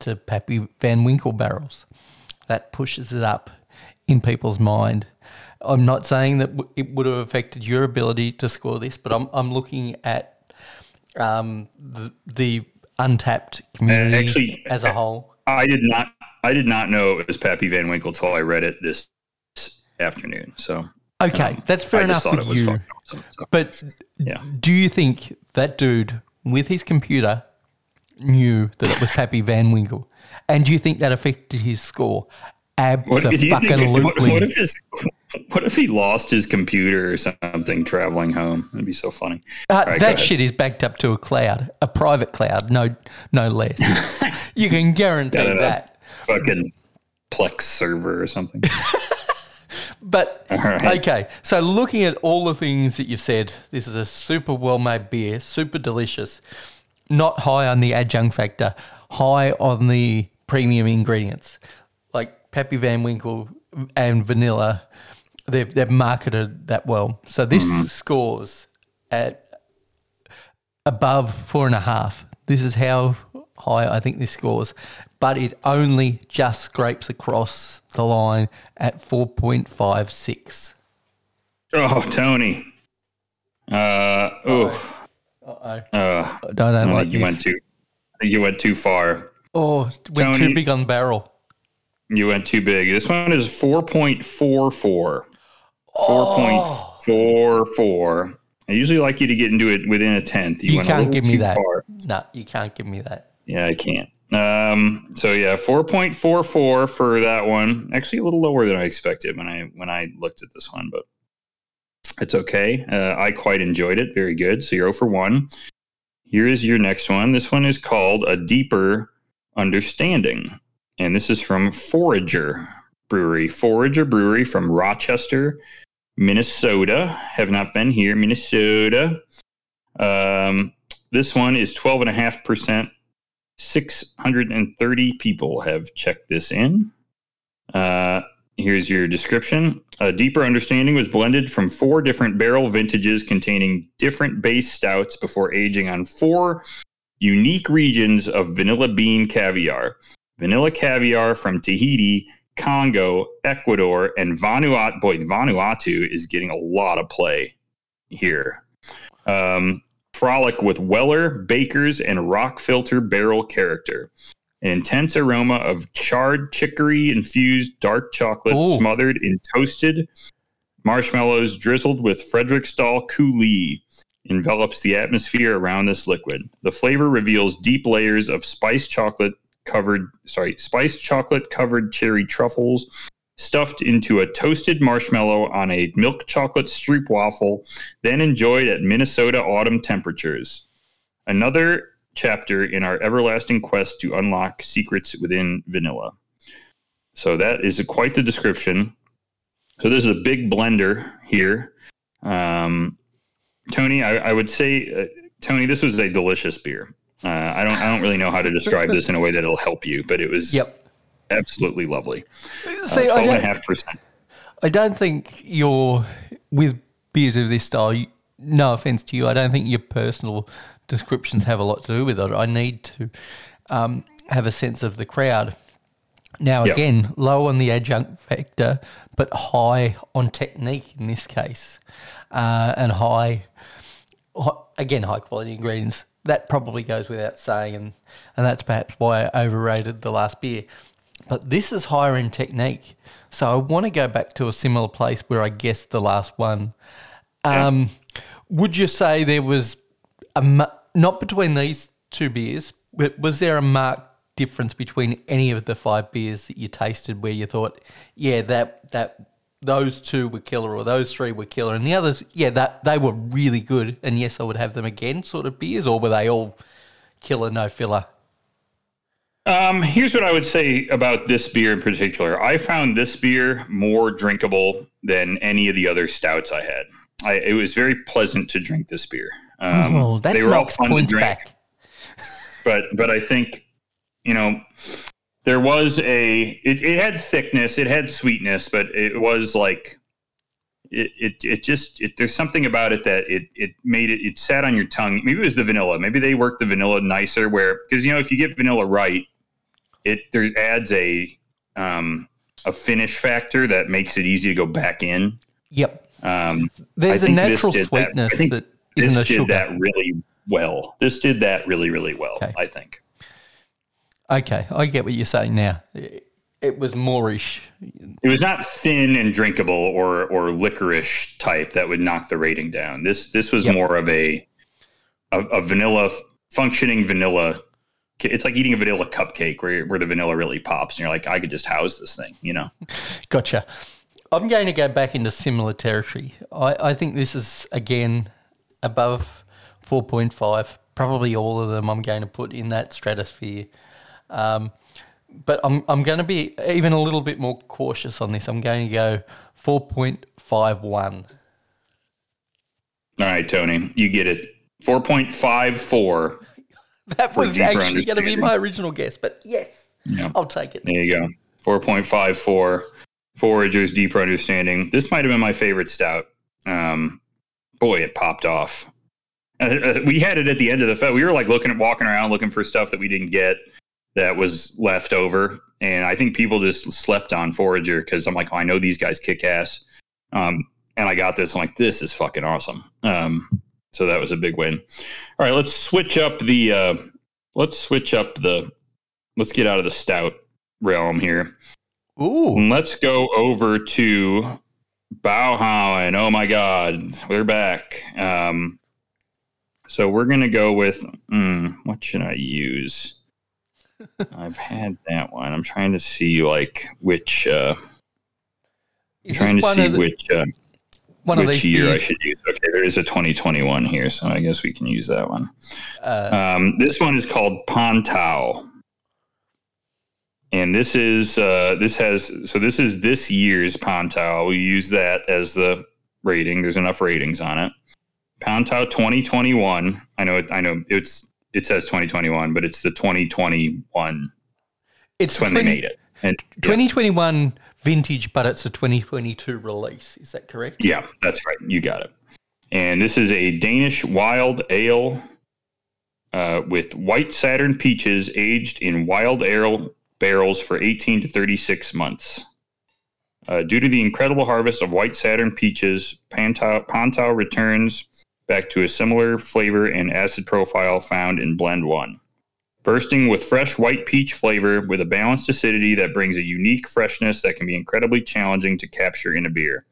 Speaker 1: to Pappy Van Winkle barrels. That pushes it up in people's mind. I'm not saying that it would have affected your ability to score this, but I'm, I'm looking at um, the, the Untappd community
Speaker 3: Uh, actually,
Speaker 1: as a whole.
Speaker 3: I did not. I did not know it was Pappy Van Winkle till I read it this afternoon. So
Speaker 1: Okay, that's fair
Speaker 3: I
Speaker 1: enough with you.
Speaker 3: awesome. So,
Speaker 1: But
Speaker 3: yeah.
Speaker 1: do you think that dude with his computer knew that it was Pappy Van Winkle? And do you think that affected his score?
Speaker 3: What, think,
Speaker 1: Absolutely.
Speaker 3: what, what if his, what if he lost his computer or something traveling home? That'd be so funny.
Speaker 1: Uh,
Speaker 3: right,
Speaker 1: that shit is backed up to a cloud, a private cloud, no, no less. you can guarantee that.
Speaker 3: Fucking Plex server or something.
Speaker 1: But
Speaker 3: right.
Speaker 1: okay, so looking at all the things that you've said, this is a super well made beer, super delicious, not high on the adjunct factor, high on the premium ingredients. Like Pappy Van Winkle and vanilla, they've, they've marketed that well. So this mm-hmm. scores at above four and a half. This is how high I think this scores, but it only just scrapes across the line at 4.56.
Speaker 3: oh, Tony. Uh, oh,
Speaker 1: Uh-oh.
Speaker 3: uh,
Speaker 1: I don't
Speaker 3: I
Speaker 1: like
Speaker 3: think you went too. I think you went too far.
Speaker 1: oh, went
Speaker 3: Tony-
Speaker 1: too big on barrel.
Speaker 3: You went too big. This one is four point four four.
Speaker 1: Oh.
Speaker 3: Four point four four. I usually like you to get into it within a tenth.
Speaker 1: You
Speaker 3: went a
Speaker 1: can't give me that.
Speaker 3: far.
Speaker 1: No, you can't give me that.
Speaker 3: Yeah, I can't. Um, so yeah, four point four four for that one. Actually, a little lower than I expected when I when I looked at this one, but it's okay. Uh, I quite enjoyed it. Very good. So you're 0 for one. Here is your next one. This one is called a deeper understanding, and this is from Forager Brewery. Forager Brewery from Rochester, Minnesota. Have not been here, Minnesota. Um, this one is 12.5%. 630 people have checked this in. Uh, here's your description. A deeper understanding was blended from four different barrel vintages containing different base stouts before aging on four unique regions of vanilla bean caviar. Vanilla caviar from Tahiti, Congo, Ecuador, and Vanuatu. Boy, Vanuatu is getting a lot of play here. Um, frolic with Weller, Bakers, and rock filter barrel character. An intense aroma of charred chicory infused dark chocolate
Speaker 1: Ooh.
Speaker 3: smothered in toasted marshmallows drizzled with Frederiksdal coulis envelops the atmosphere around this liquid. The flavor reveals deep layers of spiced chocolate covered, sorry, spiced chocolate covered cherry truffles stuffed into a toasted marshmallow on a milk chocolate stroop waffle, then enjoyed at Minnesota autumn temperatures. Another chapter in our everlasting quest to unlock secrets within vanilla. So that is quite the description. So this is a big blender here. Um, Tony, I, I would say, uh, Tony, this was a delicious beer. Uh, I don't, I don't really know how to describe this in a way that'll help you, but it was
Speaker 1: Yep.
Speaker 3: Absolutely lovely.
Speaker 1: See,
Speaker 3: Uh,
Speaker 1: I don't. I don't think you're with beers of this style. you- No offense to you, I don't think your personal descriptions have a lot to do with it. I need to um, have a sense of the crowd. Now,
Speaker 3: Yep.
Speaker 1: again, low on the adjunct factor, but high on technique in this case, uh, and high, hi- again, high quality ingredients. That probably goes without saying, and, and that's perhaps why I overrated the last beer. But this is higher in technique. So I want to go back to a similar place where I guessed the last one. Um, Would you say there was a not between these two beers, but was there a marked difference between any of the five beers that you tasted where you thought, yeah, that that those two were killer or those three were killer, and the others, yeah, that they were really good, and yes, I would have them again, sort of beers, or were they all killer, no filler?
Speaker 3: Um, here's what I would say about this beer in particular. I found this beer more drinkable than any of the other stouts I had. I, it was very pleasant to drink this beer. Um,
Speaker 1: oh,
Speaker 3: they were all fun to drink,
Speaker 1: back.
Speaker 3: but but I think you know there was a it, it had thickness, it had sweetness, but it was like it it, it just it, there's something about it that it it made it it sat on your tongue. Maybe it was the vanilla. Maybe they worked the vanilla nicer where because you know if you get vanilla right, it there adds a um a finish factor that makes it easy to go back in.
Speaker 1: Yep.
Speaker 3: Um,
Speaker 1: There's a natural
Speaker 3: that.
Speaker 1: Sweetness
Speaker 3: think
Speaker 1: that
Speaker 3: this did
Speaker 1: sugar.
Speaker 3: that really well. This did that really really well.
Speaker 1: Okay.
Speaker 3: I think.
Speaker 1: Okay, I get what you're saying now. It, it was moorish.
Speaker 3: It was not thin and drinkable or or licorice type that would knock the rating down. This this was
Speaker 1: Yep.
Speaker 3: more of a, a a vanilla functioning vanilla. It's like eating a vanilla cupcake where where the vanilla really pops, and you're like, I could just house this thing, you know.
Speaker 1: Gotcha. I'm going to go back into similar territory. I, I think this is again above 4.5. Probably all of them I'm going to put in that stratosphere. Um, but I'm I'm going to be even a little bit more cautious on this. I'm going to go 4.51.
Speaker 3: All right, Tony, you get it. Four point five four.
Speaker 1: That was actually going to be my original guess, but yes,
Speaker 3: Yeah.
Speaker 1: I'll take it.
Speaker 3: There you go. Four point five four. Foragers deeper understanding. This might have been my favorite stout. Um, boy, it popped off. Uh, uh, we had it at the end of the fest. We were like looking at walking around looking for stuff that we didn't get that was left over, and I think people just slept on Forager because I'm like, oh, I know these guys kick ass. Um, and I got this. I'm like, this is fucking awesome. Um, so that was a big win. All right, let's switch up the. Uh, let's switch up the. Let's get out of the stout realm here.
Speaker 1: Ooh,
Speaker 3: And let's go over to Baghaven. Oh my God, we're back. Um, so we're gonna go with mm, what should I use? I've had that one. I'm trying to see like which. Uh, trying to see
Speaker 1: the,
Speaker 3: which uh,
Speaker 1: one of
Speaker 3: which
Speaker 1: these
Speaker 3: year I should use. Okay, there is a 2021 here, so I guess we can use that one.
Speaker 1: Uh,
Speaker 3: Um, this one is called Pontau. And this is uh, this has so this is this year's Pontau. We use that as the rating. There's enough ratings on it. Pontau 2021. I know it, I know it's it says 2021, but it's the 2021.
Speaker 1: it's
Speaker 3: when
Speaker 1: 20
Speaker 3: they made it. And yeah,
Speaker 1: 2021 vintage, but it's a 2022 release. Is that correct?
Speaker 3: yeah, that's right. You got it. And this is a Danish wild ale uh, with white Saturn peaches aged in wild ale barrels for 18 to 36 months. Uh, due to the incredible harvest of white Saturn peaches, Pantau, Pantau returns back to a similar flavor and acid profile found in Blend 1. Bursting with fresh white peach flavor with a balanced acidity that brings a unique freshness that can be incredibly challenging to capture in a beer.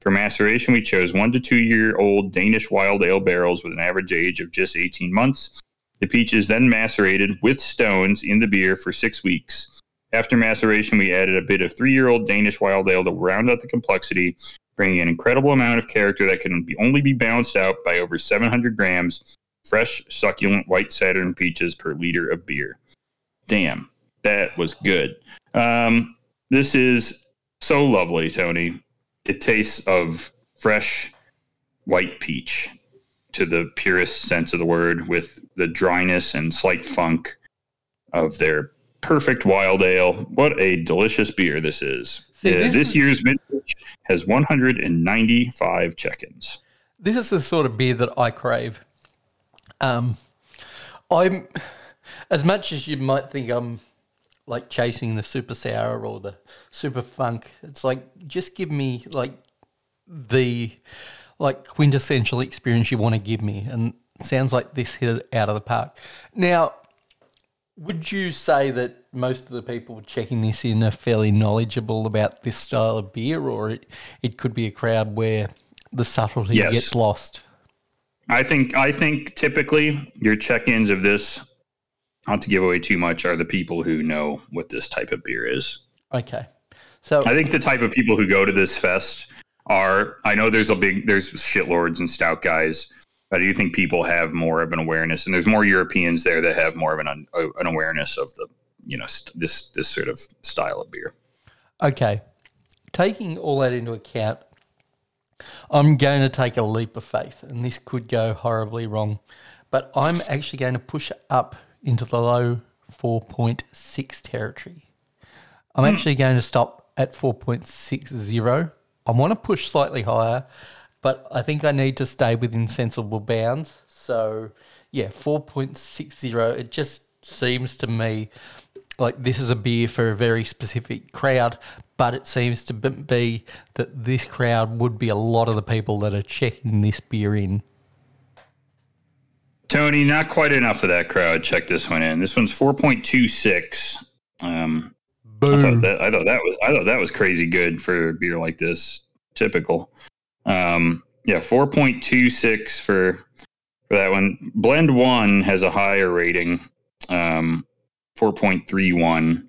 Speaker 3: For maceration, we chose one to two year old Danish wild ale barrels with an average age of just 18 months. The peach is then macerated with stones in the beer for six weeks. After maceration, we added a bit of three year old Danish wild ale to round out the complexity, bringing an incredible amount of character that can be, only be balanced out by over 700 grams fresh, succulent white Saturn peaches per liter of beer. Damn, that was good. Um, this is so lovely, Tony. It tastes of fresh white peach to the purest sense of the word, with the dryness and slight funk of their perfect wild ale. What a delicious beer this is.
Speaker 1: See,
Speaker 3: Uh,
Speaker 1: this
Speaker 3: this
Speaker 1: is-
Speaker 3: year's vintage has 195 check-ins.
Speaker 1: This is the sort of beer that I crave. Um, I'm as much as you might think I'm like chasing the super sour or the super funk. It's like just give me like the like quintessential experience you want to give me, and sounds like this hit it out of the park. Now, would you say that most of the people checking this in are fairly knowledgeable about this style of beer, or it, it could be a crowd where the subtlety
Speaker 3: Yes.
Speaker 1: gets lost?
Speaker 3: I think I think typically your check-ins of this, not to give away too much, are the people who know what this type of beer is.
Speaker 1: Okay. So
Speaker 3: I think the type of people who go to this fest are. I know there's a big there's shitlords and stout guys. I do think people have more of an awareness, and there's more Europeans there that have more of an an awareness of the you know st- this this sort of style of beer.
Speaker 1: Okay. Taking all that into account, I'm going to take a leap of faith, and this could go horribly wrong, but I'm actually going to push up into the low 4.6 territory. I'm hmm. actually going to stop at 4.60. I want to push slightly higher, but I think I need to stay within sensible bounds. So, yeah, 4.60. It just seems to me like this is a beer for a very specific crowd, but it seems to be that this crowd would be a lot of the people that are checking this beer in.
Speaker 3: Tony, not quite enough of that crowd. Check this one in. This one's four point two six. Um, I
Speaker 1: Boom.
Speaker 3: thought that I thought that was I thought that was crazy good for a beer like this. Typical. Um, yeah, four point two six for for that one. Blend one has a higher rating, um, four point three one,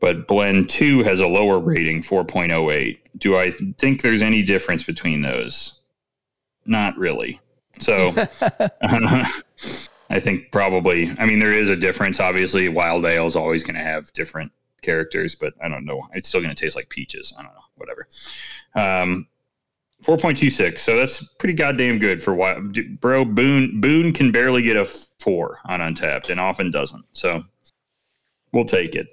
Speaker 3: but blend two has a lower rating, four point oh eight. Do I think there's any difference between those? Not really. So. I think probably. I mean, there is a difference. Obviously, wild ale is always going to have different characters, but I don't know. It's still going to taste like peaches. I don't know. Whatever. Um, four point two six. So that's pretty goddamn good for wild. Bro, Boon Boon can barely get a four on Untappd, and often doesn't. So we'll take it.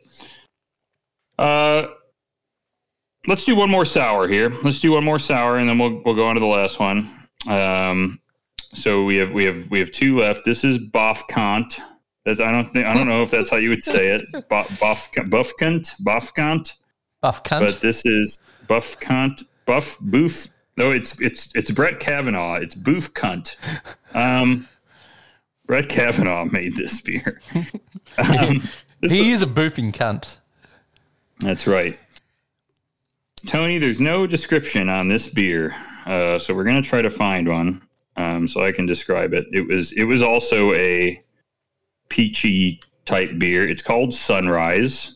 Speaker 3: Uh, let's do one more sour here. Let's do one more sour, and then we'll we'll go on to the last one. Um, so we have we have we have two left. This is Bofkont. That's I don't think I don't know if that's how you would say it. Bof Bofkont Bofkont.
Speaker 1: Buff cunt.
Speaker 3: But this is Buffkant Buff Boof. No, it's it's it's Brett Kavanaugh. It's Boof Cunt. Um, Brett Kavanaugh made this beer. Um,
Speaker 1: he is a boofing cunt.
Speaker 3: That's right. Tony, there's no description on this beer, uh, so we're gonna try to find one um, so I can describe it. It was it was also a peachy type beer. It's called Sunrise.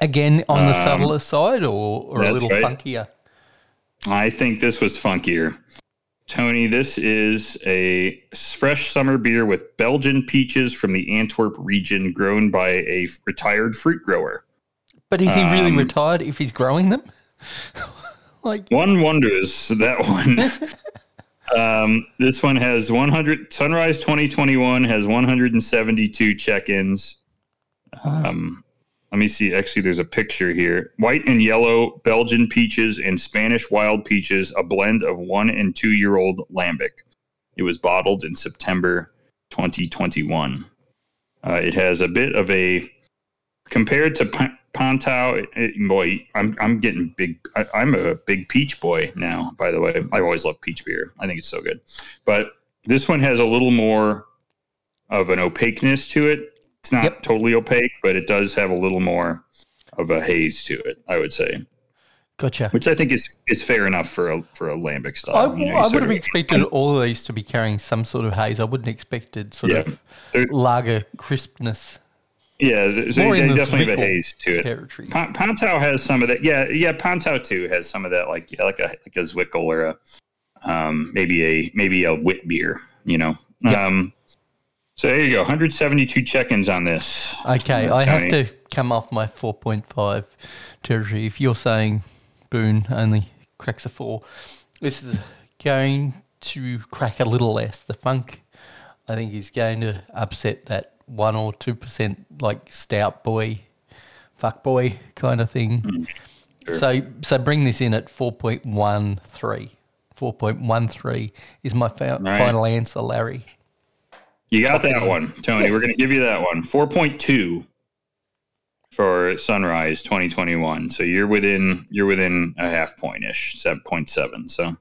Speaker 1: Again, on the
Speaker 3: Um,
Speaker 1: subtler side or, or a little
Speaker 3: right.
Speaker 1: funkier?
Speaker 3: I think this was funkier. Tony, this is a fresh summer beer with Belgian peaches from the Antwerp region, grown by a retired fruit grower.
Speaker 1: But is he really
Speaker 3: um,
Speaker 1: retired if he's growing them? like,
Speaker 3: One wonders that one. um, this one has 100. Sunrise 2021 has 172 check-ins. Um, let me see. Actually, there's a picture here. White and yellow Belgian peaches and Spanish wild peaches, a blend of one and two year old lambic. It was bottled in September 2021. Uh, it has a bit of a compared to P- Pontau. It, it- boy, I'm I'm getting big. I, I'm a big peach boy now. By the way, I've always loved peach beer. I think it's so good. But this one has a little more of an opaqueness to it. It's not
Speaker 1: Yep.
Speaker 3: totally opaque, but it does have a little more of a haze to it. I would say.
Speaker 1: Gotcha.
Speaker 3: which I think is is fair enough for a for a lambic style.
Speaker 1: I,
Speaker 3: you know,
Speaker 1: I would have expected all of these to be carrying some sort of haze. I wouldn't expected sort
Speaker 3: Yeah.
Speaker 1: of
Speaker 3: They're-
Speaker 1: lager crispness
Speaker 3: Yeah, so
Speaker 1: More
Speaker 3: they
Speaker 1: in
Speaker 3: definitely have a haze to it.
Speaker 1: territory.
Speaker 3: Pontau has some of that. Yeah, yeah. Pontau too has some of that, like yeah, like a like a Zwickel or a um, maybe a maybe a wit beer. You know.
Speaker 1: Yeah.
Speaker 3: Um, so there you go. 172 check-ins on this.
Speaker 1: Okay, I have to come off my 4.5 territory. If you're saying Boon only cracks a four, this is going to crack a little less. The funk, I think, is going to upset that one or two percent like stout boy, fuck boy kind of thing.
Speaker 3: Hmm, sure.
Speaker 1: So, so bring this in at 4.13. 4.13 is my fa-
Speaker 3: Right.
Speaker 1: final answer, Larry.
Speaker 3: You got that one, Tony. We're going to give you that one. 4.2 for Sunrise 2021. So you're within you're within a half point ish, 7.7. So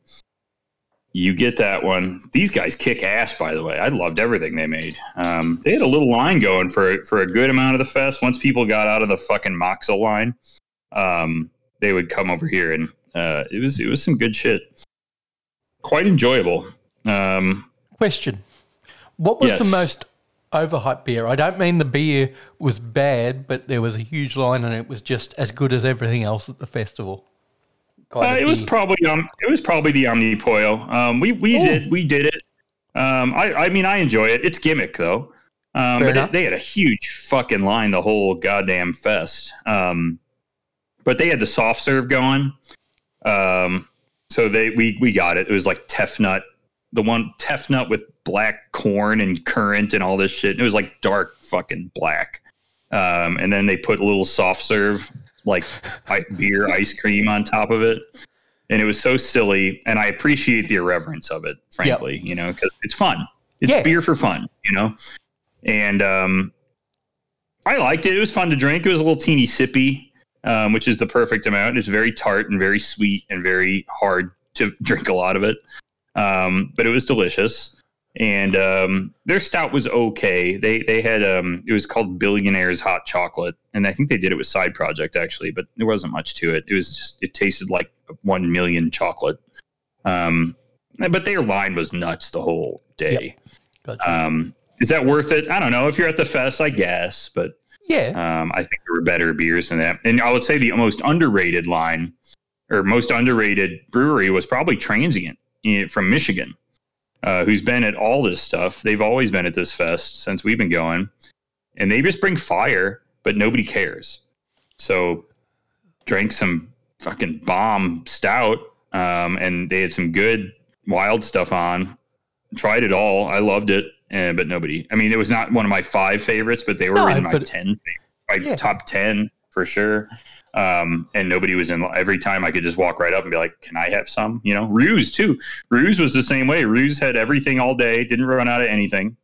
Speaker 3: you get that one. These guys kick ass, by the way. I loved everything they made. Um, they had a little line going for for a good amount of the fest. Once people got out of the fucking Moksa line, um, they would come over here, and uh, it was it was some good shit. Quite enjoyable. Um,
Speaker 1: Question: What was the most overhyped beer? I don't mean the beer was bad, but there was a huge line, and it was just as good as everything else at the festival.
Speaker 3: Uh,
Speaker 1: of
Speaker 3: it was probably um, it was probably the Omnipollo. Um, we we
Speaker 1: Oh.
Speaker 3: did we did it. Um, I I mean I enjoy it. It's gimmick though. Um,
Speaker 1: Fair
Speaker 3: but it, they had a huge fucking line the whole goddamn fest. Um, but they had the soft serve going. Um, so they we we got it. It was like Tefnut, the one Tefnut with black corn and currant and all this shit. It was like dark fucking black. Um, and then they put a little soft serve like beer ice cream on top of it. And it was so silly, and I appreciate the irreverence of it, frankly. You know, because it's fun. It's
Speaker 1: Yeah.
Speaker 3: beer for fun, you know. And um, I liked it. It was fun to drink. It was a little teeny sippy, um, which is the perfect amount. It's very tart and very sweet and very hard to drink a lot of it. Um, but it was delicious. And um, their stout was okay. They they had um, it was called Billionaires Hot Chocolate, and I think they did it with Side Project actually, but there wasn't much to it. It was just it tasted like one million chocolate. Um, but their line was nuts the whole day.
Speaker 1: Gotcha.
Speaker 3: Um, is that worth it? I don't know. If you're at the fest, I guess, but
Speaker 1: yeah,
Speaker 3: um, I think there were better beers than that. And I would say the most underrated line or most underrated brewery was probably Transient from Michigan, uh, who's been at all this stuff. They've always been at this fest since we've been going, and they just bring fire, but nobody cares. So, drank some fucking bomb stout, um, and they had some good wild stuff on. Tried it all. I loved it, uh, but nobody. I mean, it was not one of my five favorites, but they were
Speaker 1: No,
Speaker 3: in my ten, my
Speaker 1: Yeah.
Speaker 3: top ten for sure. Um, and nobody was in. Every time I could just walk right up and be like, "Can I have some?" You know, Ruse too. Ruse was the same way. Ruse had everything all day, didn't run out of anything.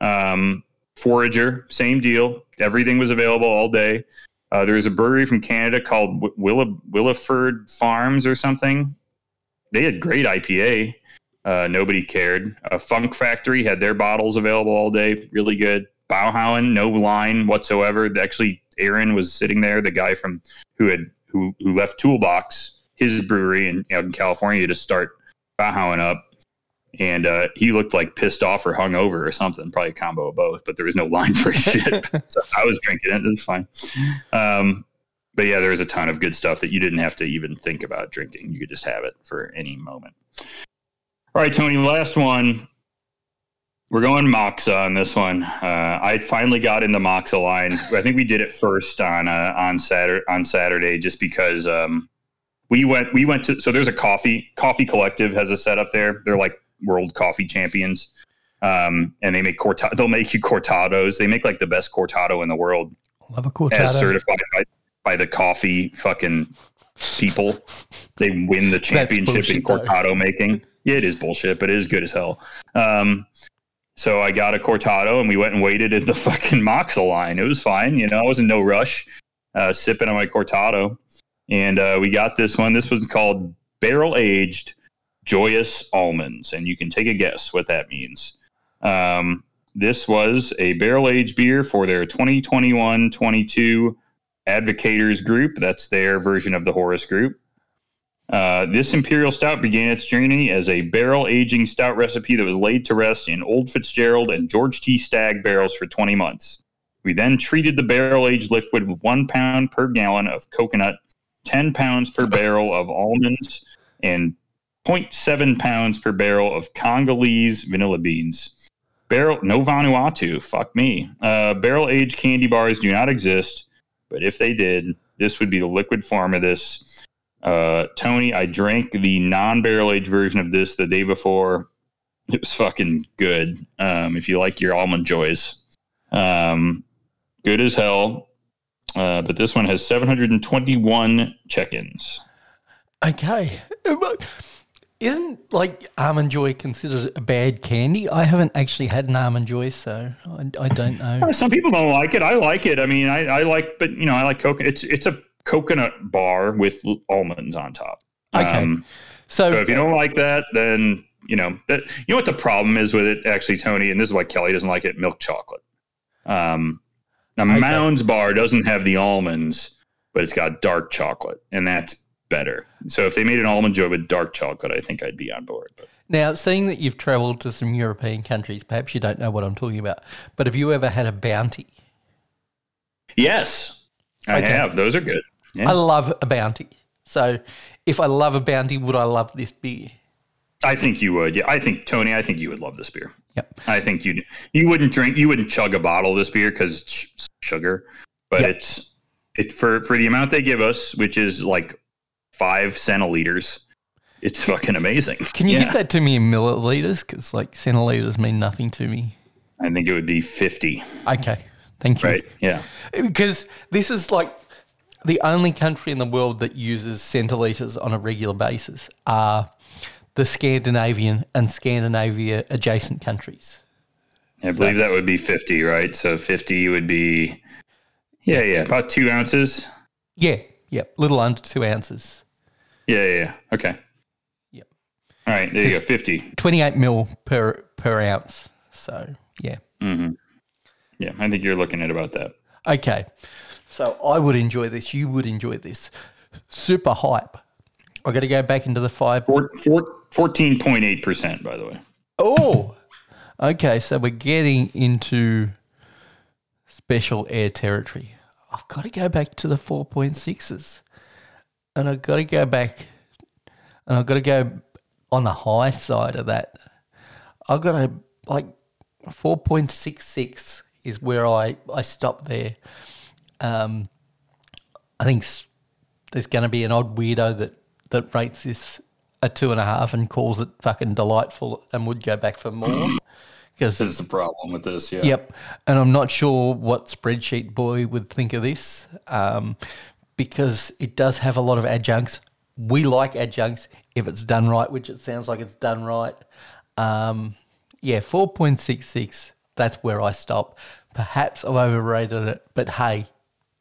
Speaker 3: Um, Forager, same deal. Everything was available all day. Uh, was a brewery from Canada called Wi- Willa, Williford Farms or something. They had great IPA. Uh, nobody cared. Uh, Funk Factory had their bottles available all day. Really good. Baghaven, no line whatsoever. They actually, Aaron was sitting there, the guy from who had who who left Toolbox, his brewery in, out in California to start Baghaven up. And uh, he looked like pissed off or hungover or something, probably a combo of both. But there was no line for shit. so I was drinking it. It was fine. Um, but yeah, there was a ton of good stuff that you didn't have to even think about drinking. You could just have it for any moment. All right, Tony, last one. We're going Moksa on this one. Uh, I finally got in the Moksa line. I think we did it first on uh, on Saturday on Saturday, just because um, we went we went to. So there's a coffee coffee collective has a setup there. They're like world coffee champions, um, and they make corta- They'll make you cortados. They make like the best cortado in the world
Speaker 1: love a
Speaker 3: as
Speaker 1: cortado.
Speaker 3: certified by, by the coffee fucking people. They win the championship in
Speaker 1: bullshit, though.
Speaker 3: cortado making. Yeah, it is bullshit, but it is good as hell. Um, so I got a cortado and we went and waited in the fucking Moksa line. It was fine, you know. I was in no rush, uh, sipping on my cortado, and uh, we got this one. This was called barrel aged joyous almonds, and you can take a guess what that means. Um, this was a barrel aged beer for their 2021 22 Advocators group. That's their version of the Horus group. Uh, this imperial stout began its journey as a barrel aging stout recipe that was laid to rest in Old Fitzgerald and George T. Stagg barrels for 20 months. We then treated the barrel aged liquid with one pound per gallon of coconut, 10 pounds per barrel of almonds, and 0.7 pounds per barrel of Congolese vanilla beans. Barrel, no Vanuatu, fuck me. Uh, barrel aged candy bars do not exist, but if they did, this would be the liquid form of this. Uh, Tony, I drank the non barrel aged version of this the day before. It was fucking good. Um, if you like your almond joys, um, good as hell. Uh, but this one has 721 check ins.
Speaker 1: Okay. But Isn't like almond joy considered a bad candy? I haven't actually had an almond joy, so I, I don't know.
Speaker 3: Some people don't like it. I like it. I mean, I, I like, but you know, I like coconut. It's it's a coconut bar with almonds on top.
Speaker 1: Okay. So,
Speaker 3: so if you don't like that, then you know that you know what the problem is with it, actually, Tony, and this is why Kelly doesn't like it: milk chocolate. Um, now
Speaker 1: Okay.
Speaker 3: Mounds Bar doesn't have the almonds, but it's got dark chocolate, and that's better. So if they made an almond joy with dark chocolate, I think I'd be on board. But
Speaker 1: now seeing that you've travelled to some European countries, perhaps you don't know what I'm talking about. But have you ever had a bounty?
Speaker 3: yes, I
Speaker 1: Okay.
Speaker 3: have. Those are good. Yeah.
Speaker 1: I love a bounty. So if I love a bounty, would I love this beer?
Speaker 3: I think you would. Yeah, I think Tony. I think you would love this beer.
Speaker 1: Yep.
Speaker 3: I think you you wouldn't drink you wouldn't chug a bottle of this beer because it's sugar, but
Speaker 1: Yep.
Speaker 3: it's it for for the amount they give us, which is like five centiliters. It's fucking amazing.
Speaker 1: Can you
Speaker 3: Yeah.
Speaker 1: give that to me in milliliters? Because like centiliters mean nothing to me.
Speaker 3: I think it would be fifty.
Speaker 1: Okay, thank you.
Speaker 3: Right? Yeah.
Speaker 1: Because this is like the only country in the world that uses centiliters on a regular basis are the Scandinavian and Scandinavia adjacent countries.
Speaker 3: I believe that would be fifty, right? So fifty would be, yeah, yeah, about two ounces.
Speaker 1: Yeah, yeah, little under two ounces.
Speaker 3: Yeah, yeah, yeah. Okay.
Speaker 1: Yep.
Speaker 3: All right, there you go.
Speaker 1: 'Cause-
Speaker 3: Fifty.
Speaker 1: 28 mil per per ounce. So, yeah. Mm-hmm.
Speaker 3: Yeah, I think you're looking at about that.
Speaker 1: Okay. So, I would enjoy this. You would enjoy this. Super hype. I got to go back into the five.
Speaker 3: Four, four, 14.8%, by the way.
Speaker 1: Oh, okay. So we're getting into special air territory. I've got to go back to the 4.6s. And I've got to go back and I've got to go on the high side of that. I've got to, like, 4.66 is where I, I stop there. Um, I think there's going to be an odd weirdo that, that rates this a two and a half and calls it fucking delightful and would go back for more. Because
Speaker 3: there's a problem with this, yeah.
Speaker 1: Yep. And I'm not sure what spreadsheet boy would think of this um, because it does have a lot of adjuncts. We like adjuncts if it's done right, which it sounds like it's done right. Um, yeah, 4.66, that's where I stop. Perhaps I've overrated it, but hey,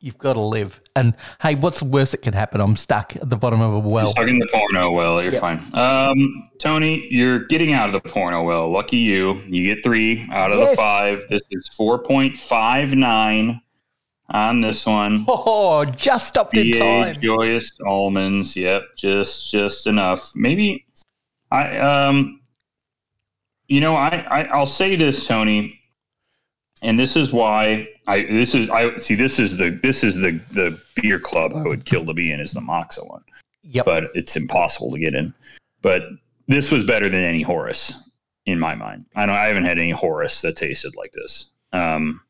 Speaker 1: you've got to live. And hey, what's the worst that can happen? I'm stuck at the bottom of a well.
Speaker 3: Stuck in the porno well, you're fine. Um, Tony, you're getting out of the porno well. Lucky you. You get three out of
Speaker 1: Yes.
Speaker 3: the five. This is 4.59 on this one.
Speaker 1: Oh, just stopped in
Speaker 3: BA
Speaker 1: time.
Speaker 3: joyous almonds. Yep, just just enough. Maybe I um you know, I, I I'll say this, Tony, and this is why I this is I see this is the this is the the beer club I would kill to be in is the Moksa one.
Speaker 1: Yep.
Speaker 3: But it's impossible to get in. But this was better than any Horus in my mind. I don't I haven't had any Horus that tasted like this. Um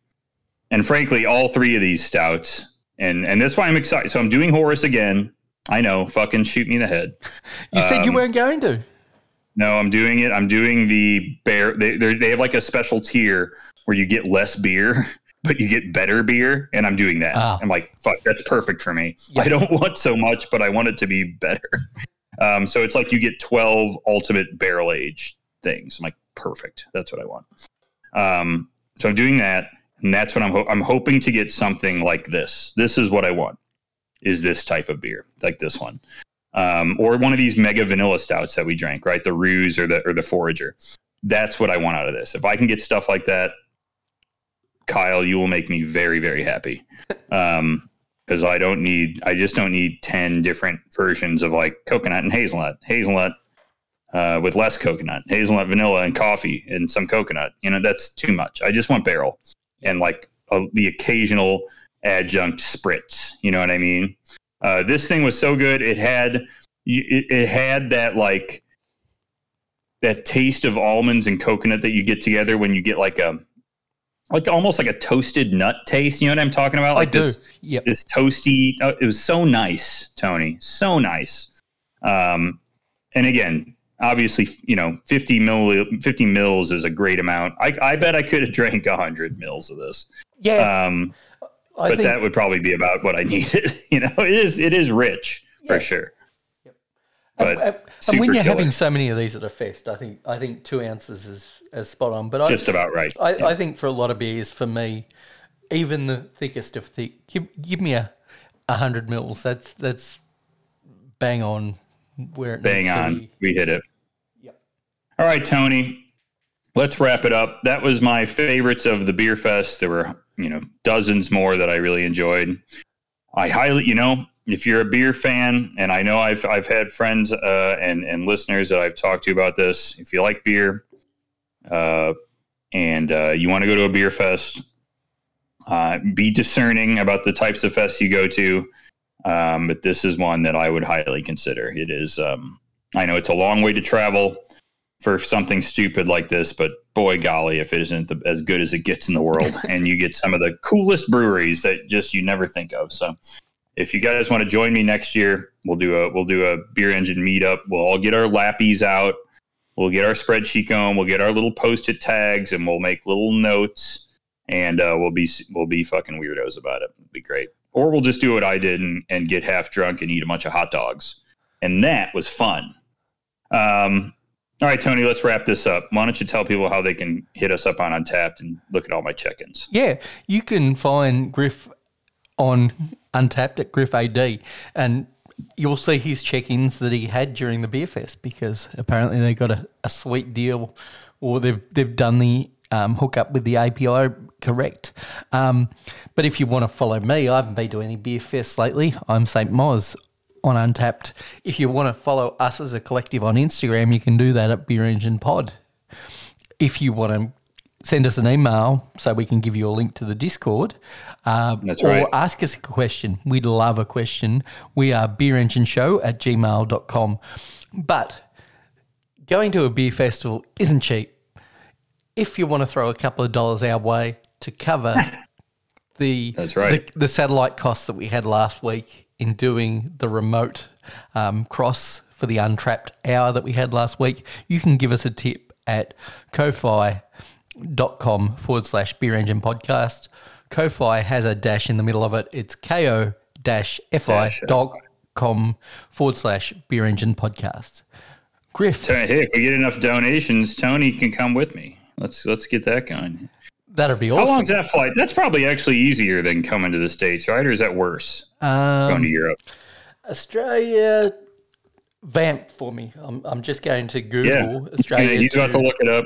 Speaker 3: and frankly, all three of these stouts, and and that's why I'm excited. So I'm doing Horus again. I know, fucking shoot me in the head.
Speaker 1: you said you
Speaker 3: um,
Speaker 1: weren't going to.
Speaker 3: No, I'm doing it. I'm doing the bear. They they're- have like a special tier where you get less beer, but you get better beer, and I'm doing that.
Speaker 1: Ah.
Speaker 3: I'm like, fuck, that's perfect for me.
Speaker 1: Yeah.
Speaker 3: I don't want so much, but I want it to be better. Um, so it's like you get 12 ultimate barrel age things. I'm like, perfect. That's what I want. Um, so I'm doing that, and that's what I'm ho- I'm hoping to get something like this. This is what I want. Is this type of beer like this one? Um, or one of these mega vanilla stouts that we drank, right? The ruse or the or the forager. That's what I want out of this. If I can get stuff like that, Kyle, you will make me very very happy. Um, because I don't need. I just don't need ten different versions of like coconut and hazelnut, hazelnut uh, with less coconut, hazelnut, vanilla, and coffee, and some coconut. You know, that's too much. I just want barrel and like a, the occasional adjunct spritz. You know what I mean? Uh, this thing was so good. It had it, it had that like that taste of almonds and coconut that you get together when you get like a like almost like a toasted nut taste. You know what I'm talking about? Like
Speaker 1: I do.
Speaker 3: This,
Speaker 1: Yep.
Speaker 3: this toasty. Oh, it was so nice, Tony. So nice. Um, and again, obviously, you know, 50 mil, 50 mils is a great amount. I, I bet I could have drank 100 mils of this.
Speaker 1: Yeah.
Speaker 3: Um,
Speaker 1: I
Speaker 3: but
Speaker 1: think
Speaker 3: that would probably be about what I needed. you know, it is it is rich
Speaker 1: Yeah.
Speaker 3: for sure.
Speaker 1: And-
Speaker 3: But
Speaker 1: and, and when you're
Speaker 3: killer.
Speaker 1: having so many of these at a fest, I think I think two ounces is, is spot on. But I,
Speaker 3: just about right.
Speaker 1: I, I think for a lot of beers, for me, even the thickest of thick, give, give me a, a hundred mils. That's that's bang on where it
Speaker 3: Bang
Speaker 1: needs to
Speaker 3: on. We hit it.
Speaker 1: Yep.
Speaker 3: All right, Tony. Let's wrap it up. That was my favorites of the beer fest. There were, you know, dozens more that I really enjoyed. I highly, you know, if you're a beer fan, and I know I've I've had friends uh, and and listeners that I've talked to about this. If you like beer, uh, and uh, you want to go to a beer fest, uh, be discerning about the types of fests you go to. Um, but this is one that I would highly consider. It is. Um, I know it's a long way to travel for something stupid like this, but boy golly, if it isn't the, as good as it gets in the world, and you get some of the coolest breweries that just you never think of. So, if you guys want to join me next year, we'll do a we'll do a beer engine meetup. We'll all get our lappies out. We'll get our spreadsheet going. We'll get our little post-it tags, and we'll make little notes. And uh, we'll be we'll be fucking weirdos about it. It'll be great. Or we'll just do what I did and, and get half drunk and eat a bunch of hot dogs. And that was fun. Um, all right, Tony, let's wrap this up. Why don't you tell people how they can hit us up on Untappd and look at all my check-ins?
Speaker 1: Yeah, you can find Griff on Untappd at Griff AD, and you'll see his check-ins that he had during the beer fest because apparently they got a, a sweet deal, or they've they've done the um, hookup with the API correct. Um, but if you want to follow me, I haven't been to any beer fests lately. I'm St. Moz on Untappd. If you want to follow us as a collective on Instagram, you can do that at Beer Engine Pod if you want to send us an email so we can give you a link to the Discord uh, or
Speaker 3: right.
Speaker 1: ask us a question. We'd love a question. We are beerengineshow at gmail.com. But going to a beer festival isn't cheap. If you want to throw a couple of dollars our way to cover the,
Speaker 3: That's right.
Speaker 1: the, the satellite costs that we had last week in doing the remote um, cross for the untrapped hour that we had last week, you can give us a tip at ko-fi.com forward slash beer engine podcast. Ko-fi has a dash in the middle of it. It's ko dash fi dot com forward slash beer engine podcast. Griff,
Speaker 3: Hey, if we get enough donations, Tony can come with me. Let's let's get that going.
Speaker 1: That'd be awesome.
Speaker 3: How long's that flight? That's probably actually easier than coming to the states, right? Or is that worse going to
Speaker 1: Um,
Speaker 3: Europe?
Speaker 1: Australia, vamp for me. I'm, I'm just going to
Speaker 3: Yeah,
Speaker 1: Google Australia.
Speaker 3: Yeah, he's about to
Speaker 1: to-
Speaker 3: look it up.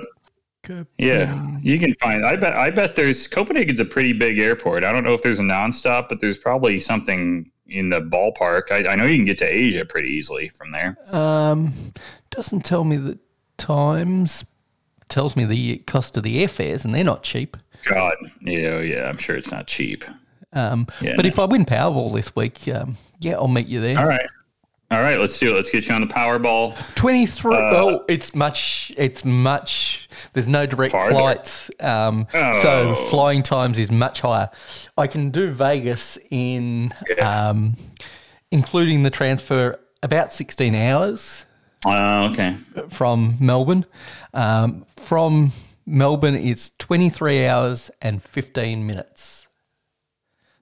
Speaker 3: Yeah, you can find. I bet. I bet there's Copenhagen's a pretty big airport. I don't know if there's a nonstop, but there's probably something in the ballpark. I, I know you can get to Asia pretty easily from there.
Speaker 1: Um, doesn't tell me the times. Tells me the cost of the airfares, and they're not cheap.
Speaker 3: God, yeah, yeah. I'm sure it's not cheap.
Speaker 1: Um,
Speaker 3: Yeah.
Speaker 1: But if I win Powerball this week, um, yeah, I'll meet you there.
Speaker 3: All right, all right. Let's do it. Let's get you on the Powerball.
Speaker 1: Twenty three. oh, it's much. It's much. There's no direct
Speaker 3: Farther.
Speaker 1: flights, um, so
Speaker 3: Oh.
Speaker 1: flying times is much higher. I can do Vegas in, um, including the transfer, about sixteen hours.
Speaker 3: Uh, okay.
Speaker 1: from Melbourne. Um, from Melbourne, it's 23 hours and 15 minutes.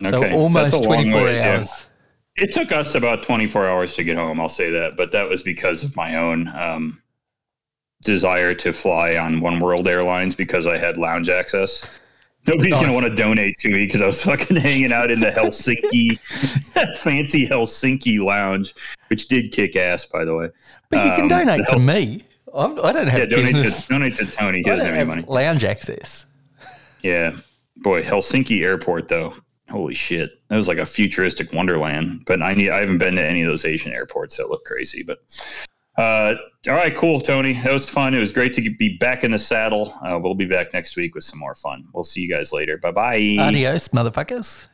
Speaker 3: Okay.
Speaker 1: So almost 24
Speaker 3: ways, yeah.
Speaker 1: hours.
Speaker 3: It took us about 24 hours to get home. I'll say that, but that was because of my own um, desire to fly on One World Airlines because I had lounge access. Nobody's gonna want to donate to me because I was fucking hanging out in the Helsinki, fancy Helsinki lounge, which did kick ass, by the way.
Speaker 1: But you can
Speaker 3: Um,
Speaker 1: donate
Speaker 3: the
Speaker 1: to me. I'm, I don't have
Speaker 3: Yeah, donate
Speaker 1: business.
Speaker 3: to donate to Tony. He
Speaker 1: I
Speaker 3: doesn't have any money.
Speaker 1: lounge access.
Speaker 3: Yeah, boy, Helsinki Airport though. Holy shit, that was like a futuristic wonderland. But I need I haven't been to any of those Asian airports that look crazy. But uh, all right, cool, Tony. That was fun. It was great to be back in the saddle. Uh, we'll be back next week with some more fun. We'll see you guys later. Bye bye.
Speaker 1: Adios, motherfuckers.